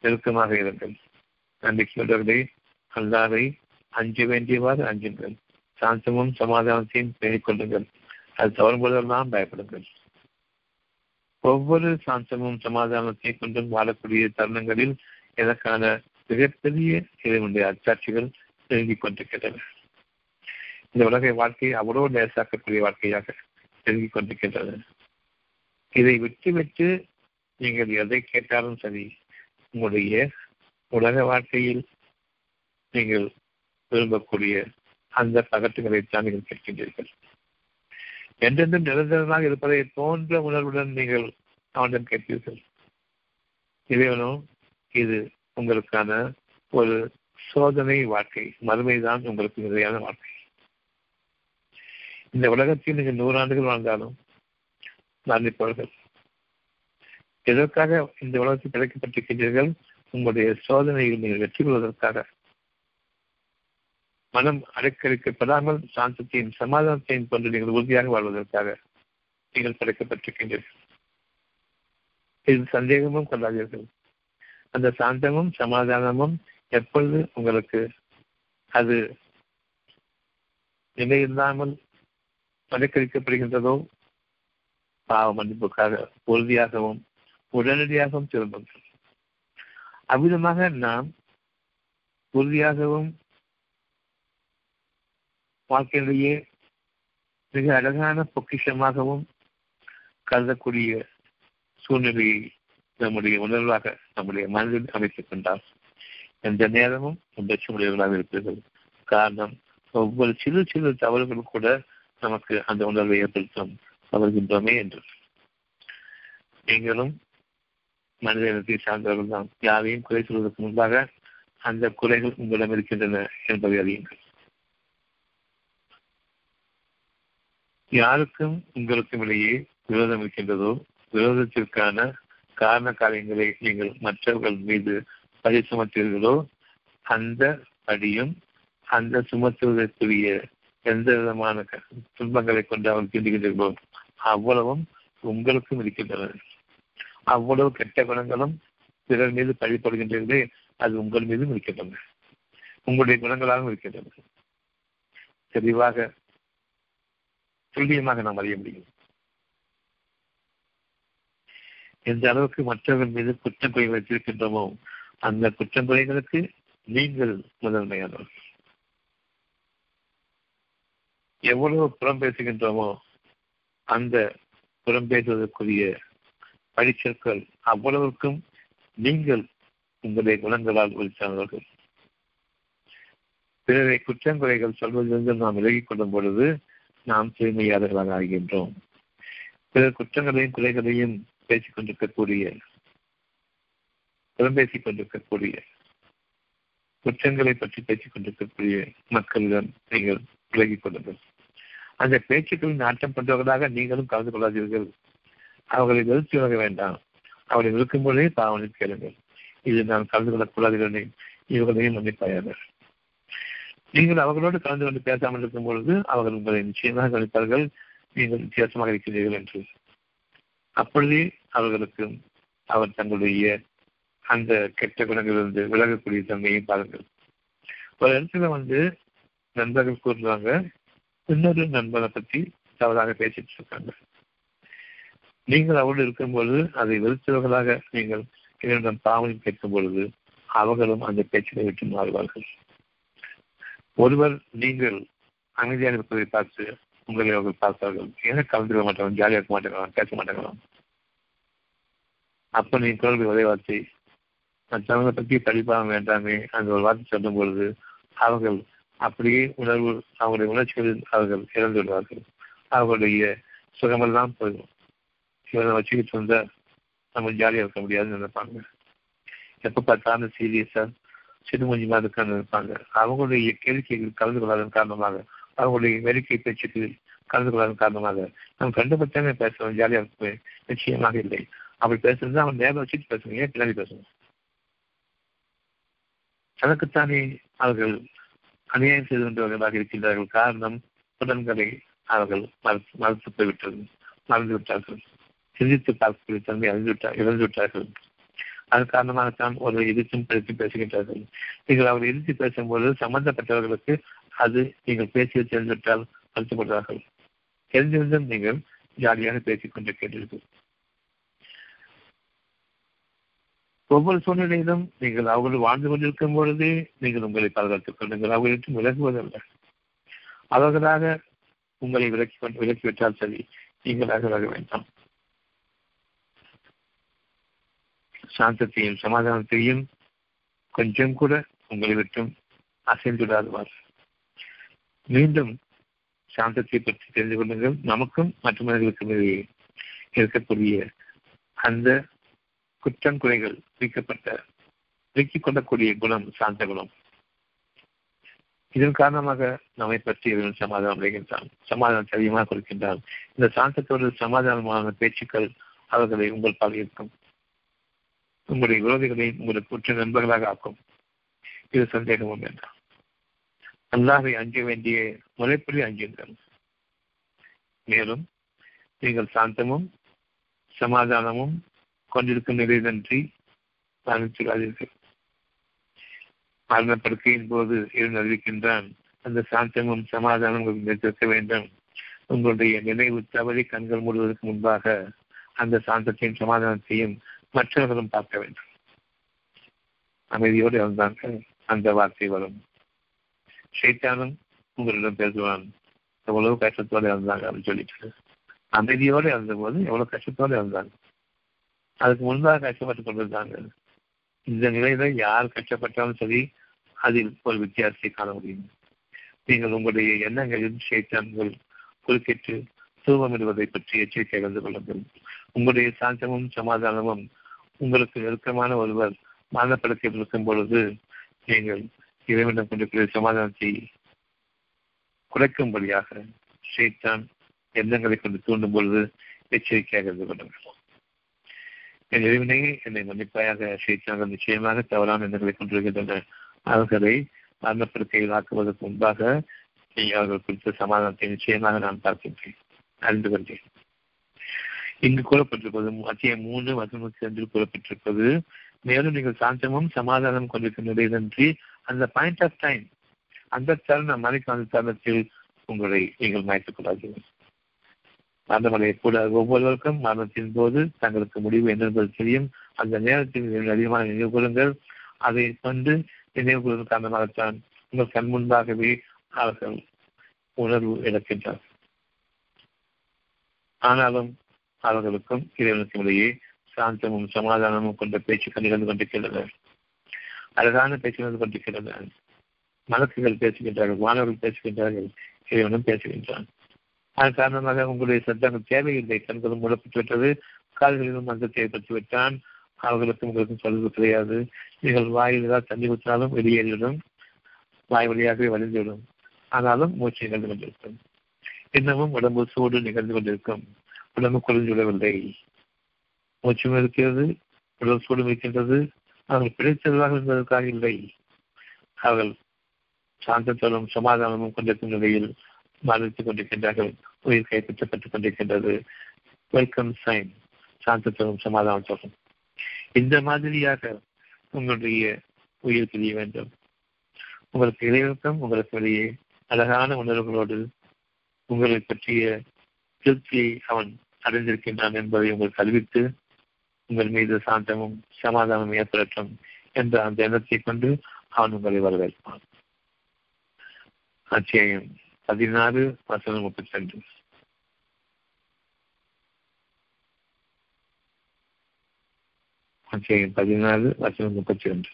நெருக்கமாக இருங்கள். நம்பிக்கையுள்ளவர்களை அல்லாவை அஞ்ச வேண்டியவாறு அஞ்சுங்கள். சாந்தமும் சமாதானத்தையும் பேணிக் கொள்ளுங்கள். அது தவறும் போதெல்லாம் பயப்படுங்கள். ஒவ்வொரு சாந்தமும் சமாதானத்தையும் கொண்டும் வாழக்கூடிய தருணங்களில் எனக்கான மிகப்பெரிய இதனுடைய அச்சாட்சிகள் நெருங்கிக் கொண்டிருக்கின்றன. இந்த உலக வாழ்க்கையை அவ்வளவு லேசாக்கக்கூடிய வாழ்க்கையாக நெருங்கிக் கொண்டிருக்கின்றன. இதை விட்டு விட்டு நீங்கள் எதை கேட்டாலும் சரி உங்களுடைய உலக வாழ்க்கையில் நீங்கள் விரும்பக்கூடிய அந்த பகட்டுகளைத்தான் நீங்கள் கேட்கின்றீர்கள். என்றென்றும் நிரந்தரமாக இருப்பதை போன்ற உணர்வுடன் நீங்கள் அவனிடம் கேட்பீர்கள். இறைவனும் இது உங்களுக்கான ஒரு சோதனை வாழ்க்கை மறுமைதான் உங்களுக்கு நிறையான வாழ்க்கை. இந்த உலகத்தில் நீங்கள் நூறாண்டுகள் வாழ்ந்தாலும் மரணிப்பவர்கள் எதற்காக இந்த உலகத்தில் கிடைக்கப்பட்டிருக்கின்றீர்கள் உங்களுடைய சோதனையில் நீங்கள் வெற்றி கொள்வதற்காக மனம் அடைக்கழிக்கப்படாமல் சாந்தத்தையும் சமாதானத்தையும் கொண்டு நீங்கள் உறுதியாக வாழ்வதற்காக நீங்கள் படைக்கப்பட்டிருக்கின்றீர்கள் இது சந்தேகமும் கொள்ளாதீர்கள். அந்த சாந்தமும் சமாதானமும் எப்பொழுது உங்களுக்கு அது நிலையில்லாமல் அடைக்கழிக்கப்படுகின்றதோ பாவ மன்னிப்புக்காக உறுதியாகவும் உடனடியாகவும் திரும்பும். அவ்விதமாக நாம் உறுதியாகவும் வாழ்க்கையிலேயே மிக அழகான பொக்கிஷமாகவும் கருதக்கூடிய சூழ்நிலையை நம்முடைய உணர்வாக நம்முடைய மனதில் அமைத்துக் கொண்டார் எந்த நேரமும் உடைச்சமுடையவர்களாக இருப்பீர்கள் காரணம் ஒவ்வொரு சிறு சிறு தவறுகள் கூட நமக்கு அந்த உணர்வை ஏற்படுத்தும் தவறுகின்றோமே என்று. நீங்களும் மனித இனத்தை சார்ந்தவர்கள் தான். யாரையும் குறை சொல்வதற்கு முன்பாக அந்த குறைகள் உங்களிடம் இருக்கின்றன என்பதை அறியுங்கள். யாருக்கும் உங்களுக்கும் இடையே விரோதம் இருக்கின்றதோ விரோதத்திற்கான காரண காரியங்களை நீங்கள் மற்றவர்கள் மீது பழி சுமத்தீர்களோ அந்த படியும் அந்த சுமத்துவதற்குரிய எந்த விதமான துன்பங்களை கொண்டு அவர்கள் தீண்டுகின்றீர்களோ அவ்வளவும் உங்களுக்கும் இருக்கின்றன. அவ்வளவு கெட்ட குணங்களும் பிறர் மீது பழிப்படுகின்றீர்களே அது உங்கள் மீதும் இருக்கின்றன. உங்களுடைய குணங்களாகவும் இருக்கின்றன. தெளிவாக துல்லியமாக நாம் அறிய முடியும். எந்த அளவுக்கு மற்றவர்கள் மீது குற்றங்குறை வைத்திருக்கின்றோமோ அந்த குற்றங்குறைகளுக்கு நீங்கள் முதன்மையானவர். எவ்வளவு புறம் பேசுகின்றோமோ அந்த புறம் பேசுவதற்குரிய பழிச்சொற்கள் அவ்வளவுக்கும் நீங்கள் உங்களுடைய குணங்களால் ஒழித்தவர்கள். பிறரை குற்றங்குறைகள் சொல்வதிலிருந்து நாம் விலகிக் கொள்ளும் பொழுது நாம் தூய்மையாளர்களாக ஆகின்றோம். பிறர் குற்றங்களையும் குறைகளையும் பேசிக் கொண்டிருக்கக்கூடிய புறம்பேசிக் கொண்டிருக்கக்கூடிய குற்றங்களை பற்றி பேசிக் கொண்டிருக்கக்கூடிய மக்களிடம் நீங்கள் விலகிக் கொள்ளுங்கள். அந்த பேச்சுக்களின் நாட்டம் கொண்டவர்களாக நீங்களும் கலந்து கொள்ளாதீர்கள். அவர்களை வெறுத்து வழங்க வேண்டாம். அவர்களை இருக்கும் பொழுதே பாவனை கேளுங்கள். இது நான் கலந்து கொள்ளக்கூடாது இவர்களையும் மன்னிப்பாயாக. நீங்கள் அவர்களோடு கலந்து கொண்டு பேசாமல் இருக்கும் பொழுது அவர்கள் உங்களை நிச்சயமாக கணிப்பார்கள் நீங்கள் வித்தியாசமாக இருக்கிறீர்கள் என்று. அப்பொழுதே அவர்களுக்கு அவர் தங்களுடைய அந்த கெட்ட குணங்களிலிருந்து விலகக்கூடிய தன்மையை பாருங்கள். ஒரு இடத்துல வந்து நண்பர்கள் கூறுறாங்க இன்னொரு நண்பனை பற்றி தவறாக பேசிட்டு இருக்காங்க. நீங்கள் அவரோடு இருக்கும்போது அதை வெறுத்தவர்களாக நீங்கள் என்னிடம் பாவனை கேட்கும் பொழுது அவர்களும் அந்த பேச்சினை விட்டு மாறுவார்கள். ஒருவர் நீங்கள் அமைதியாக இருப்பதை பார்த்து உங்களை அவர்கள் பார்த்தார்கள் ஏன்னா கலந்துக்க மாட்டாங்க ஜாலியாக இருக்க மாட்டேங்கிறான் பேச மாட்டேங்கலாம் அப்ப நீ குரல் ஒரே வார்த்தை. மற்றவங்களை பற்றி படிப்பாக வேண்டாமே அந்த ஒரு வார்த்தை சொல்லும் பொழுது அவர்கள் அப்படியே உணர்வு அவங்களுடைய உணர்ச்சிகளில் அவர்கள் இறந்து விடுவார்கள் அவர்களுடைய சுகமெல்லாம் போயிடும். இவரை வச்சுக்கிட்டு இருந்தா நம்ம ஜாலியாக இருக்க முடியாதுன்னு நினைப்பாங்க. எப்போ பார்த்தாலும் சீரியஸா சிறுமஞ்சிமா இருக்கான்னு நினைப்பாங்க. அவங்களுடைய கேளிக்கைகள் கலந்து கொள்ளாதன் காரணமாக அவங்களுடைய வேடிக்கை பேச்சுக்கு கலந்து கொள்ளாதன் காரணமாக நம்ம கண்டுபட்டாங்க பேசுவோம் ஜாலியாக இருக்குமே நிச்சயமாக இல்லை. அப்படி பேசுறது அவன் நேரம் வச்சுட்டு பேசுங்க ஏன் பின்னாடி பேசணும் தனக்குத்தானே அவர்கள் அநியாயம் செய்து கொண்டவர்களாக இருக்கின்றார்கள். காரணம் புலன்களை அவர்கள் மறுத்து மறுத்து போய்விட்டது மறந்து விட்டார்கள். சிந்தித்து பார்க்கக்கூடிய தன்மை அறிந்துவிட்டார் விட்டார் விட்டார்கள் அதன் காரணமாகத்தான் ஒரு எதிர்த்தும் பிரித்து பேசுகின்றார்கள். நீங்கள் அவர் எதிர்த்து பேசும்போது சம்பந்தப்பட்டவர்களுக்கு அது நீங்கள் பேசியது தெரிந்துவிட்டால் வருத்தப்படுவார்கள். தெரிந்திருந்தும் நீங்கள் ஜாலியாக பேசிக் கொண்டிருக்கிறீர்கள் ஒவ்வொரு சூழ்நிலையிலும் நீங்கள் அவர்கள் வாழ்ந்து கொண்டிருக்கும் பொழுதே நீங்கள் உங்களை பாதுகாத்துக் கொள்ளுங்கள். அவர்களிடம் விலகுவதல்ல. அவர்களாக உங்களை விலக்கி விலக்கிவிட்டால் சரி நீங்களாக விலக வேண்டாம். சாந்தத்தையும் சமாதானத்தையும் கொஞ்சம் கூட உங்களை விட்டும் அசைந்துடாதுவார் மீண்டும் சாந்தத்தை பற்றி தெரிந்து கொள்ளுங்கள். நமக்கும் மற்றவர்களுக்கும் இடையே இருக்கக்கூடிய அந்த குற்றம் குறைகள் நீக்கப்பட்ட நீக்கிக் கொள்ளக்கூடிய குணம் சாந்த குணம். இதன் காரணமாக நம்மை பற்றி இவன் சமாதானம் அடைகின்றான். சமாதானம் அதிகமாக கொடுக்கின்றான். இந்த சாந்தத்தோடு சமாதானமான பேச்சுக்கள் அவர்களை உங்கள் பால் இருக்கும் உங்களுடைய விரோதிகளை உங்களுக்கு உற்ற நண்பர்களாக ஆக்கும். இது சந்தேகமும் வேண்டாம் அல்லாவை அஞ்ச வேண்டிய முறைப்படி அஞ்சுங்கள். மேலும் நீங்கள் சாந்தமும் சமாதானமும் கொண்டிருக்கும் நிலையின்றி மரணிச்சுடாதீர்கள் மரணப்படுக்கையின் போது இருந்து அறிவிக்கின்றான் அந்த சாந்தமும் சமாதானம் நிறுத்த வேண்டும். உங்களுடைய நினைவு தவறி கண்கள் மூடுவதற்கு முன்பாக அந்த சாந்தத்தையும் சமாதானத்தையும் மற்றவர்களும் பார்க்க வேண்டும். அமைதியோடு இருந்தாங்க அந்த வார்த்தை வரும் ஷைத்தானும் உங்களிடம் பேசுவான். எவ்வளவு கஷ்டத்தோடு இருந்தாங்க அப்படின்னு சொல்லிட்டு. அமைதியோடு இருந்தபோது எவ்வளவு கஷ்டத்தோடு இருந்தாங்க. அதுக்கு முன்பாக கஷ்டப்பட்டு கொண்டிருந்தாங்க. இந்த நிலையில யார் கஷ்டப்பட்டாலும் சரி அதில் ஒரு வித்தியாசத்தை காண முடியும். நீங்கள் உங்களுடைய எண்ணங்களில் சைத்தான்கள் குறுக்கிட்டு தூவமிடுவதை பற்றி எச்சரிக்கை கலந்து கொள்ளுங்கள். உங்களுடைய சாந்தமும் சமாதானமும் உங்களுக்கு நெருக்கமான ஒருவர் மரணப்படுக்கையில் இருக்கும் பொழுது நீங்கள் இறைவனிடம் கொண்டிருக்கிற சமாதானத்தை குறைக்கும்படியாக ஷைத்தான் எண்ணங்களை கொண்டு தூண்டும் பொழுது எச்சரிக்கையாக இருந்து கொண்டிருக்கிறோம் என் இறைவனையே என்னை மன்னிப்பாயாக ஷைத்தான்கள் நிச்சயமாக தவறான எண்ணங்களை கொண்டிருக்கின்றன அவர்களை மரணப்படுக்கையில் ஆக்குவதற்கு முன்பாக அவர்கள் குறித்த சமாதானத்தை நிச்சயமாக நான் பார்க்கின்றேன். அறிந்து கொண்டேன் இங்கு கூறப்பட்டிருப்பது அத்தியாயம் மூன்று வசனத்தி அஞ்சில் கூறப்பட்டிருப்பது. மேலும் நீங்கள் சாந்தமும் சமாதானம் கொண்டிருக்கின்றதை நன்றி அந்த பாயிண்ட் ஆஃப் டைம் அந்த தருணம் மறைக்கும் அந்த தருணத்தில் உங்களை நீங்கள் மாய்த்துக் கொள்ளாதீர்கள். மரணமடைய கூட ஒவ்வொருவருக்கும் மரணத்தின் போது தங்களுக்கு முடிவு என்னென்பது தெரியும். அந்த நேரத்தில் அதிகமாக நினைவு கொள்ளுங்கள். அதை கொண்டு நினைவு கொள்வதன் காரணமாகத்தான் உங்கள் கண் முன்பாகவே அவர்கள் உணர்வு இழக்கின்றார் ஆனாலும் அவர்களுக்கும் இறைவனுக்கும் இடையே சாந்தமும் சமாதானமும் கொண்ட பேச்சுக்கள் நிகழ்ந்து கொண்டிருக்கிறது அழகான பேச்சு நிகழ்ந்து கொண்டிருக்கிறது மலக்குகள் பேசுகின்றார்கள் மாணவர்கள் பேசுகின்றார்கள் இறைவனும் பேசுகின்றான். அதன் காரணமாக உங்களுடைய சத்தங்கள் தேவையில்லை. கண்களும் மூடப்பட்டு விட்டது கால்களிலும் மந்தத்தை ஏற்படுத்தி விட்டான். அவர்களுக்கும் உங்களுக்கும் சொல்வது கிடையாது. நீங்கள் வாயில் ஏதாவது தண்ணி ஊற்றினாலும் வெளியேறிவிடும் வாய் வழியாகவே வலிந்துவிடும் ஆனாலும் மூச்சு நிகழ்ந்து கொண்டிருக்கும். இன்னமும் உடம்பு சூடு நிகழ்ந்து கொண்டிருக்கும். உடம்பு குறைந்துவிடவில்லை மூச்சும் இருக்கிறது உடல் சூடும் இருக்கின்றது அவர்கள் பிழைத்ததாக இருந்ததற்காக இல்லை. அவர்கள் சாந்தத்தோடும் சமாதானமும் கொண்டிருக்கும் நிலையில் மறைத்துக் கொண்டிருக்கின்றார்கள் உயிர் கைப்பற்றப்பட்டுக் கொண்டிருக்கின்றது. வெல்கம் சைன் சாந்தத்தோடும் சமாதானத்தோடும் இந்த மாதிரியாக உங்களுடைய உயிர் பிரிய வேண்டும். உங்களுக்கு இறைவனுக்கும் உங்களுக்கு வெளியே அழகான உணர்வுகளோடு உங்களை பற்றிய திருப்தியை அவன் அடைந்திருக்கின்றான் என்பதை உங்கள் அறிவித்து உங்கள் மீது சாந்தமும் சமாதானமும் ஏற்படட்டும் என்ற அந்த எண்ணத்தை கொண்டு அவன் உங்களை வரவேற்பான். அத்தியாயம் பதினாறு வசனம் முப்பத்தி ரெண்டு அத்தியாயம் பதினாறு வசனம் முப்பத்தி ரெண்டு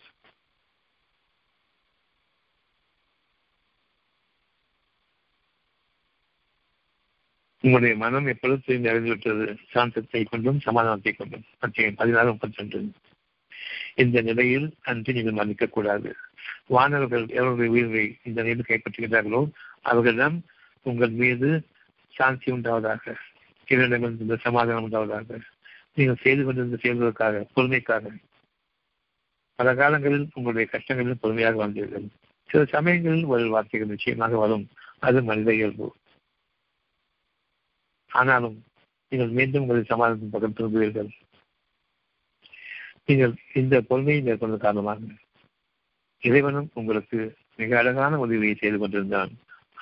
உங்களுடைய மனம் எப்பொழுது தெரிந்து அறிந்துவிட்டது சாந்தத்தை கொண்டும் சமாதானத்தை கொண்டும். அத்தியம் பதினாறு முப்பத்தி ரெண்டு இந்த நிலையில் அன்று நீங்கள் மன்னிக்கக்கூடாது வானவர்கள் எவருடைய உயிரை இந்த நிலையில் கைப்பற்றுகிறார்களோ அவர்களிடம் உங்கள் மீது சாந்தி உண்டாவதாக இவரிடமிருந்து இந்த சமாதானம் உண்டாவதாக நீங்கள் செய்து கொண்டிருந்த செயல்களுக்காக பொறுமைக்காக பல காலங்களில் உங்களுடைய கஷ்டங்களில் பொறுமையாக வாழ்ந்தீர்கள். சில சமயங்களில் ஒரு வார்த்தைகள் நிச்சயமாக வரும். அது மனித இயல்பு. ஆனாலும் நீங்கள் மீண்டும் உங்களை சமாதானத்தின் பக்கம் திரும்புவீர்கள். நீங்கள் இந்த பொறுமையை மேற்கொண்ட காரணமாக இறைவனும் உங்களுக்கு மிக அழகான உதவியை செய்து கொண்டிருந்தான்.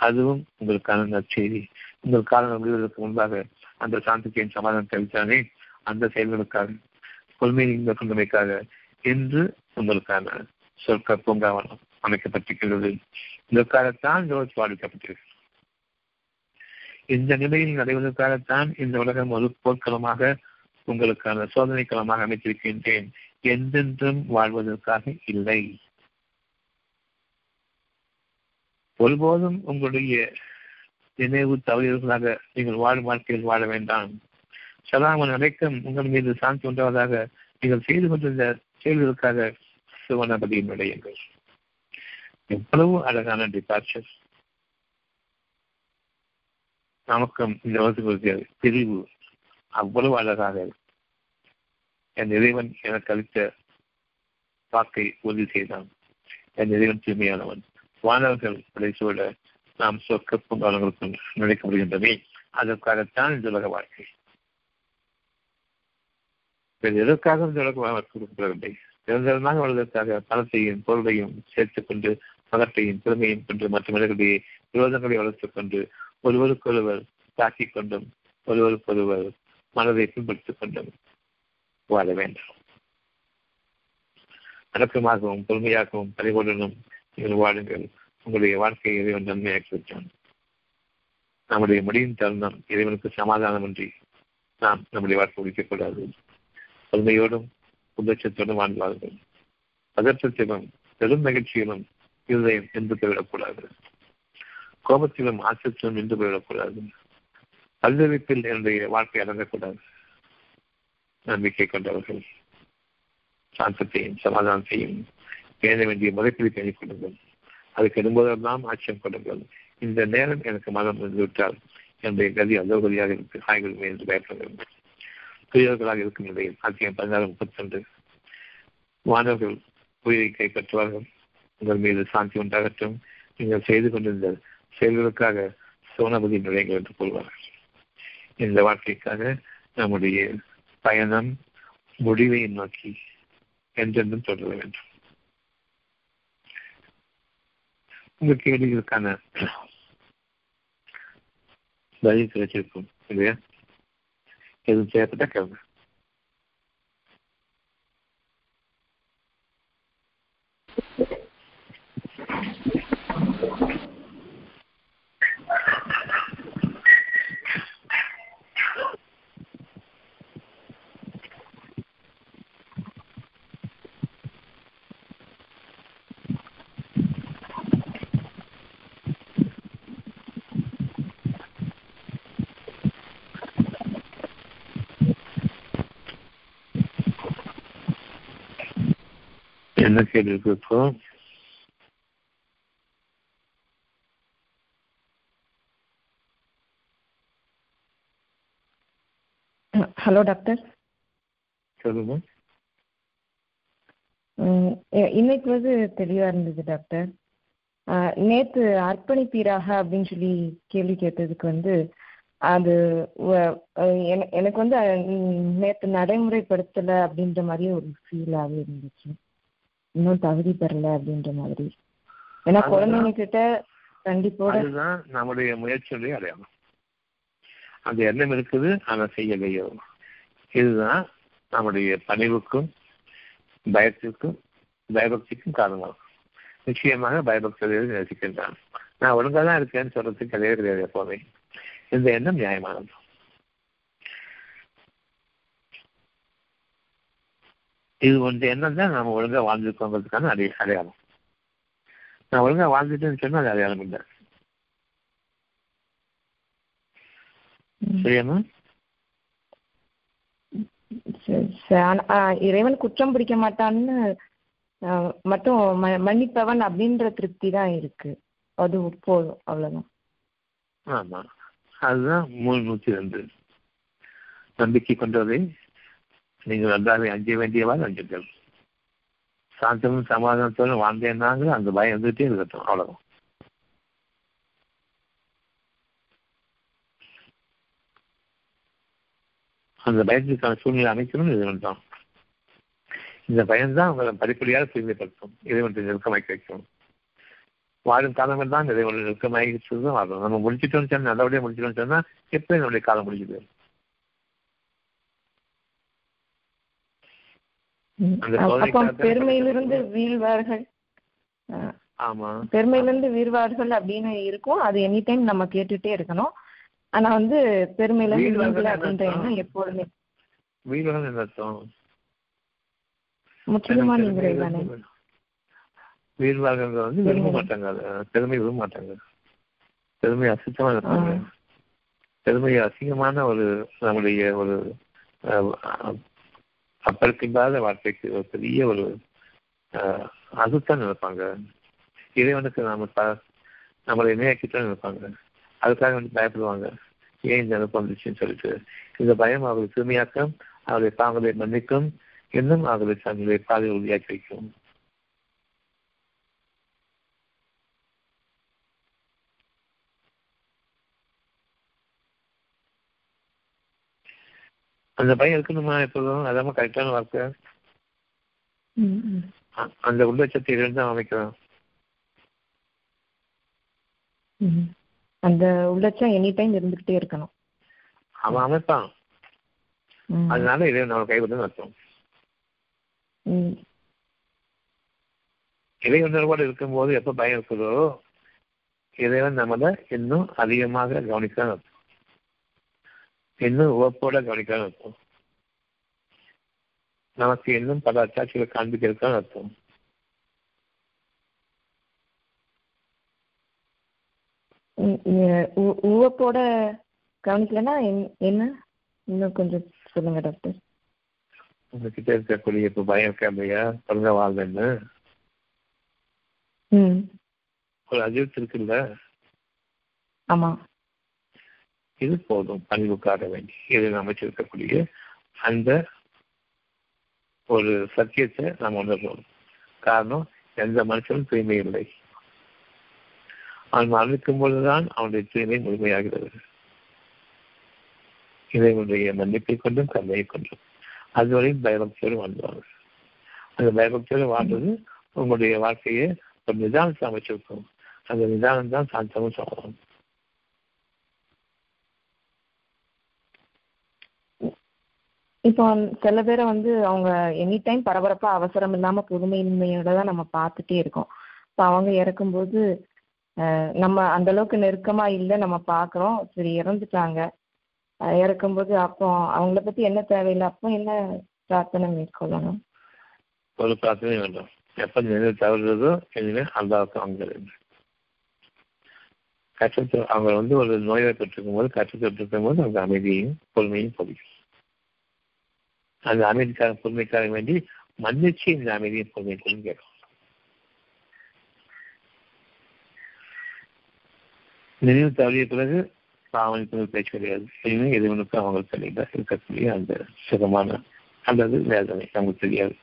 அதுவும் உங்களுக்கான நற்செய்தி. உங்கள் காலம் முடிவதற்கு முன்பாக அந்த சாந்திக்கையின் சமாதானம் தெரிவித்தானே அந்த செயல்களுக்காக கொள்மையை மேற்கொண்டமைக்காக இன்று உங்களுக்கான சொற்க பூங்காவனம் அமைக்கப்பட்டிருக்கிறது. இதற்காகத்தான் ஜோர்ஜ் பாதிக்கப்பட்டிருக்கிறது இந்த நிலையில் நடைவதற்காகத்தான் இந்த உலகம் ஒரு போர்க்களமாக உங்களுக்கான சோதனை களமாக அமைத்திருக்கின்றேன். என்றென்றும் வாழ்வதற்காக இல்லை. ஒருபோதும் உங்களுடைய நினைவு தவறியவர்களாக நீங்கள் வாழும் வாழ்க்கையில் வாழ வேண்டாம். சலாமன் அடைக்கம் உங்கள் மீது சாந்தி உண்டாவதாக நீங்கள் செய்து கொண்டிருந்த செயல்களுக்காக சிவனபதியின் விடயங்கள். எவ்வளவு அழகான டிபார்ச்சர் நமக்கும் இந்த உலகத்துக்கு பிரிவு அவ்வளவு அழகாக என் இறைவன் எனக்கு அளித்த வாக்கை உறுதி செய்தான். என் இறைவன் தூய்மையானவன். வானவர்கள் படைசூழ நாம் சொற்க பூங்காலங்களுக்கும் நினைக்கப்படுகின்றமே. அதற்காகத்தான் இந்த உலக வாழ்க்கை. வேறு எதற்காக இந்த உலக வாழ்க்கை கொடுக்கப்படவில்லை? நிரந்தரமாக வாழ்வதற்காக பணத்தையும் பொருளையும் சேர்த்துக் கொண்டு மகத்தையும் திறமையும் கொண்டு மற்ற மனிதர்களுடைய விரோதங்களை வளர்த்துக் கொண்டு ஒருவருக்கொருவர் தாக்கிக் கொண்டும் ஒருவருக்கொருவர் மனதை பின்பற்றிக் கொண்டும் வாழ வேண்டும். அடக்கமாகவும் பொறுமையாகவும் பறிவுடனும் நீங்கள் வாழுங்கள். உங்களுடைய வாழ்க்கையை இறைவன் நன்மையாக்கிவிட்டான். நம்முடைய முடியும் தருணம் இறைவனுக்கு சமாதானமின்றி நாம் நம்முடைய வாழ்க்கை முடிக்கக்கூடாது. பொறுமையோடும் உதச்சத்தோடும் வாழ்வார்கள் பதற்றத்திலும் பெரும் மகிழ்ச்சியிலும் இருதயம் என்று விடக்கூடாது. கோபத்திலும் ஆச்சத்திலும் நின்று போய்விடக்கூடாது பல்தவிப்பில் என்னுடைய வாழ்க்கை அடங்கக்கூடாது. நம்பிக்கை கொண்டவர்கள் சாந்தத்தையும் சமாதானத்தையும் பேண வேண்டிய முறைப்படி பேணிக் கொள்ளுங்கள். அது கெடும்போதெல்லாம் ஆட்சியம் கொள்ளுங்கள். இந்த நேரம் எனக்கு மதம் வந்துவிட்டால் என்னுடைய கதி அதோகதியாக இருக்கு. காய்கள் என்று பயப்படுங்கள். துயர்களாக இருக்கும் நிலையில் ஆட்சியம் பதினாறு முப்பத்தி மாணவர்கள் உயிரை கைப்பற்றுவார்கள். உங்கள் மீது சாந்தி உண்டாகட்டும். நீங்கள் செய்து கொண்டிருந்த செயல்களுக்காக சோனபதி நுழைங்கள் என்று கொள்வார் இந்த வாழ்க்கைக்காக நம்முடைய பயணம் முடிவை நோக்கி என்றென்றும் தொடர வேண்டும். உங்க கேள்விகளுக்கான பதில் கிடைச்சிருக்கும் இல்லையா? எதுவும் தேவைப்பட்ட கேள்வி என்ன கேள்வி இருக்கு இப்போ ஹலோ டாக்டர். சொல்லுங்க. இன்னைக்கு வந்து தெளிவா இருந்தது டாக்டர். நேத்து அர்ப்பணிப்பீராக அப்படின்னு சொல்லி கேள்வி கேட்டதுக்கு வந்து அது எனக்கு வந்து நேத்து நடைமுறைப்படுத்தல அப்படின்ற மாதிரி ஒரு ஃபீலாகவே இருந்துச்சு. இன்னும் தகுதி பெறல அப்படின்ற மாதிரி. ஏன்னா குழந்தைங்க கிட்ட கண்டிப்போட அதுதான் நம்முடைய முயற்சியுடைய அடையாளம் அந்த எண்ணம் இருக்குது ஆனா செய்யலையோ இதுதான் நம்முடைய பணிவுக்கும் பயத்திற்கும் பயபக்திக்கும் காரணமாகும் நிச்சயமாக பயபக்தியை நேசிக்கின்றான் நான் ஒழுங்கா தான் இருக்கேன்னு சொல்றதுக்கு கிடையாது எப்போவுமே. இந்த எண்ணம் நியாயமானது. இது ஒன்று எண்ணம் தான் நாம ஒழுங்கா வாழ்ந்துருக்கோங்கிறதுக்கான அடைய அடையாளம். நான் ஒழுங்கா வாழ்ந்துட்டேன்னு சொன்னா அது அடையாளம் இல்லை. சரியாமா இறைவன் குற்றம் பிடிக்க மாட்டான்னு மட்டும் மன்னிப்பவன் அப்படின்ற திருப்தி தான் இருக்கு. அது போதும் அவ்வளவுதான். ஆமா. அதுதான் மூணு நூத்தி ரெண்டு. நம்பிக்கை கொண்டதை நீங்கள் நன்றாக அஞ்ச வேண்டியவாறு அஞ்சுங்கள். சாந்தமும் சமாதானத்தோடு வாழ்ந்தேன்னாங்க அந்த பயம் வந்துட்டே இருக்கட்டும் அவ்வளவு அந்த பயத்துக்கான சூழ்நிலை அமைக்கணும் இறைவன் தான். இந்த பயம்தான் உங்களை படிப்படியாக தூய்மைப்படுத்தும் இறைவன் நெருக்கமாக்கி வைக்கணும் வாழும் காலங்கள் தான் இறைவன் நெருக்கமாகி வாழும் நம்ம முடிச்சிட்டோம்னு சொன்னால் நல்லபடியாக முடிச்சிட்டோம்னு சொன்னால் எப்போ நம்முடைய காலம் முடிஞ்சுது. போயிடும் பெருமையிலிருந்து வீழ்வார்கள். ஆமா. பெருமையிலிருந்து வீழ்வார்கள் அப்படின்னு இருக்கும். அது எனி டைம் நம்ம கேட்டுட்டே இருக்கணும். ஆனா வந்து பெருமையில வீழ்வல அப்படின்ற எண்ணம் எப்பொழுதுமே வீழ்வர்கள் அர்த்தம்? நீங்கிறது தானே உயிர் வாழ்கிறவங்க வந்து விரும்ப மாட்டாங்க பெருமை விரும்ப மாட்டாங்க பெருமை அசுத்தமா இருப்பாங்க. பெருமை அசிங்கமான ஒரு நம்முடைய ஒரு அப்பழுக்கில்லாத வாழ்க்கைக்கு ஒரு பெரிய ஒரு அதுதான் நினைப்பாங்க. இறைவனுக்கு நாம நம்மளை இணையாக்கித்தான் நினைப்பாங்க. அதுக்காக வந்து பயப்படுவாங்க. ஏன் இந்த அனுப்பம் வந்துச்சுன்னு சொல்லிட்டு. இந்த பயம் அவர்களை தூய்மையாக்கும் அவர்களை தாங்களை மன்னிக்கும் இன்னும் அவர்களை தங்களை பாதை உறுதியாக்கி வைக்கும். அந்த பயம் இருக்கணுமா எப்போதும் அதாம கரெக்டான வார்த்தை அந்த உள்ளட்சத்தை இருந்து அமைக்கலாம் அந்த உள்ளட்சம் எனி டைம் இருந்துகிட்டே இருக்கணும். அவன் அமைப்பான். அதனால இதை நம்ம கைவிட்டு அர்த்தம். இறை உணர்வோடு இருக்கும்போது எப்ப பயம் இருக்குதோ இறைவன் நம்மள இன்னும் அதிகமாக கவனிக்கலாம் அர்த்தம். இன்னும் உவப்போட கவனிக்கலாம் அர்த்தம். நமக்கு இன்னும் பல அச்சாட்சிகளை காண்பிக்கிறதுக்கான அர்த்தம். உவப்போட கவனிக்கலன்னா என்ன? இன்னும் கொஞ்சம் சொல்லுங்க டாக்டர். உங்ககிட்ட இருக்கக்கூடிய இப்ப பயம் இருக்கா இல்லையா? பிறந்த வாழ்ந்தேன்னு. ஒரு அஜித் இருக்குல்ல? ஆமா. இது போதும். பணிவு காட்ட வேண்டி இதில் அமைச்சிருக்கக்கூடிய அந்த ஒரு சத்தியத்தை நாம் உணர்றோம் காரணம் எந்த மனுஷனும் தூய்மை இல்லை. அவன் மரணிக்கும் பொழுதுதான் அவனுடைய தூய்மை முழுமையாகிறது. இறைவனுடைய மன்னிப்பை கொண்டும் கண்மையை கொண்டும். அதுவரை பயபக்தியோடு வாழ்ந்துவாங்க அந்த பயபக்தியோடு வாழ்ந்தது உங்களுடைய வாழ்க்கையை ஒரு நிதானத்தை அமைச்சிருக்கும். அந்த நிதானம் தான் சாந்தமும் சொல்லலாம் இப்போ சில பேரை வந்து அவங்க எனி டைம் பரபரப்பா அவசரம் இல்லாம புதுமையின்மையோட தான் நம்ம பார்த்துட்டே இருக்கோம். இப்போ அவங்க இறக்கும்போது நம்ம அந்த அளவுக்கு நெருக்கமா இல்லை நம்ம பார்க்குறோம். சரி இறந்துட்டாங்க. இறக்கும்போது அப்போ அவங்கள பத்தி என்ன தேவையில்லை? அப்போ என்ன பிரார்த்தனை மேற்கொள்ளணும்? ஒரு பிரார்த்தனை வேண்டும். எப்ப நினைவு தவறுறதோ அந்த அல்லாவுக்கு அவங்க கஷ்டத்தை அவங்க வந்து ஒரு நோயை பெற்றிருக்கும் போது கஷ்டத்தை பெற்றிருக்கும் போது அவங்க அமைதியையும் பொறுமையும் பொழியும் அந்த அமைதிக்காரன் பொறுமைக்காரன் வேண்டி மன்னிச்சு இந்த அமைதியை பொறுமை கொள்ளும் கேட்கும். நினைவு தவறிய பிறகு பாவனுக்கு பேச்சு கிடையாது. இனிமே எதுவனுக்கு அவங்களுக்கு தெரியல இருக்கக்கூடிய அந்த சுகமான அல்லது வேதனை நமக்கு தெரியாது.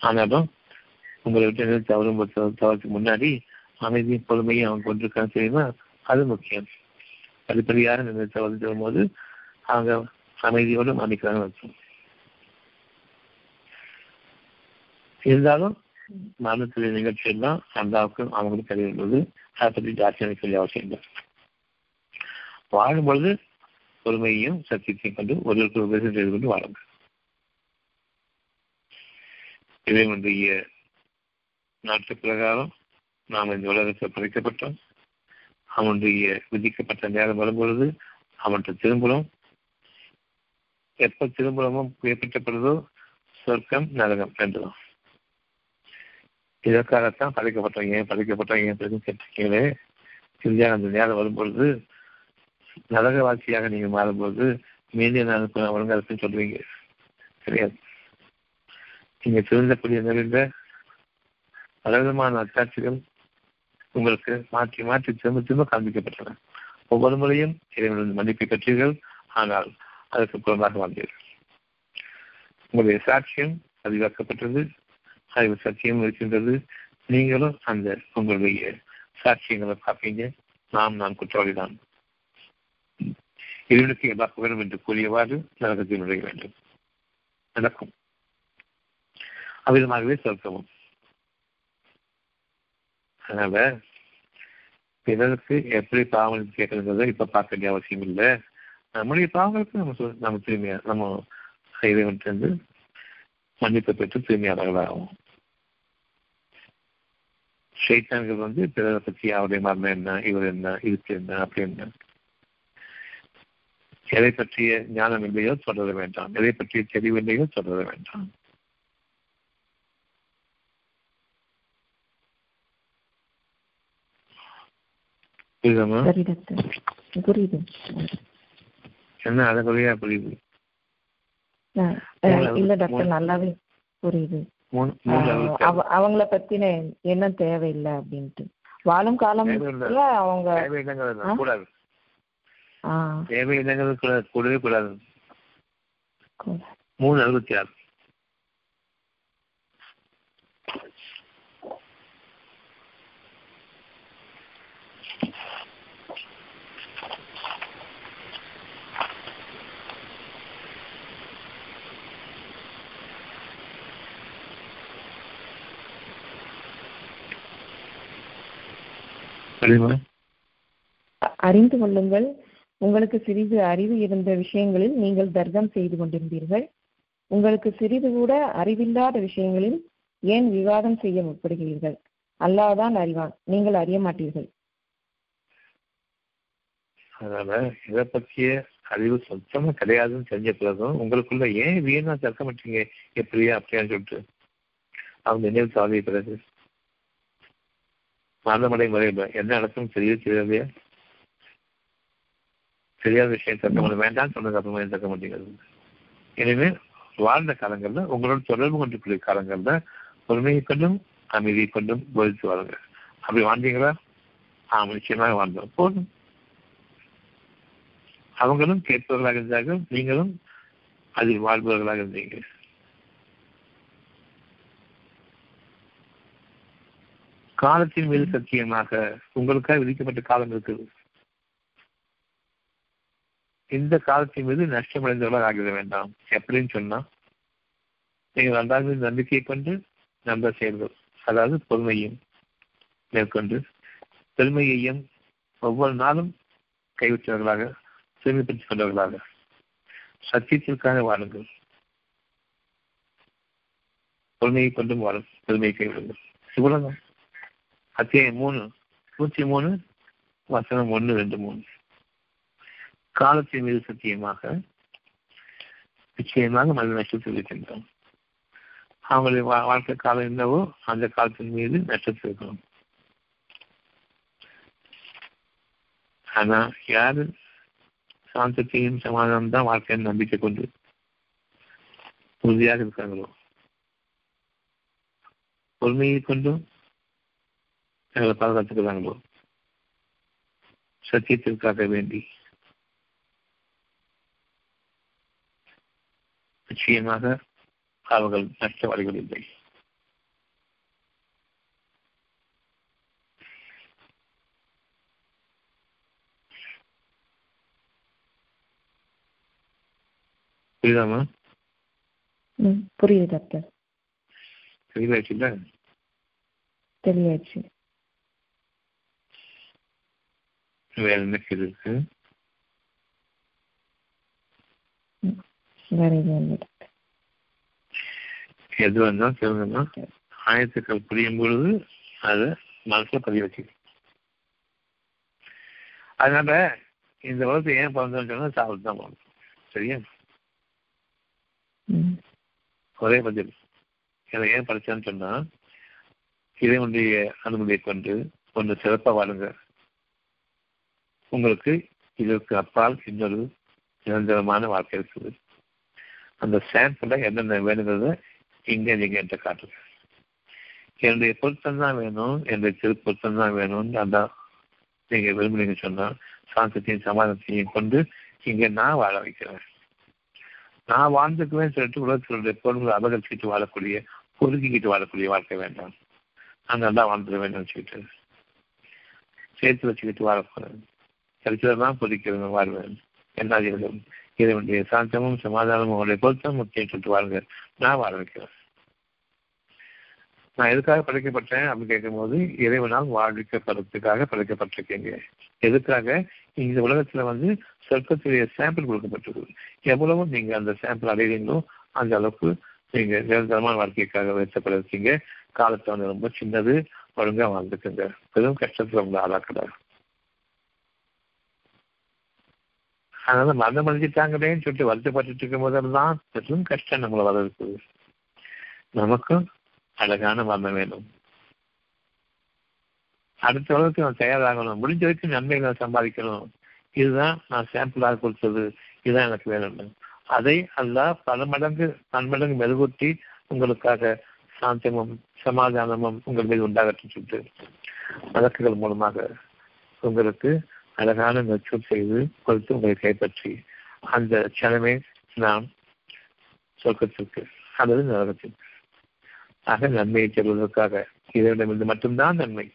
ஆனாலும் உங்களை விட்டு நினைவு தவறும் தவறுக்கு முன்னாடி அமைதியும் பொறுமையும் அவங்க கொண்டிருக்கான்னு தெரியுமா? அது முக்கியம். படிப்படியாக நினைவு தவறு போது அவங்க அமைதியோடு மன்னிக்கிறாங்க அர்த்தம் இருந்தாலும் மரணத்துடைய நிகழ்ச்சியில் தான் அந்தாவுக்கும் அவங்களுக்கு தெரியும்போது அதை பற்றி ஜாஸ்தி எனக்கு சொல்லி அவசியம் இல்லை. வாழும் பொழுது பொறுமையையும் சத்தியத்தையும் கொண்டு ஒருவருக்கு உபதேசம் செய்து கொண்டு வாழுங்க இறைவனுடைய நாட்டு பிரகாரம் நாம் இந்த உலகத்தில் படைக்கப்பட்டோம். அவனுடைய விதிக்கப்பட்ட நேரம் வரும்பொழுது அவன்கிட்ட திரும்புகிறோம் எப்ப திரும்புறமோ குறிப்பிட்டப்படுதோ சொர்க்கம் நரகம் என்றுதான் இதற்காகத்தான் படைக்கப்பட்டவங்க படைக்கப்பட்டவங்க படைக்கப்பட்டோம் கேட்டிருக்கீங்களே? இறுதியாக அந்த நேரம் வரும்பொழுது நரக வாழ்க்கையாக நீங்க மாறும்போது மீண்டும் நான் ஒழுங்காலத்தையும் சொல்லுவீங்க. கிடையாது. நீங்க திருந்தக்கூடிய நிறைந்த பலவிதமான அத்தாட்சிகள் உங்களுக்கு மாற்றி மாற்றி திரும்ப திரும்ப காண்பிக்கப்பட்டன. ஒவ்வொரு முறையும் இறைவனின் மன்னிப்பை பெற்றீர்கள் ஆனால் அதற்கு புறமாக வாழ்ந்தீர்கள். உங்களுடைய சாட்சியம் பதிவாக்கப்பட்டது. அறிவு சத்தியம் இருக்கின்றது. நீங்களும் அந்த உங்களுடைய சாட்சியங்களை பார்ப்பீங்க. நாம் நான் குற்றவாளிதான். இறைவனுக்கு எல்லா புகழும் என்று கூறியவாறு நரகத்தில் நுழைய வேண்டும். நடக்கும். அவ்விதமாகவே சொர்க்கமும் அதனால பிறருக்கு எப்படி பாவம் கேட்கறத இப்ப பார்க்க வேண்டிய அவசியம் இல்லை. நம்முடைய பாவங்களுக்கு நம்ம நம்ம தூய்மையா நம்ம இறைவன் மன்னிப்பை பெற்று தூய்மையாளர்களாகும் ஷைத்தான்கள் வந்து பிறரை பற்றி அவருடைய மரணம் என்ன இவர் என்ன இதுக்கு என்ன அப்படின்னா எதை பற்றிய ஞானம் இல்லையோ தொடர வேண்டாம். எதை பற்றிய தெளிவு இல்லையோ தொடர வேண்டாம். புரியுது என்ன அழகுறையா புரியுது? இல்ல டாக்டர் நல்லாவே புரியுது. அவங்கள பத்தின எண்ணம் தேவையில்லை அப்படின்ட்டு. வாழும் காலத்துல அவங்க கூடாது. தேவையில்லைங்கிறது கூடவே கூடாது. மூணு அறுபத்தி ஆறு அறிந்து கொள்ளுங்கள். உங்களுக்கு சிறிது அறிவு இருந்த விஷயங்களில் நீங்கள் தர்க்கம் செய்து கொண்டிருந்தீர்கள். உங்களுக்கு சிறிது கூட அறிவில்லாத விஷயங்களில் ஏன் விவாதம் செய்ய முற்படுகிறீர்கள்? அல்லாஹ்தான் அறிவான். நீங்கள் அறிய மாட்டீர்கள். அதனால இதை பற்றிய அறிவு சுத்தமா கிடையாதுன்னு தெரிஞ்ச பிறகும் உங்களுக்குள்ள ஏன் வீணா தற்க மாட்டீங்க எப்படியா? அப்படியான்னு சொல்லிட்டு. அவங்க நினைவு சாதிய பிறகு. மரணமடை முறையில் என்ன நடக்கும் தெரிய தெரியாது தெரியாத விஷயம் தக்க முடியும் வேண்டாம் சொன்ன அப்புறமா தக்க மாட்டேங்கிறது எனவே வாழ்ந்த காலங்களில் உங்களோட தொடர்பு கொண்டிருக்கிற காலங்களில் பொறுமையை கொண்டும் அமைதியை கொண்டும் போதித்து வாருங்க அப்படி வாழ்ந்தீங்களா? ஆ நிச்சயமாக வாழ்ந்தோம். போதும். அவங்களும் கேட்பவர்களாக இருந்தார்கள். நீங்களும் அதில் வாழ்பவர்களாக இருந்தீங்க. காலத்தின் மீது சத்தியமாக உங்களுக்காக விதிக்கப்பட்ட காலம் இருக்குது. இந்த காலத்தின் மீது நஷ்டமடைந்தவர்களாக ஆகிவிட வேண்டாம். எப்படின்னு சொன்னா நீங்கள் அன்றாக மீது நம்பிக்கை கொண்டு நம்ப செயல்கள் அதாவது பொறுமையும் மேற்கொண்டு பெருமையையும் ஒவ்வொரு நாளும் கைவிட்டவர்களாக தூய்மைப்படுத்திக் கொண்டவர்களாக சத்தியத்திற்காக வாழுங்கள். பொறுமையை கொண்டும் வாழும். பெருமையை கைவிடுங்கள். இவ்வளவுதான். அத்தியாயம் மூணு நூற்றி மூணு வசனம் ஒன்று ரெண்டு மூணு காலத்தின் மீது சத்தியமாக நிச்சயமாக மனித நஷ்டத்தில் இருக்கின்றோம் அவங்களுடைய வா- வாழ்க்கை காலம் என்னவோ அந்த காலத்தின் மீது நட்சத்திரம் இருக்கணும் ஆனா யாரு சாந்தத்தையும் சமாதானம் தான் வாழ்க்கையின் நம்பிக்கை கொண்டு உறுதியாக இருக்காங்களோ பொறுமையை கொண்டும் எங்களை பாதுகாத்துக்கிறாங்களோ சத்தியத்திற்காக வேண்டி. நிச்சயமாக அவர்கள் நஷ்டவாளிகள் இல்லை. புரியுதாமா புரியுது டாக்டர். தெளிவாச்சுல்ல தெளிவாச்சு வேற என்ன கேள்வி இருக்கு எது வந்தாலும் சொல்லுங்கன்னா ஆயத்துக்கள் புரியும் பொழுது அதை மனசுல பதிய வச்சுக்கணும். அதனால இந்த உலகத்தை ஏன் பிறந்தோம்னு சொன்னா சாப்பிட்டு தான் பிறந்தோம் சரியா ஒரே பதில். இதை ஏன் படிச்சான்னு சொன்னா இறைவனுடைய அனுமதியை கொண்டு ஒன்று சிறப்பாக வாழுங்க. உங்களுக்கு இதற்கு அப்பால் இன்னொரு நிரந்தரமான வாழ்க்கை இருக்குது. அந்த சாம்பிள என்னென்ன வேணுங்கிறத இங்கே நீங்க என்கிட்ட காட்டுங்க. என்னுடைய பொருத்தம் தான் வேணும் என்னுடைய திருப்பொருத்தம் தான் வேணும்னு அந்த நீங்க விரும்புறீங்க சொன்னா சாந்தத்தையும் சமாதானத்தையும் கொண்டு இங்க நான் வாழ வைக்கிறேன். நான் வாழ்ந்துக்குவேன் சொல்லிட்டு உலகத்தினுடைய பொருள்களை அபகரிச்சுட்டு வாழக்கூடிய பொறுக்கிக்கிட்டு வாழக்கூடிய வாழ்க்கை வேண்டாம். நான் நல்லா வேண்டும் நினைச்சுக்கிட்டு சேர்த்து வச்சுக்கிட்டு வாழக்கூடாது. சரித்திரம்தான் பொதிக்கிறது பொதிக்கிறவங்க வாழ்வேன் என்ன இறைவன் சாந்தமும் சமாதானமும் உங்களை பொருத்தம் முக்கியம் சொல்லிட்டு வாழுங்க நான் வாழ வைக்கிறேன் நான் எதுக்காக படைக்கப்பட்டேன் அப்படின்னு கேட்கும்போது இறைவனால் வாழ்விக்கப்படுறதுக்காக படைக்கப்பட்டிருக்கீங்க. எதுக்காக? இந்த உலகத்துல வந்து சொர்க்கத்துடைய சாம்பிள் கொடுக்கப்பட்டிருக்கு எவ்வளவு நீங்க அந்த சாம்பிள் அடைவீங்களோ அந்த அளவுக்கு நீங்க நிரந்தரமான வாழ்க்கைக்காக வைக்கப்பட இருக்கீங்க காலத்தை வந்து ரொம்ப சின்னது ஒழுங்கா வாழ்ந்துக்குங்க. பெரும் கஷ்டத்துல உங்களை ஆளாக்கிறார் அதனால மரணம் அடைஞ்சிட்டாங்களேன்னு சொல்லிட்டு வருத்தப்பட்டு இருக்கும் போதெல்லாம் பெரும் கஷ்டம் நம்மளை வர இருக்குது நமக்கும் அழகான மரணம் வேணும். அடுத்த அளவுக்கு நான் தயாராகணும். முடிஞ்ச வரைக்கும் நன்மைகளை சம்பாதிக்கணும். இதுதான் நான் சாம்பிளாக கொடுத்தது. இதுதான் எனக்கு வேணும் அதை அல்ல பல மடங்கு பன்மடங்கு மெருகூட்டி உங்களுக்காக சாந்தமும் சமாதானமும் உங்கள் மீது உண்டாகட்டும் சொல்லிட்டு வழக்குகள் மூலமாக உங்களுக்கு அழகான நச்சூர் செய்து கொடுத்து உங்களை கைப்பற்றி அந்த க்ஷணமே நாம் சொர்க்கத்திற்கு அல்லது நரகத்திற்கு. ஆக நன்மையை தேடுவதற்காக இதனிடமிருந்து மட்டும்தான் நன்மை.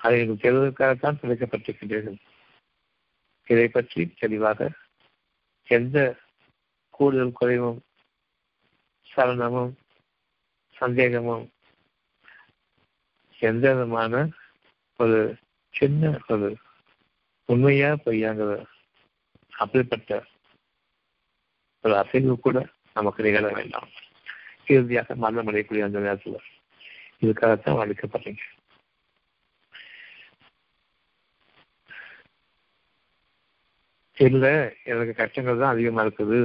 அதை நீங்கள் தேடுவதற்காகத்தான் பிழைக்கப்பட்டிருக்கின்றீர்கள். இதை பற்றி தெளிவாக எந்த கூடுதல் குறைவும் சலனமும் சந்தேகமும் எந்த விதமான ஒரு சின்ன அது உண்மையா பொய்யாங்கிற அப்படிப்பட்ட ஒரு அசைவு கூட நமக்கு நிகழ வேண்டாம். இறுதியாக மரணம் அடையக்கூடிய அந்த நேரத்தில் இதுக்காகத்தான் அழைக்கப்படுறீங்க இல்ல எனக்கு கஷ்டங்கள் தான் அதிகமா இருக்குது.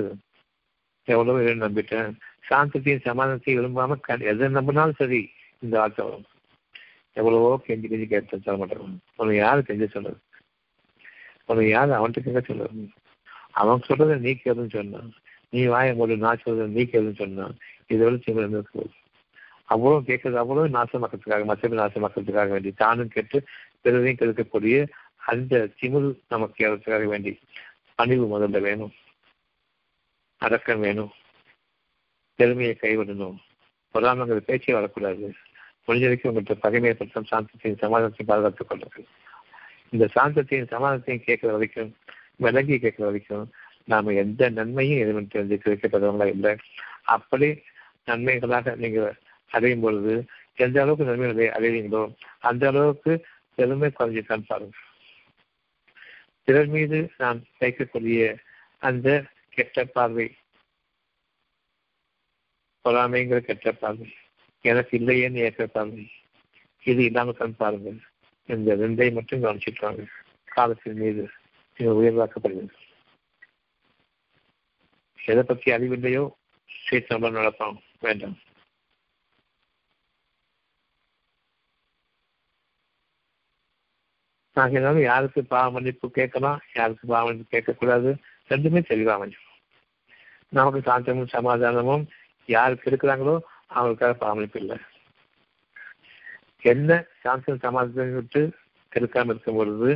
எவ்வளவு நம்பிட்டேன். சாந்தத்தையும் சமாதானத்தையும் விரும்பாம எதை நம்பினாலும் சரி இந்த வார்த்தை வரும். எவ்வளவோ கெஞ்சி கெஞ்சி கேட்டு சொல்ல மாட்டேன் உனக்கு யாரு கெஞ்ச சொல்றது? உனக்கு யாரு அவன்கிட்ட கேட்க சொல்றது? அவன் சொல்றத நீ கேளுன்னு சொன்னான் நீ வாய போட்டு நான் சொல்றதை நீ கேளுன்னு சொன்னான் இதை விட சின்ன இருக்கு அவ்வளவு கேட்கறது அவ்வளவு நாசமாக்கிறதுக்காக மற்றபடி நாசமாக்கிறதுக்காக வேண்டி தானும் கேட்டு பிறரையும் கெடுக்கக்கூடிய அந்த திமிழ் நமக்கு ஏறதுக்காக வேண்டி பணிவு முதல்ல வேணும். அடக்கம் வேணும். பெருமையை கைவிடணும். பொறாமங்கிற பேச்சே வரக்கூடாது. முடிஞ்ச உங்கள்கிட்ட பகைமையை பற்றும் சாந்தத்தையும் சமாதானத்தையும் பாதுகாத்துக் கொள்ளுங்கள். இந்த சாந்தத்தையும் சமாதானத்தையும் கேட்கிற வரைக்கும் விலகி கேட்கிற வரைக்கும் நாம் எந்த நன்மையும் எதுவும் தெரிஞ்சு கிடைக்கப்பட்டவங்களா இல்லை? அப்படி நன்மைகளாக நீங்கள் அடையும் பொழுது எந்த அளவுக்கு நன்மைகளை அடைவீங்களோ அந்த அளவுக்கு பெருமை குறைஞ்சிட்டான் பாருங்கள். பிறர் மீது நாம் வைக்கக்கூடிய அந்த கெட்ட பார்வை பொறாமைங்கிற கெட்ட பார்வை. எனக்கு இல்லையேன்னு ஏற்ற இது இல்லாமல் கண் பாருங்கள் இந்த ரெண்டை மட்டும் கவனிச்சிருக்காங்க காலத்தின் மீது நீங்கள் உயர்வாக்கப்படுகிறது. எதை பற்றி அறிவில்லையோ? ஸ்ட்ரீட் நம்பர் நடப்போம். வேண்டாம். ஆகையினால யாருக்கு பாவ மன்னிப்பு கேட்கலாம் யாருக்கு பாவ மன்னிப்பு கேட்கக்கூடாது? ரெண்டுமே தெளிவாக அமைஞ்சிடும். நமக்கு சாந்தமும் சமாதானமும் யாருக்கு இருக்கிறாங்களோ அவங்களுக்காக பராமரிப்பு இல்லை. என்ன சாந்தம் சமாதானம் விட்டு கெடுக்காமல் இருக்கும் பொழுது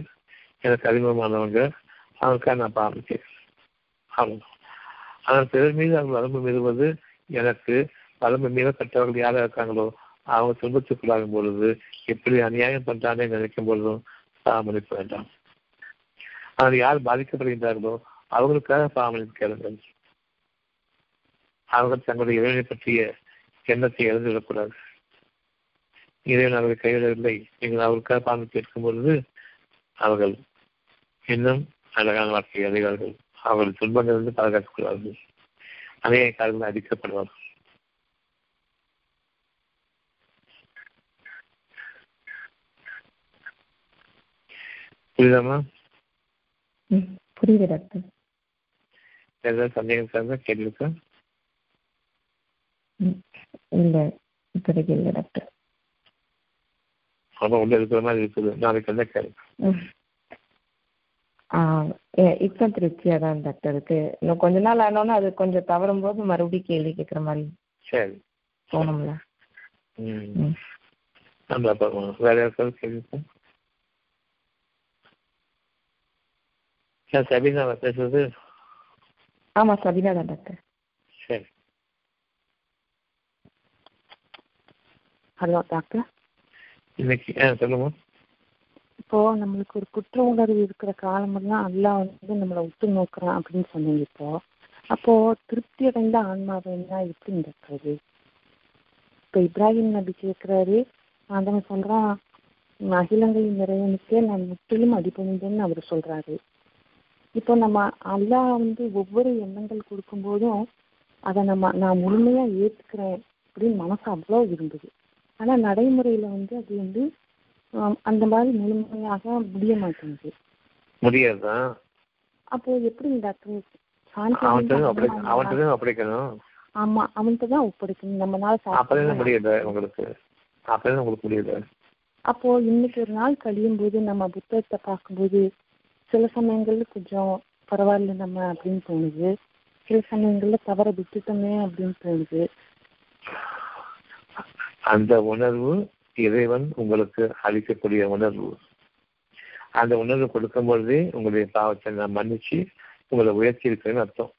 எனக்கு அறிமுகமானவங்க அவங்களுக்காக நான் பராமரிக்கிறேன் ஆமாம் ஆனால் பிறர் மீது அவங்க வரம்பு மீறுவது எனக்கு வரம்பு மீறப்பட்டவர்கள் யாராக இருக்காங்களோ அவங்க துன்பத்துக்குள்ளாகும் பொழுது எப்படி அநியாயம் பண்றானே நினைக்கும் பொழுதும் பாவமளிப்பு வேண்டாம். ஆனால் யார் பாதிக்கப்படுகின்றார்களோ அவங்களுக்காக பராமரிப்பு கேளுங்கள். அவர்கள் தங்களுடைய இறைவனை பற்றிய எண்ணத்தை இழந்துவிடக்கூடாது இறைவன் அவர்களை கைவிடவில்லை. நீங்கள் அவர்களுக்காக பாவம் கேட்கும் பொழுது அவர்கள் இன்னும் அழகான வாழ்க்கையை அடைவார்கள் அவர்கள் துன்பங்களிலிருந்து பாதுகாத்துக் கொள்வார்கள். அநேக காலங்கள் அடிக்கப்படுவார்கள் புரியுதாமா புரியுது டாக்டர். ஏதாவது சந்தேகம் சார்ந்த இருக்கா இல்ல இப்போதைக்கு இல்லை டாக்டர் ரொம்ப உள்ள இருக்கிற மாதிரி இருக்குது. நாளைக்கு என்ன கேள்வி? இப்போ திருப்தியா தான் டாக்டர் இருக்கு. இன்னும் கொஞ்ச நாள் ஆனோன்னா அது கொஞ்சம் தவறும் போது மறுபடியும் கேள்வி கேட்குற மாதிரி சரி. பார்க்கணும் வேற யாருக்காவது கேள்வி சபீனா பேசுறது. ஆமா சபினா தான் டாக்டர் சரி. Hello doctor. இன்னைக்கு ஆ சொல்லுங்க. இப்போ நம்மளுக்கு ஒரு குற்ற உணர்வு இருக்கிற காலமெல்லாம் அல்லாஹ் வந்து நம்மளை உத்து நோக்குறான் அப்படின்னு சொன்னீங்க இப்போ. அப்போ திருப்தி அடைந்த ஆன்மாவைன்னா எப்படி நடக்கிறது? இப்போ இப்ராஹிம் நபி கேட்கிறாரு ஆண்டவன் சொல்றான் அகிலங்களின் இறைவனுக்கே நான் முற்றிலும் அடிபணிந்தேன்னு அவர் சொல்றாரு. இப்போ நம்ம அல்லாஹ் வந்து ஒவ்வொரு எண்ணங்கள் கொடுக்கும்போதும் அதை நம்ம நான் முழுமையா ஏத்துக்கிறேன் அப்படின்னு மனசு அவ்வளோ விரும்புது. ஆனா நடைமுறையில வந்து அது வந்து அந்த மாதிரி முழுமையாக முடிய மாட்டேங்குது. முடியாதுதான் அப்போ எப்படி டாக்டர் ஆமா அவன்கிட்ட தான் ஒப்படைக்கணும். நம்மனால அப்பதான் முடியல உங்களுக்கு? அப்பதான் உங்களுக்கு முடியல? அப்போ இன்னைக்கு ஒரு நாள் கழியும் போது நம்ம புத்தகத்தை பார்க்கும்போது சில சமயங்கள்ல கொஞ்சம் பரவாயில்ல நம்ம அப்படின்னு தோணுது. சில சமயங்கள்ல தவற விட்டுட்டோமே அப்படின்னு தோணுது. அந்த உணர்வு இறைவன் உங்களுக்கு அளிக்கக்கூடிய உணர்வு. அந்த உணர்வு கொடுக்கும் பொழுதே உங்களுடைய பாவத்தை நான் மன்னிச்சு உங்களை உயர்த்தி இருக்கிறேன்னு அர்த்தம்.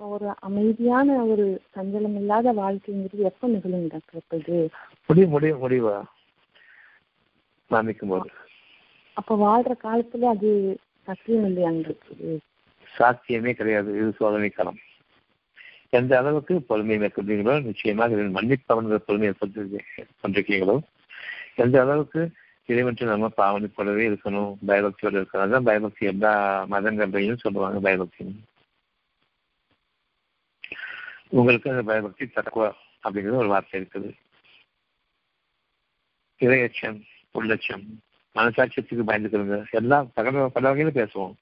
ஒரு அமைதியான ஒரு சஞ்சலம் இல்லாத வாழ்க்கைங்கிறது எப்ப நிகழும் டாக்டர் முடியும் முடியும் முடிவா மன்னிக்கும் போது அப்ப வாழ்ற காலத்துல அது சத்தியம் இல்லையாங்களுக்கு சாத்தியமே கிடையாது. இது சோதனை களம். எந்த அளவுக்கு பொறுமையை மேற்கொண்டீங்களோ நிச்சயமாக இதில் மன்னிப்பவன்கிற பொறுமையை ஏற்படுத்தி எந்த அளவுக்கு இறைவற்று நம்ம பாவனைப்படவே இருக்கணும் பயபக்தியோடு இருக்கணும். தான் பயபக்தி. எல்லா மதங்கள்லையும் சொல்லுவாங்க பயபக்தி. உங்களுக்கு அந்த பயபக்தி தக்குவா? அப்படிங்கிறது ஒரு வார்த்தை இருக்குது. இரையச்சம் புள்ளட்சம் மனசாட்சியத்துக்கு பயந்துக்கிறங்க எல்லாம் பல பல வகையில பேசுவோம்.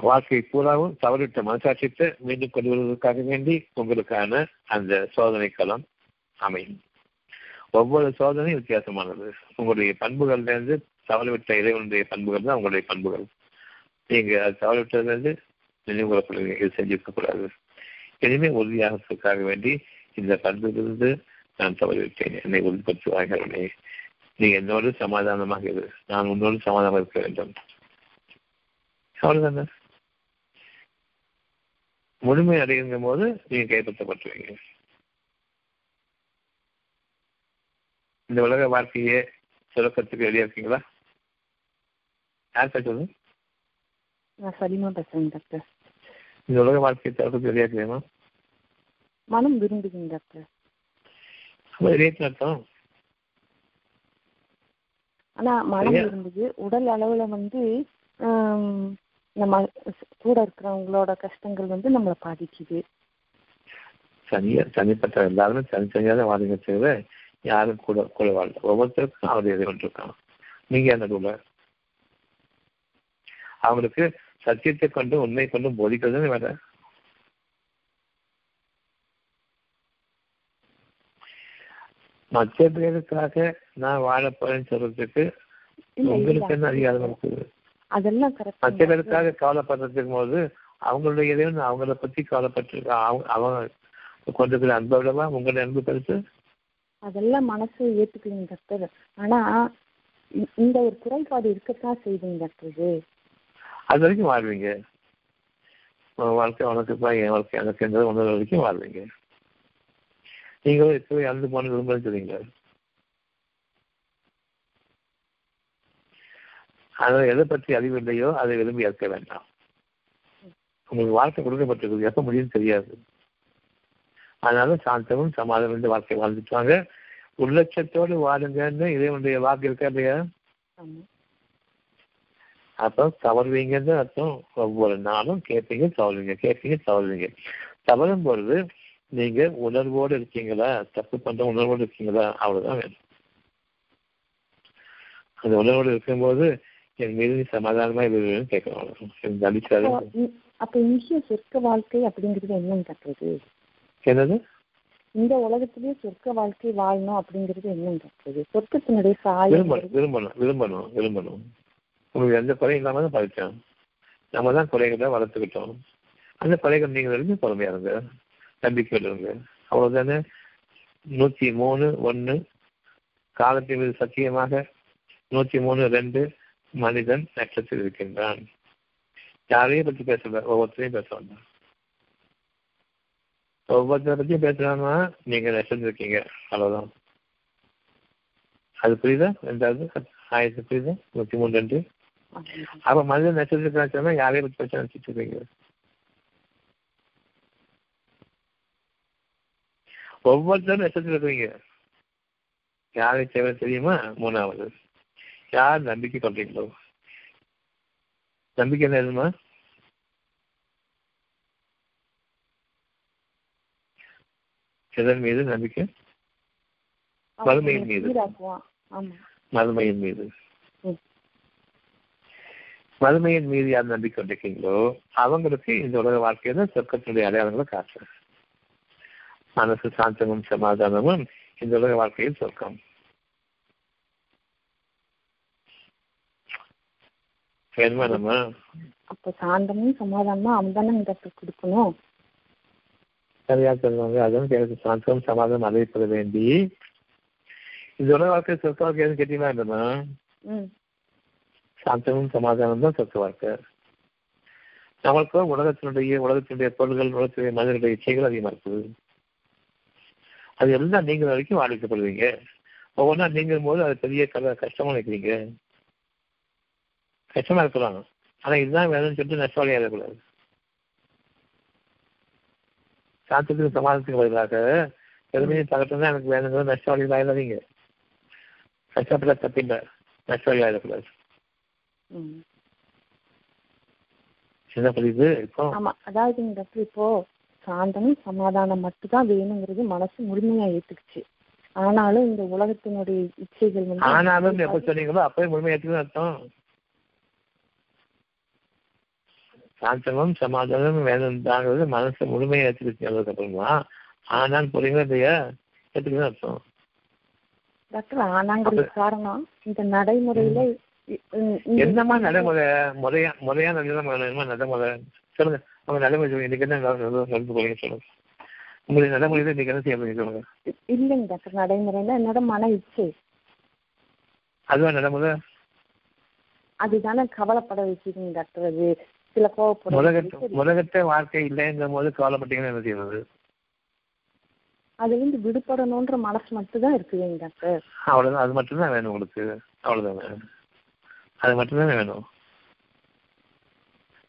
வாழ்க்கை பூராவும் தவறிட்ட மனசாட்சியத்தை மீண்டும் கொண்டு வருவதற்காக வேண்டி உங்களுக்கான அந்த சோதனை களம் அமையும். ஒவ்வொரு சோதனையும் வித்தியாசமானது. உங்களுடைய பண்புகள்ல இருந்து தவறிவிட்ட இறைவனுடைய பண்புகள் தான் உங்களுடைய பண்புகள். நீங்க அது தவறிவிட்டதுல இருந்து நினைவு இது செஞ்சிருக்க கூடாது. இனிமே உறுதியாகிறதுக்காக வேண்டி இந்த பண்பிலிருந்து நான் தவறிவிட்டேன். என்னை உறுதிப்படுத்துவார்களே நீ என்னோடு சமாதானமாக இரு. நான் உன்னோடு சமாதானமாக இருக்க வேண்டும். அவ்வளவுதானே முழுமை அடையும் போது நீங்க கைப்பற்றப்பட்டுவீங்க இந்த உலக வாழ்க்கையே சுரக்கத்துக்கு ரெடியா இருக்கீங்களா? யார் பேசுறது? நான் சலிமா பேசுறேன் டாக்டர். இந்த உலக வாழ்க்கையை சுரக்கத்துக்கு ரெடியா இருக்கிறீங்களா மனம் விரும்புதுங்க டாக்டர். அர்த்தம். ஆனா மனம்? இருந்தது உடல் அளவுல வந்து நம்ம கூட இருக்கிறவங்களோட கஷ்டங்கள் வந்து நம்மளை பாதிக்குது. தனியா தனிப்பட்ட எல்லாருமே தனித்தனியாக தான் வாழுங்க தவிர யாரும் கூட கூட வாழல ஒவ்வொருத்தருக்கும் அவர் எதை கொண்டிருக்கான் நீங்க அந்த நடுவில்? அவங்களுக்கு சத்தியத்தை கொண்டு உண்மை கொண்டு போதிக்கிறது வேற? மற்ற பேருக்காக நான் வாழ போறேன்னு சொல்றதுக்கு உங்களுக்கு என்ன அதிகாரம் இருக்குது? அதெல்லாம் மற்ற கரெக்ட் பேருக்காக கவலைப்படுறதுக்கு போது அவங்களுடைய இறைவன் அவங்கள பத்தி கவலைப்பட்டிருக்கா? அவங்க அவங்க கொண்டிருக்கிற அன்பை விடவா உங்களுடைய அன்பு பெருசு அதெல்லாம் மனசு ஏத்துக்குதுங்க டாக்டர். ஆனா இந்த ஒரு குறைபாடு இருக்கத்தான் செய்துங்க டாக்டர் அது வரைக்கும் வாழ்வீங்க. வாழ்க்கை உனக்குப்பா என் வாழ்க்கை எனக்குன்றது உணர்வு வரைக்கும் வாழ்வீங்க. நீங்களும் இப்பவே இறந்து போன விரும்புறேன்னு சொல்றீங்க அதனால எதை பற்றி அறிவு இல்லையோ அதை விரும்பி ஏற்க வேண்டாம். உங்களுக்கு வாழ்க்கை கொடுக்கப்பட்டிருக்குது எப்ப முடியும்னு தெரியாது. அதனால சாந்தமும் சமாதானம் இந்த வாழ்க்கை வாழ்ந்துட்டு வாங்க. உள்ளட்சத்தோடு வாழுங்கன்னு இறைவனுடைய வாக்கு இருக்கா இல்லையா? அப்போ தவறுவீங்கன்னு அர்த்தம். ஒவ்வொரு நாளும் கேட்பீங்க தவறுவீங்க கேட்பீங்க தவறுவீங்க. தவறும் பொழுது நீங்க உணர்வோடு இருக்கீங்களா? தப்பு பண்ற உணர்வோடு இருக்கீங்களா? அவ்வளவுதான் வேணும். அந்த உணர்வோடு இருக்கும்போது என் மீது நீ சமாதானமா இருன்னு கேட்கணும் அடிச்சாரு அப்போ இங்கே சொர்க்க வாழ்க்கை அப்படிங்கிறது என்னன்னு டாக்டர் என்னது? இந்த உலகத்திலேயே சொர்க்க வாழ்க்கை வாழணும் அப்படிங்கிறது என்னன்னு டாக்டர் சொர்க்கத்தினுடைய சாயம் விரும்பணும் விரும்பணும் விரும்பணும் உங்களுக்கு எந்த குறையும் இல்லாம தான் படித்தோம் நம்ம தான் குறைகளை வளர்த்துக்கிட்டோம். அந்த குறைகள் நீங்கள் இருந்து பொறுமையா இருங்க. நம்பிக்கையோடு இருங்க. அவ்வளவுதானே? நூத்தி மூணு ஒண்ணு காலத்தின் மீது சத்தியமாக நூத்தி மூணு ரெண்டு மனிதன் நட்சத்திரத்தில் இருக்கின்றான். யாரையும் பற்றி பேச ஒவ்வொருத்தரையும் பேச வேண்டாம் ஒவ்வொருத்தரை பற்றியும் பேசலாமா? நீங்க நட்சத்திரம் இருக்கீங்க அவ்வளவுதான். அது புரியுதா? ரெண்டாவது ஆயிரத்தி புரியுதா? நூத்தி மூணு ரெண்டு அப்ப மனிதன் நட்சத்திரத்தில் சொன்னா யாரையும் பற்றி பேச நினைச்சிட்டு இருக்கீங்க? ஒவ்வொருத்தரும் நட்சத்திரம் இருக்கிறீங்க யாரை தேவை தெரியுமா? மூணாவது. யார் நம்பிக்கை கொண்டீங்களோ நம்பிக்கை என்ன எதுமா? எதன் மீது நம்பிக்கை மறுமையின் மீது. மறுமையின் மீது. மறுமையின் மீது யார் நம்பிக்கை கொண்டிருக்கீங்களோ அவங்களுக்கு இந்த உலக வாழ்க்கையில சொர்க்கத்தினுடைய அடையாளங்களை காட்டுறது. மனசு சாந்தமும் சமாதானமும் இந்த உலக வாழ்க்கையில் சொர்க்கம். நம்ம அப்ப சாந்தமும் சமாதானமும் அவன் தானே கொடுக்கணும். சரியா சொல்லுவாங்க? அதுவும் எனக்கு சாந்தம் சமாதானம் அறிவிப்பட வேண்டி. உலக வாழ்க்கை சொர்க்க வாழ்க்கை எதுவும் கேட்டீங்களா இல்லைன்னா ம். சாந்தமும் சமாதானம் தான் சொர்க்க வாழ்க்கை நம்மளுக்கு உலகத்தினுடைய உலகத்தினுடைய பொருள்கள் உலகத்தினுடைய மனிதனுடைய இச்சைகள் அதிகமா இருக்குது. அது எல்லாம் நீங்கள் வரைக்கும் வாழ்க்கப்படுவீங்க ஒவ்வொன்றா நீங்கும் போது அது பெரிய கஷ்டமா நினைக்கிறீங்க. கஷ்டமா இருக்கலாம் ஆனா இதுதான் வேணும்னு சொல்லிட்டு நஷ்டவாளியா இருக்கக்கூடாது சாந்தத்துக்கு சமாதானத்துக்கு பதிலாக பெருமையை தகட்டம் தான் எனக்கு வேணுங்கிறது நஷ்டவாளிகள் ஆயிடாதீங்க கஷ்டப்பட தப்பில்லை. நஷ்டவாளி ஆயிடக்கூடாது என்ன புரியுது? இப்போ ஆமா அதாவது டாக்டர் இப்போ சாந்தமும் சமாதானம் மட்டும்தான் வேணுங்கிறது மனசு முழுமையா ஏத்துக்குச்சு. ஆனாலும் இந்த உலகத்தினுடைய இச்சைகள் ஆனாலும் எப்ப சொன்னீங்களோ அப்பவே முழுமையாச்சுன்னு அர்த்தம். சாந்தமும் சமாதானம் வேணும்தாங்கிறது மனசு முழுமையை ஏற்றுக்கிச்சு அப்புறமா ஆனால் புரியுங்களா இல்லையா? ஏற்றுக்குன்னு அர்த்தம். டாக்டர் ஆனாங்கிறது காரணம். இந்த நடைமுறையில என்னமா நடைமுறை? முறையா முறையா என்னமா நடைமுறை? சொல்லுங்க. அவங்க நடைமுறை சொல்லுங்க. இன்னைக்கு என்ன நடந்து சொல்லுங்க. உங்களுடைய நடைமுறையில இன்னைக்கு என்ன செய்ய சொல்லுங்க. இல்லைங்க டாக்டர் நடைமுறையில என்னோட மன இச்சை. அதுவா நடைமுறை? அதுதானே கவலைப்பட வச்சுதுங்க டாக்டர் அது சில கோவப்பட முதகட்ட வைக்குது. முதகட்ட வாழ்க்கை இல்லைங்கும் போது கவலைப்பட்டீங்கன்னா என்ன செய்யறது அதுல இருந்து விடுபடணும்ன்ற மனசு மட்டும் தான் இருக்குதுங்க டாக்டர் அவ்வளவுதான். அது மட்டும்தான் வேணும் உங்களுக்கு. அவ்வளவுதானே அது மட்டும்தான் வேணும்.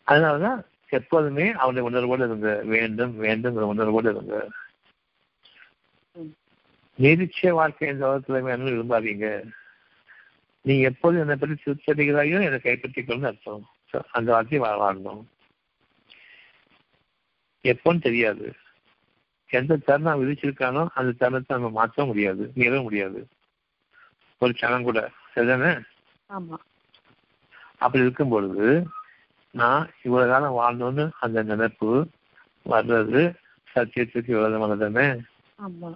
அதனாலதான் எப்போதுமே அவனுடைய உணர்வோடு இருங்க வேண்டும் வேண்டுங்கிற உணர்வோடு இருங்க. நீதிச்ச வாழ்க்கை என்ற உலகத்துல வேணும்னு விரும்பாதீங்க. நீ எப்போது என்னை பற்றி சுத்தடிகிறாயோ என்னை கைப்பற்றிக்கணும்னு அர்த்தம். அந்த வார்த்தையை வா- வாழணும் எப்போன்னு தெரியாது. எந்த தருணம் விதிச்சிருக்கானோ அந்த தருணத்தை நம்ம மாற்ற முடியாது மீற முடியாது. ஒரு சனம் கூட சரிதானே? அப்படி இருக்கும் பொழுது நான் இவ்வளவு காலம் வாழ்ந்தோன்னு அந்த நினைப்பு வர்றது சத்தியத்துக்கு விரோதமானதானே ஆமா.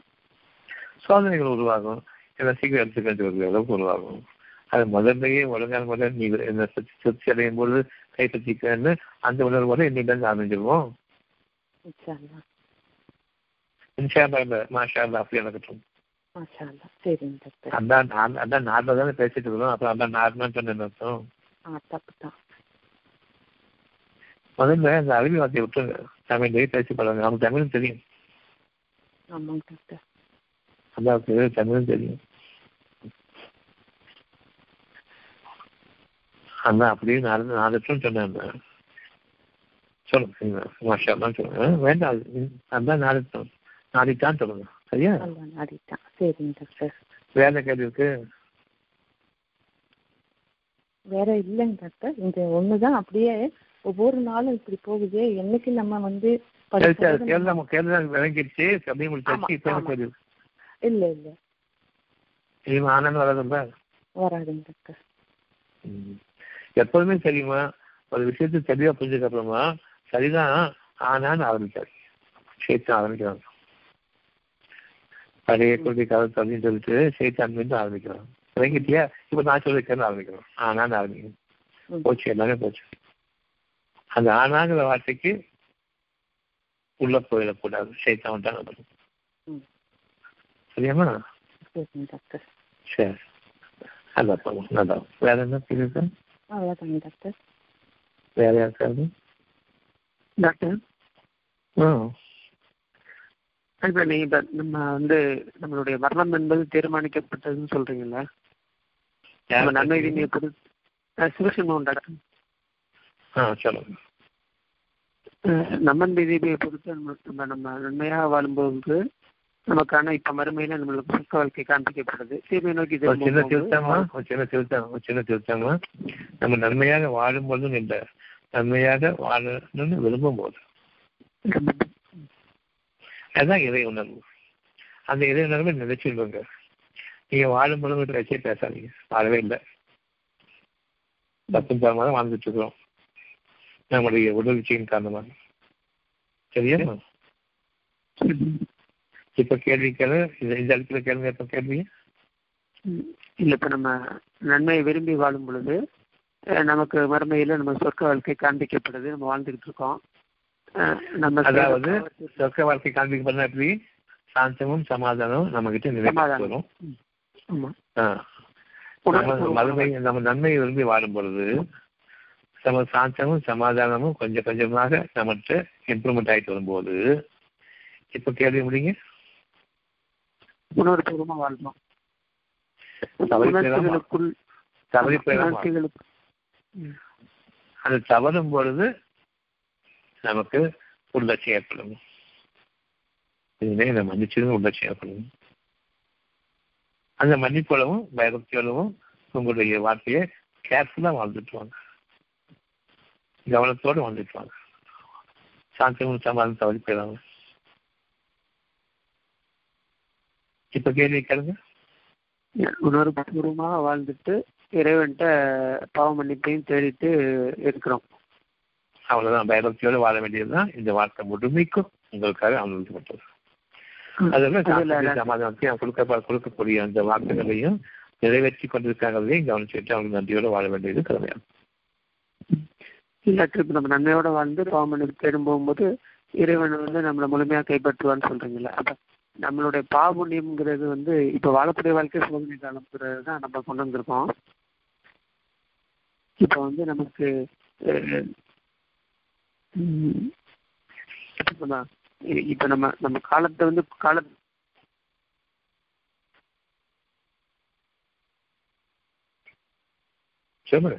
சோதனைகள் உருவாகும். எல்லாம் சீக்கிரம் எடுத்துக்கிற அளவுக்கு உருவாகும்? அது முதல்லயே ஒழுங்கான முதல் நீ என்ன சுத்தி அடையும் பொழுது கைப்பற்றிக்கன்னு அந்த உணர்வோட இன்ஷா அல்லாஹ். இன்ஷா அல்லா மாஷா அப்படி நடக்கட்டும். அதான் அதான் நார்மலா தானே பேசிட்டு இருக்கோம். அப்புறம் அதான் நார்மலா சொன்ன அர்த்தம் முதல்ல அந்த அறிவு வார்த்தையை தமிழ்லேயே பேசி பழங்க அவங்க தமிழும் தெரியும். அல்லாவுக்கு தமிழும் தெரியும். அதான் அப்படியே நாலு நாலு லட்சம் சொன்னாங்க. சொல்லுங்க மாஷா தான் சொல்லுங்க. வேண்டாம் அது அதான் நாலு லட்சம். நாளைக்கு சொல்லுங்க. சரியா? சரிங்க டாக்டர். வேற கேள்வி இருக்கு? வேற இல்லைங்க டாக்டர். இந்த ஒண்ணுதான் அப்படியே ஒவ்வொரு நாளும் இப்படி போகுது. என்னைக்கு நம்ம வந்து விளங்கிடுச்சு. அப்படியே முடிச்சாச்சு இல்ல இல்ல. இனிமே ஆனந்தம் வராதுல்ல வராதுங்க டாக்டர். எப்போதுமே தெரியுமா ஒரு விஷயத்தை தெளிவா புரிஞ்சதுக்கு அப்புறமா சரிதான் ஆனான்னு ஆரம்பிச்சாரு சேர்த்து ஆரம்பிக்கிறாங்க. பழைய கொள்கை காலத்து அப்படின்னு சொல்லிட்டு சேர்த்து மீண்டும் ஆரம்பிக்கிறான் விளங்கிட்டியா இப்ப நான் சொல்லிக்கிறேன்னு ஆரம்பிக்கிறோம். ஆனான்னு ஆரம்பிக்கணும் ம். போச்சு எல்லாமே போச்சு. அந்த ஆனாங்கிற வார்த்தைக்கு உள்ள போயிடக்கூடாது. சேர்த்தான் தான் ம். சரியாமா சரி போகும் நல்லா வேற என்ன கேள்வி அவ்வளவுதாங்க டாக்டர் வேற யாருக்காவது டாக்டர் இப்ப நீங்க நம்ம வந்து நம்மளுடைய மரணம் என்பது தீர்மானிக்கப்பட்டதுன்னு சொல்றீங்கல்ல? நம்ம நன்மை தீமையை பொறுத்து சிவசண்முகம் டாக்டர் ஆ சொல்லுங்க. அஹ் நம்ம தீமையை பொறுத்து நம்ம நம்ம நன்மையாக வாழும்போது நமக்கான இப்ப மறுமையில நம்மளுக்கு சுத்த வாழ்க்கை காண்பிக்கப்படுது. தீமை நோக்கி ஒரு சின்ன திருத்தமா? ஒரு சின்ன திருத்தம்? ஒரு சின்ன திருத்தமா? நம்ம நன்மையாக வாழும் போதும் இல்லை நன்மையாக வாழணும்னு விரும்பும் போது அதுதான் இறை உணர்வு. அந்த இறை உணர்வை நினைச்சிருவாங்க நீங்க வாழும் பொழுது வச்சே பேசாதீங்க. வாழவே இல்லை. சத்தம் காரணமாக வாழ்ந்துட்டு இருக்கிறோம். நம்முடைய உடல் விஷயம் காரணமாக. சரியா? இப்ப கேள்வி கேளு. இந்த இந்த இடத்துல கேளுங்க. இப்ப கேள்வி? இல்ல இப்ப நம்ம நன்மையை விரும்பி வாழும் பொழுது நமக்கு மறுமையில நம்ம சொர்க்க வாழ்க்கை காண்பிக்கப்படுது. நம்ம வாழ்ந்துகிட்டு இருக்கோம். நம்ம அதாவது சொர்க்க வாழ்க்கை காண்பிக்கப்பட எப்படி? சாந்தமும் சமாதானமும் நம்ம கிட்ட சமாதானம். நம்ம மறுமை நம்ம நன்மையை விரும்பி வாழும் பொழுது நம்ம சாந்தமும் சமாதானமும் கொஞ்சம் கொஞ்சமாக நம்மகிட்ட இம்ப்ரூவ்மெண்ட் ஆயிட்டு வரும்போது இப்ப கேள்வி முடிங்க உணர்வுபூர்வமா வாழ்றோம். உணர்ச்சிகளுக்குள் உணர்ச்சிகளுக்கு. அது தவறும் பொழுது நமக்கு உள்ளட்சி ஏற்படும். இதுவே இந்த மன்னிச்சது உள்ளட்சி ஏற்படும். அந்த மன்னிப்போலவும் பயபக்தியோடவும் உங்களுடைய வார்த்தையை கேர்ஃபுல்லா வாழ்ந்துட்டு வாங்க. கவனத்தோடு வாழ்ந்துட்டு வாங்க. சாந்தமும் சமாதானம் தவறி போயிடாம இப்ப கேள்வி கேளுங்க. உணர்வுபூர்வமா வாழ்ந்துட்டு இறைவன்கிட்ட பாவ மன்னிப்பையும் தேடிட்டு இருக்கிறோம். அவ்வளவுதான். பயபக்தியோடு வாழ வேண்டியதுதான். இந்த வார்த்தை முழுமைக்கும் உங்களுக்காக அனுமதிக்கப்பட்டது. அதெல்லாம் சமாதானத்தையும் கொடுக்க கொடுக்கக்கூடிய அந்த வார்த்தைகளையும் நிறைவேற்றி கொண்டிருக்காங்களையும் கவனிச்சுட்டு அவங்க நன்றியோட வாழ வேண்டியது கடமையாகும். இப்ப நம்ம நன்மையோட வாழ்ந்து பாவ மன்னிப்பு தேடும் போகும்போது இறைவன் வந்து நம்மளை முழுமையா கைப்பற்றுவான்னு சொல்றீங்கல்ல. அப்ப நம்மளுடைய பாபுண்ணியம்ங்கிறது வந்து இப்போ வாழக்கூடிய வாழ்க்கை சோதனை காலம்ங்கிறது தான் நம்ம கொண்டு வந்திருக்கோம். இப்போ வந்து நமக்கு இப்போ நம்ம நம்ம காலத்தை வந்து கால சொல்லுங்க.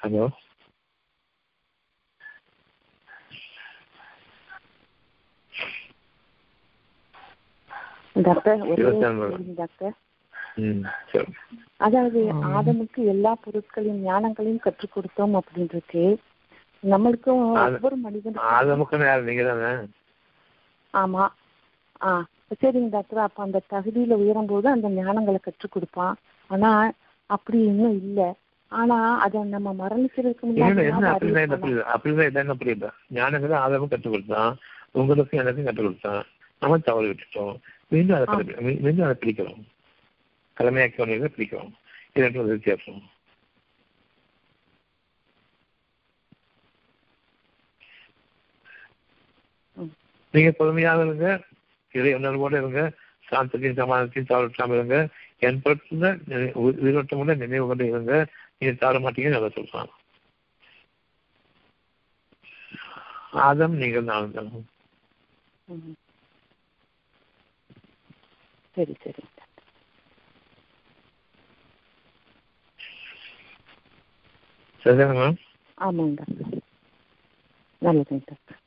ஹலோ? Doctor doctor. அதாவது ஆதமுக்கு எல்லா பொருட்களையும் ஞானங்களையும் கற்றுக் கொடுத்தோம் அப்படின்றது நம்மளுக்கும் ஒவ்வொரு மனிதனுக்கும் ஆதமுக்குன்னு யார் நீங்க தானே ஆமா. ஆ சரிங்க டாக்டர். அப்ப அந்த தகுதியில உயரும் போது அந்த ஞானங்களை கற்றுக் கொடுப்பான். ஆனா அப்படி இன்னும் இல்ல. ஆனா அத நம்ம மரணிக்கிறதுக்கு முன்னாடி அப்படிதான் என்ன புரியுது? ஞானங்களை ஆதமும் கற்றுக் கொடுத்தான் உங்களுக்கும் எனக்கும் கற்றுக் கொடுத்தான் நம்ம தவறு விட்டுட்டோம். மீண்டும் அதை மீண்டும் அதை பிடிக்கிறோம் கடமையாக்கி ஒன்று பிடிக்கிறோம் இது ரெண்டும் ஒரு வித்தியாசம். நீங்க பொறுமையாக இருங்க. இறை உணர்வோடு இருங்க. சாந்தத்தையும் சமாதானத்தையும் தவறாம இருங்க. என் பொறுத்து உயிரோட்டமுள்ள நினைவு கொண்டு இருங்க. நீங்க தவற மாட்டீங்கன்னு அதை சொல்றான் ஆதம் நீங்கள் ம். சரி சரி. சரிதானே மேம்? ஆமாங்க. டாக்டர் நல்லதுங்க டாக்டர்.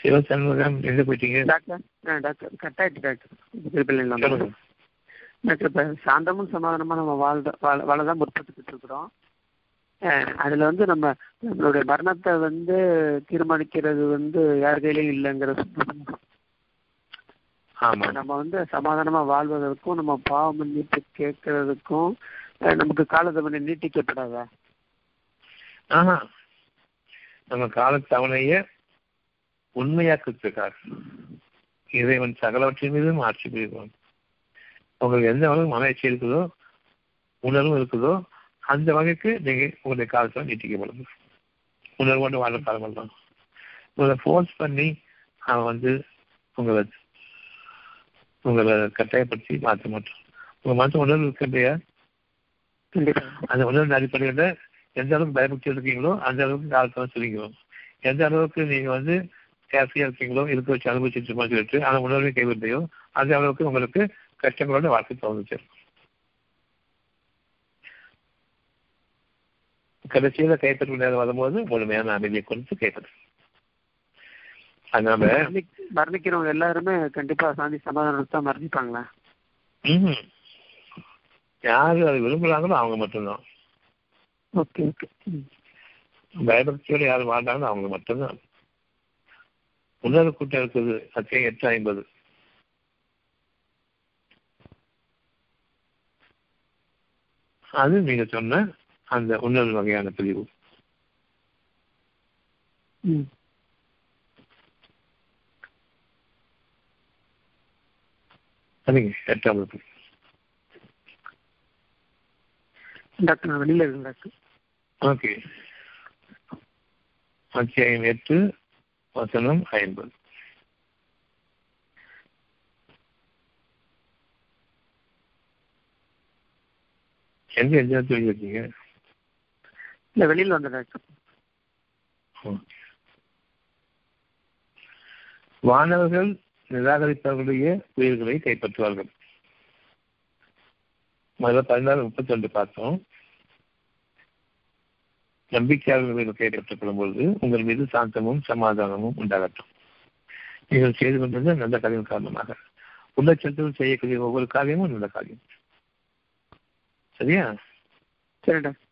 சிவசண்முகம் எங்க போயிட்டீங்க? டாக்டர் டாக்டர் கட் ஆயிட்டு டாக்டர் டாக்டர் இப்ப சாந்தமும் சமாதானமா நம்ம வாழ்த வாழ வாழதான் முற்பட்டுக்கிட்டு இருக்கிறோம். அதுல வந்து நம்ம நம்மளுடைய மரணத்தை வந்து தீர்மானிக்கிறது வந்து யார் கையிலயும் இல்லைங்கிற நம்ம வந்து சமாதானமா வாழ்வதற்கும் நம்ம பாவ மன்னிப்பு கேட்கறதுக்கும் நமக்கு காலத்தவணை நீட்டிக்கப்படாதா? ஆஹா. நம்ம காலத்தவணைய உண்மையாக்குறதுக்காக இறைவன் சகலவற்றின் மீதும் ஆட்சி புரிவான். உங்களுக்கு எந்த அளவு மனச்சி இருக்குதோ உணர்வும் இருக்குதோ அந்த வகைக்கு நீங்க உங்களுடைய காலத்தில் நீட்டிக்கப்படுது உணர்வோடு வாழ காலம் தான். உங்களை ஃபோர்ஸ் பண்ணி அவன் வந்து உங்களை உங்களை கட்டாயப்படுத்தி மாற்ற மாட்டான் உங்க மனசு உணர்வு இருக்கு இல்லையா? அந்த உணர்வின் அடிப்படையில் எந்த அளவுக்கு பயபக்தி இருக்கீங்களோ அந்த அளவுக்கு காலத்தை சொல்லிக்கிறோம் எந்த அளவுக்கு நீங்க வந்து கேசியா இருக்கீங்களோ இருக்க வச்சு அனுபவிச்சுட்டு சொல்லிட்டு அந்த உணர்வை கைவிட்டையோ அந்த அளவுக்கு உங்களுக்கு கஷ்டங்களோட வாழ்க்கை தோணுச்சு. கடைசியில கைப்பற்ற நேரம் வரும்போது முழுமையான அமைதியை கொடுத்து கைப்பற்று அதனால மரணிக்- மரணிக்கிறவங்க எல்லாருமே கண்டிப்பா சாந்தி சமாதானத்தை தான் மரணிப்பாங்களா? ம்ஹும். யாரு அதை விரும்புறாங்களோ அவங்க மட்டும்தான். Okay okay. பயபக்தியோட யார் வாழ்ந்தாங்களோ அவங்க மட்டும்தான். உணர்வு கூட்டம் இருக்குது அத்தியாயம் எட்டு ஐம்பது. அது நீங்க சொன்ன அந்த உணர்வு வகையான பிரிவு. சரிங்க எட்டாம் டாக்டர் நான் வெளியில இருக்கேன் டாக்டர். ஓகே. அத்தியாயம் எட்டு வசனம் ஐம்பது. எங்க எந்த இடத்துல இருக்கீங்க இல்ல வெளியில வந்தேன் டாக்டர் வானவர்கள் நிராகரிப்பவர்களுடைய உயிர்களை கைப்பற்றுவார்கள். முதல்ல பதினாறு முப்பத்தி ரெண்டு பார்த்தோம். நம்பிக்கையாளர்கள் கைப்பற்றப்படும் பொழுது உங்கள் மீது சாந்தமும் சமாதானமும் உண்டாகட்டும். நீங்கள் செய்து கொண்டிருந்த நல்ல காரியம் காரணமாக. உள்ளச்சத்தில் செய்யக்கூடிய ஒவ்வொரு காரியமும் நல்ல காரியம். சரியா? சரி டாக்டர்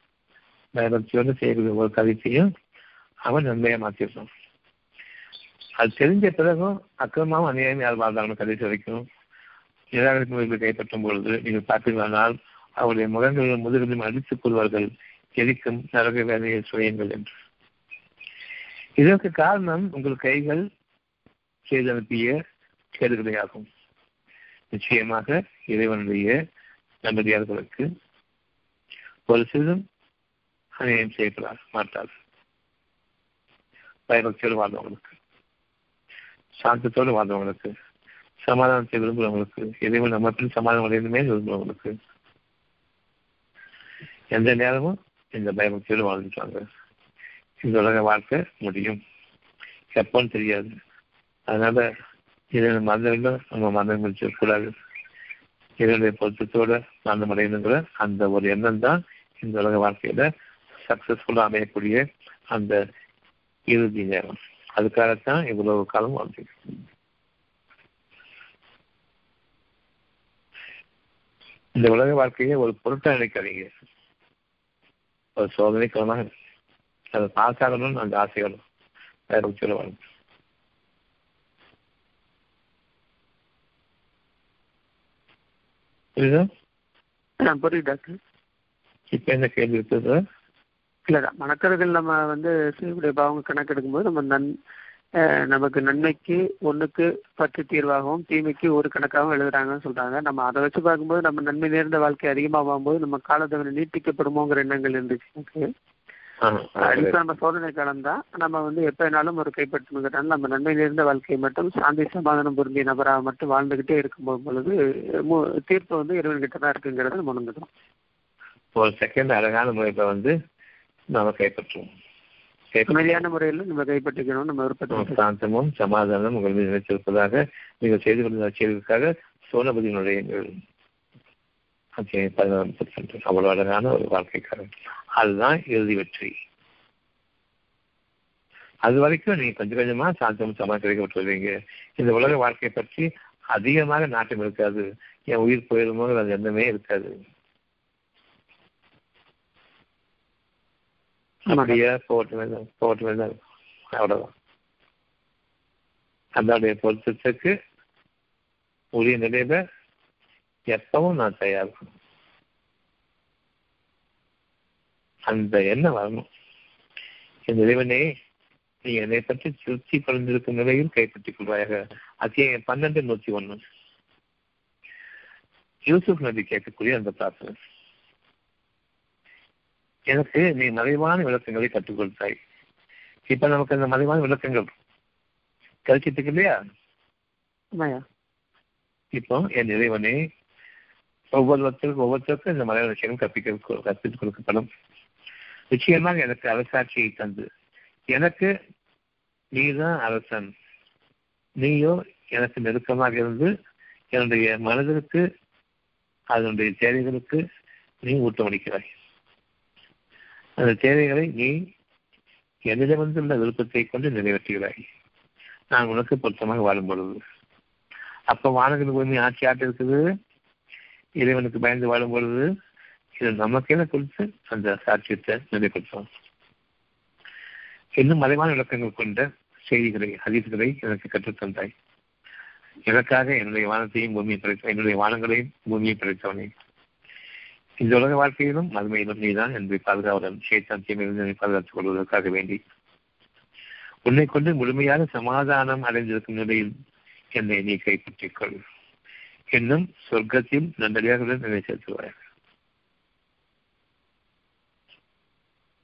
பயபக்தியோடு செய்யக்கூடிய ஒவ்வொரு காரியத்தையும் அவன் நன்மையா மாற்றிருக்கான் அது தெரிஞ்ச பிறகும் அக்கிரமாவும் அநியாயம் யார் வாழ்ந்தாங்க கடைசி வரைக்கும் நிராகரிப்பு கைப்பற்றும் பொழுது நீங்கள் பார்த்தீர்களானால் அவருடைய முகங்களிலும் முதுகிலும் அடித்துக் கொள்வார்கள். எரிக்கும் நரக வேலையை சுயங்கள் என்று. இதற்கு காரணம் உங்கள் கைகள் செய்து அனுப்பிய ஆகும் நிச்சயமாக இறைவனுடைய நல்லடியார்களுக்கு ஒரு சிறிதும் அநியாயம் செய்யப்படாது மாட்டார் பயபக்தியோடு வாழ்ந்தவங்களுக்கு சாந்தத்தோடு வாழ்ந்தவங்களுக்கு சமாதானத்தை விரும்புகிறவங்களுக்கு எதையும் நம்ம பின் சமாதானம் அடையணுமே விரும்புகிறவங்களுக்கு எந்த நேரமும் இந்த பயபக்தியோடு வாழ்ந்துட்டாங்க. இந்த உலக வாழ்க்கை முடியும். எப்போன்னு தெரியாது. அதனால இதனுடைய மறந்த நம்ம மரணம் முடிச்சிடக்கூடாது. இதனுடைய பொருத்தத்தோட மந்தம் அடையணுங்கிற அந்த ஒரு எண்ணம் தான் இந்த உலக வாழ்க்கையில சக்சஸ்ஃபுல்லா அமையக்கூடிய அந்த இறுதி நேரம். அதுக்காகத்தான் இவ்வளவு காலம் வாழ்ந்து இந்த உலக வாழ்க்கையை ஒரு பொருட்டா நினைக்காதீங்க. ஒரு சோதனைக்கான காலமாக அதை பாஸ் ஆகணும்னு அந்த ஆசைகளும் வேற உச்சியில் வாழும் புரியுதா? புரியுது டாக்டர். இப்ப என்ன கேள்வி இருக்குது? இல்ல மணக்கர்கள் நம்ம வந்து செய்யக்கூடிய பாவங்க கணக்கெடுக்கும்போது நம்ம நன் நமக்கு நன்மைக்கு ஒண்ணுக்கு பத்து தீர்வாகவும் தீமைக்கு ஒரு கணக்காகவும் எழுதுறாங்கன்னு சொல்றாங்க. நம்ம அதை வச்சு பார்க்கும்போது நம்ம நன்மை நேர்ந்த வாழ்க்கை அதிகமாகும் போது நம்ம காலத்தவணை நீட்டிக்கப்படுமோங்கிற எண்ணங்கள் இருந்துச்சு. எனக்கு இப்ப நம்ம சோதனை காலம் தான் நம்ம வந்து எப்ப வேணாலும் ஒரு கைப்பற்றணுங்கிறனால நம்ம நன்மை நேர்ந்த வாழ்க்கை மட்டும் சாந்தி சமாதானம் பொருந்திய நபராக மட்டும் வாழ்ந்துகிட்டே இருக்கும் பொழுது தீர்ப்பு வந்து இறைவன்கிட்ட தான் இருக்குங்கிறத நம்ம உணர்ந்துக்கிறோம். ஒரு செகண்ட் அழகான முறையில வந்து நாம கைப்பற்றுவோம். அமைதியான முறையில் நம்ம கைப்பற்றிக்கணும் நம்ம விருப்பத்தை சாந்தமும் சமாதானம் உங்கள் மீது நினைத்திருப்பதாக நீங்கள் செய்து கொண்ட செய்வதற்காக சோனபதியினுடைய அவ்வளவு அழகான ஒரு வாழ்க்கைக்காரன். அதுதான் இறுதி வெற்றி. அது வரைக்கும் நீங்க கொஞ்சம் கொஞ்சமா சாந்தமும் சமாதானம் கிடைக்கப்பட்டு வருவீங்க இந்த உலக வாழ்க்கையை பற்றி அதிகமாக நாட்டம் இருக்காது. என் உயிர் போயிருமோ அது எண்ணமே இருக்காது. அப்படியே? போட்டு வேண்டாம் போட்டு வேண்டாம் அவ்வளவுதான். அதனுடைய பொருத்தத்துக்கு உரிய நிலையில எப்பவும் நான் தயார். அந்த எண்ணம் வரணும். என் இறைவனே நீ என்னை பற்றி திருப்தி படைந்திருக்கும் நிலையில் கைப்பற்றிக் கொள்வாயாக. அத்தியாயம் பன்னெண்டு நூத்தி ஒண்ணு. யூசுப் நபி கேட்கக்கூடிய அந்த பிரார்த்தனை. எனக்கு நீ மறைவான விளக்கங்களை கற்றுக் கொடுத்தாய் இப்ப நமக்கு அந்த மறைவான விளக்கங்கள் கிடைச்சிட்டு இல்லையா? இப்போ என் இறைவனே ஒவ்வொருத்தருக்கும் ஒவ்வொருத்தருக்கும் இந்த மலையாள விஷயம் கற்பிக்க கற்பித்துக் கொடுக்கப்படும். நிச்சயமாக எனக்கு அரசாட்சியை தந்து எனக்கு நீதான் அரசன். நீயோ எனக்கு நெருக்கமாக இருந்து என்னுடைய மனதிற்கு அதனுடைய தேவைகளுக்கு நீ ஊட்டமளிக்கிறாய். அந்த தேவைகளை நீ என்னிடமிருந்துள்ள விருப்பத்தை கொண்டு நிறைவேற்றுகிறாய். நான் உனக்கு பொருத்தமாக வாழும் பொழுது அப்ப வானங்கள் பூமி ஆட்சி ஆட்டு இருக்குது. இறைவனுக்கு பயந்து வாழும் பொழுது இது நமக்கென கொடுத்து அந்த சாட்சியத்தை நிலைப்படுத்தும். இன்னும் மறைவான விளக்கங்கள் கொண்ட செய்திகளை ஹதீஸ்களை எனக்கு கற்றுத்தந்தாய். எனக்காக என்னுடைய வானத்தையும் பூமியை படைத்த என்னுடைய வானங்களையும் பூமியை படைத்தவனே. இந்த உலக வாழ்க்கையிலும் மதுமையிலும் நீதான் என்பதை பாதுகாவலன் சேத்தான் தீமையிலிருந்து பாதுகாத்துக் கொள்வதற்காக வேண்டி. உன்னை கொண்டு முழுமையாக சமாதானம் அடைந்திருக்கும் நிலையில் என்னை நீ கைப்பற்றிக் கொள் இன்னும் சொர்க்கத்தில் நன்றடியாக என்னை செலுத்துவார்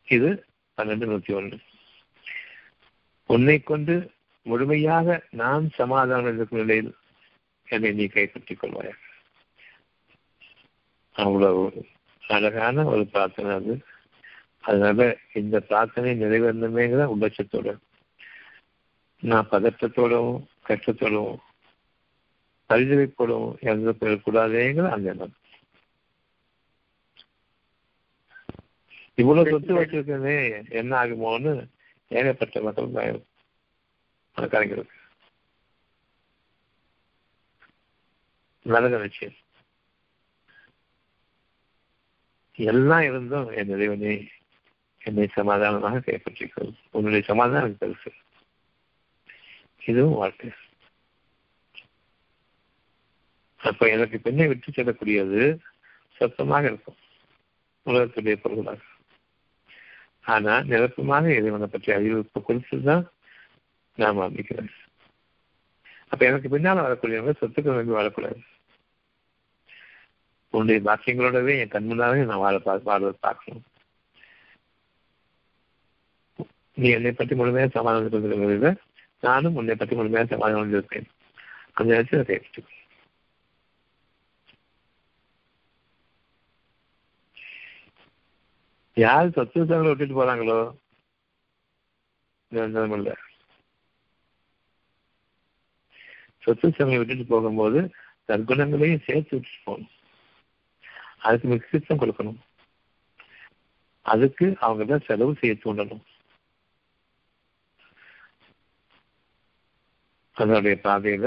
இது பன்னெண்டு நூத்தி ஒன்று. உன்னை கொண்டு முழுமையாக நான் சமாதானம் இருக்கும் நிலையில் என்னை நீ கைப்பற்றிக் கொள்வாயாக அவ்வளவு அழகான ஒரு பிரார்த்தனை அது. அதனால இந்த பிரார்த்தனை நிறைவேறணுமேங்கிற உபட்சத்தோட நான் பதற்றத்தோடவும் கஷ்டத்தோடவும் பரிதவிப்போடவும் இறந்து போயிடக்கூடாதேங்கிற அந்த எண்ணம். இவ்வளவு சொத்து வச்சிருக்கனே என்ன ஆகுமோன்னு ஏகப்பட்ட மக்கள் பயம். பணக்காரங்களுக்கு நரக நிச்சயம். எல்லாம் இருந்தும் என் இறைவனே என்னை சமாதானமாக கைப்பற்றிக்கொள். உன்னுடைய சமாதானம் பெருசு இதுவும் வாழ்க்கை. அப்ப எனக்கு பெண்ணை விட்டு செல்லக்கூடியது சொத்தமாக இருக்கும். உலகத்துடைய பொருளாக ஆனா நிரப்பமாக இறைவனை பற்றி அறிவிப்பு குறித்துதான் நாம் ஆரம்பிக்கிறேன் அப்ப எனக்கு பின்னால் வரக்கூடியவங்க சொத்துக்கள் நம்பி வாழக்கூடாது. உன்னுடைய பாக்கியங்களோடவே என் கண்முன்னாவே நான் வாழ வாழ்வதை பார்க்கணும். நீ என்னை பற்றி முழுமையாக சமாதானம் கொண்டிருக்கிறத நானும் உன்னை பற்றி முழுமையாக சமாதானம் கொண்டிருப்பேன் அந்த நேரத்தில் அதை எடுத்துக்கோ யார் சொத்து சங்களை விட்டுட்டு போறாங்களோ? இல்லை. சொத்து சமையை விட்டுட்டு போகும்போது தற்குணங்களையும் சேர்த்து விட்டுட்டு போகணும். அதுக்கு முக்கியத்துவம் கொடுக்கணும். அதுக்கு அவங்க தான் செலவு செய்ய தூண்டணும். அதனுடைய பாதையில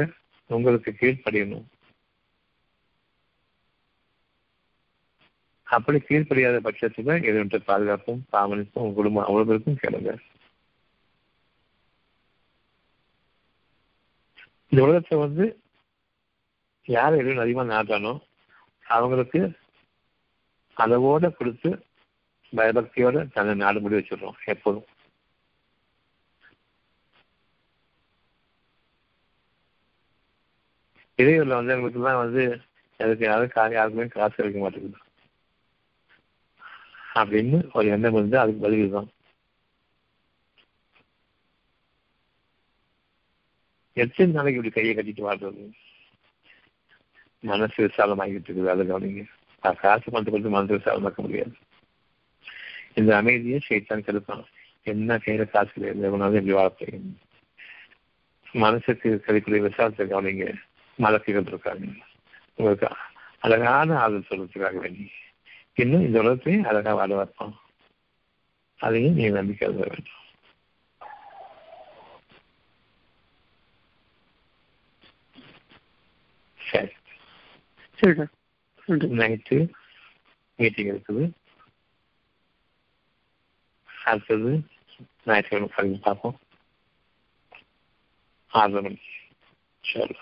உங்களுக்கு கீழ்ப்படியணும். அப்படி கீழ்ப்படியாத பட்சத்துல எதுவற்ற பாதுகாப்பும் பாவனிப்பும் உங்க குடும்பம் அவ்வளவுக்கும் கேளுங்க. இந்த உலகத்தை வந்து யார் எதுவும் அதிகமா நாட்டானோ அவங்களுக்கு அளவோட கொடுத்து பயபக்தியோட தன்னை நாடு முடி வச்சிடுறோம் எப்போதும். இடையூர்ல வந்து எங்களுக்குலாம் வந்து அதுக்கு யாரும் கா யாருக்குமே காசு கிடைக்க மாட்டேங்குது. அப்படின்னு ஒரு எண்ணம் இருந்து அதுக்கு பதில் தான் எத்தனை நாளைக்கு இப்படி கையை கட்டிட்டு வாழ்றது? மனசு விசாலமாகிட்டு இருக்குது அதை கவனிங்க. காசு பணத்தை கொடுத்து மனசு விசாலமாக்க முடியாது இந்த அமைதியை சைத்தான் கெடுப்பான் என்ன கையில காசு கிடையாது எப்படி வாழப்போம் மனசுக்கு கிடைக்கூடிய விசாரத்தை கவனிங்க மலக்குகள் இருக்காங்க உங்களுக்கு அழகான ஆதரவு சொல்றதுக்காக வேண்டி இன்னும் இந்த உலகத்தையும் அழகா வாழ வைப்போம் அதையும் நீ நம்பிக்கை எழுத வேண்டும் சரி சரி சார் நன்றி நைட்டு மீட்டிங் இருக்குது அடுத்தது ஞாயிற்றுக்கிழமை காலையில் பார்ப்போம் ஆறு மணிக்கு சரி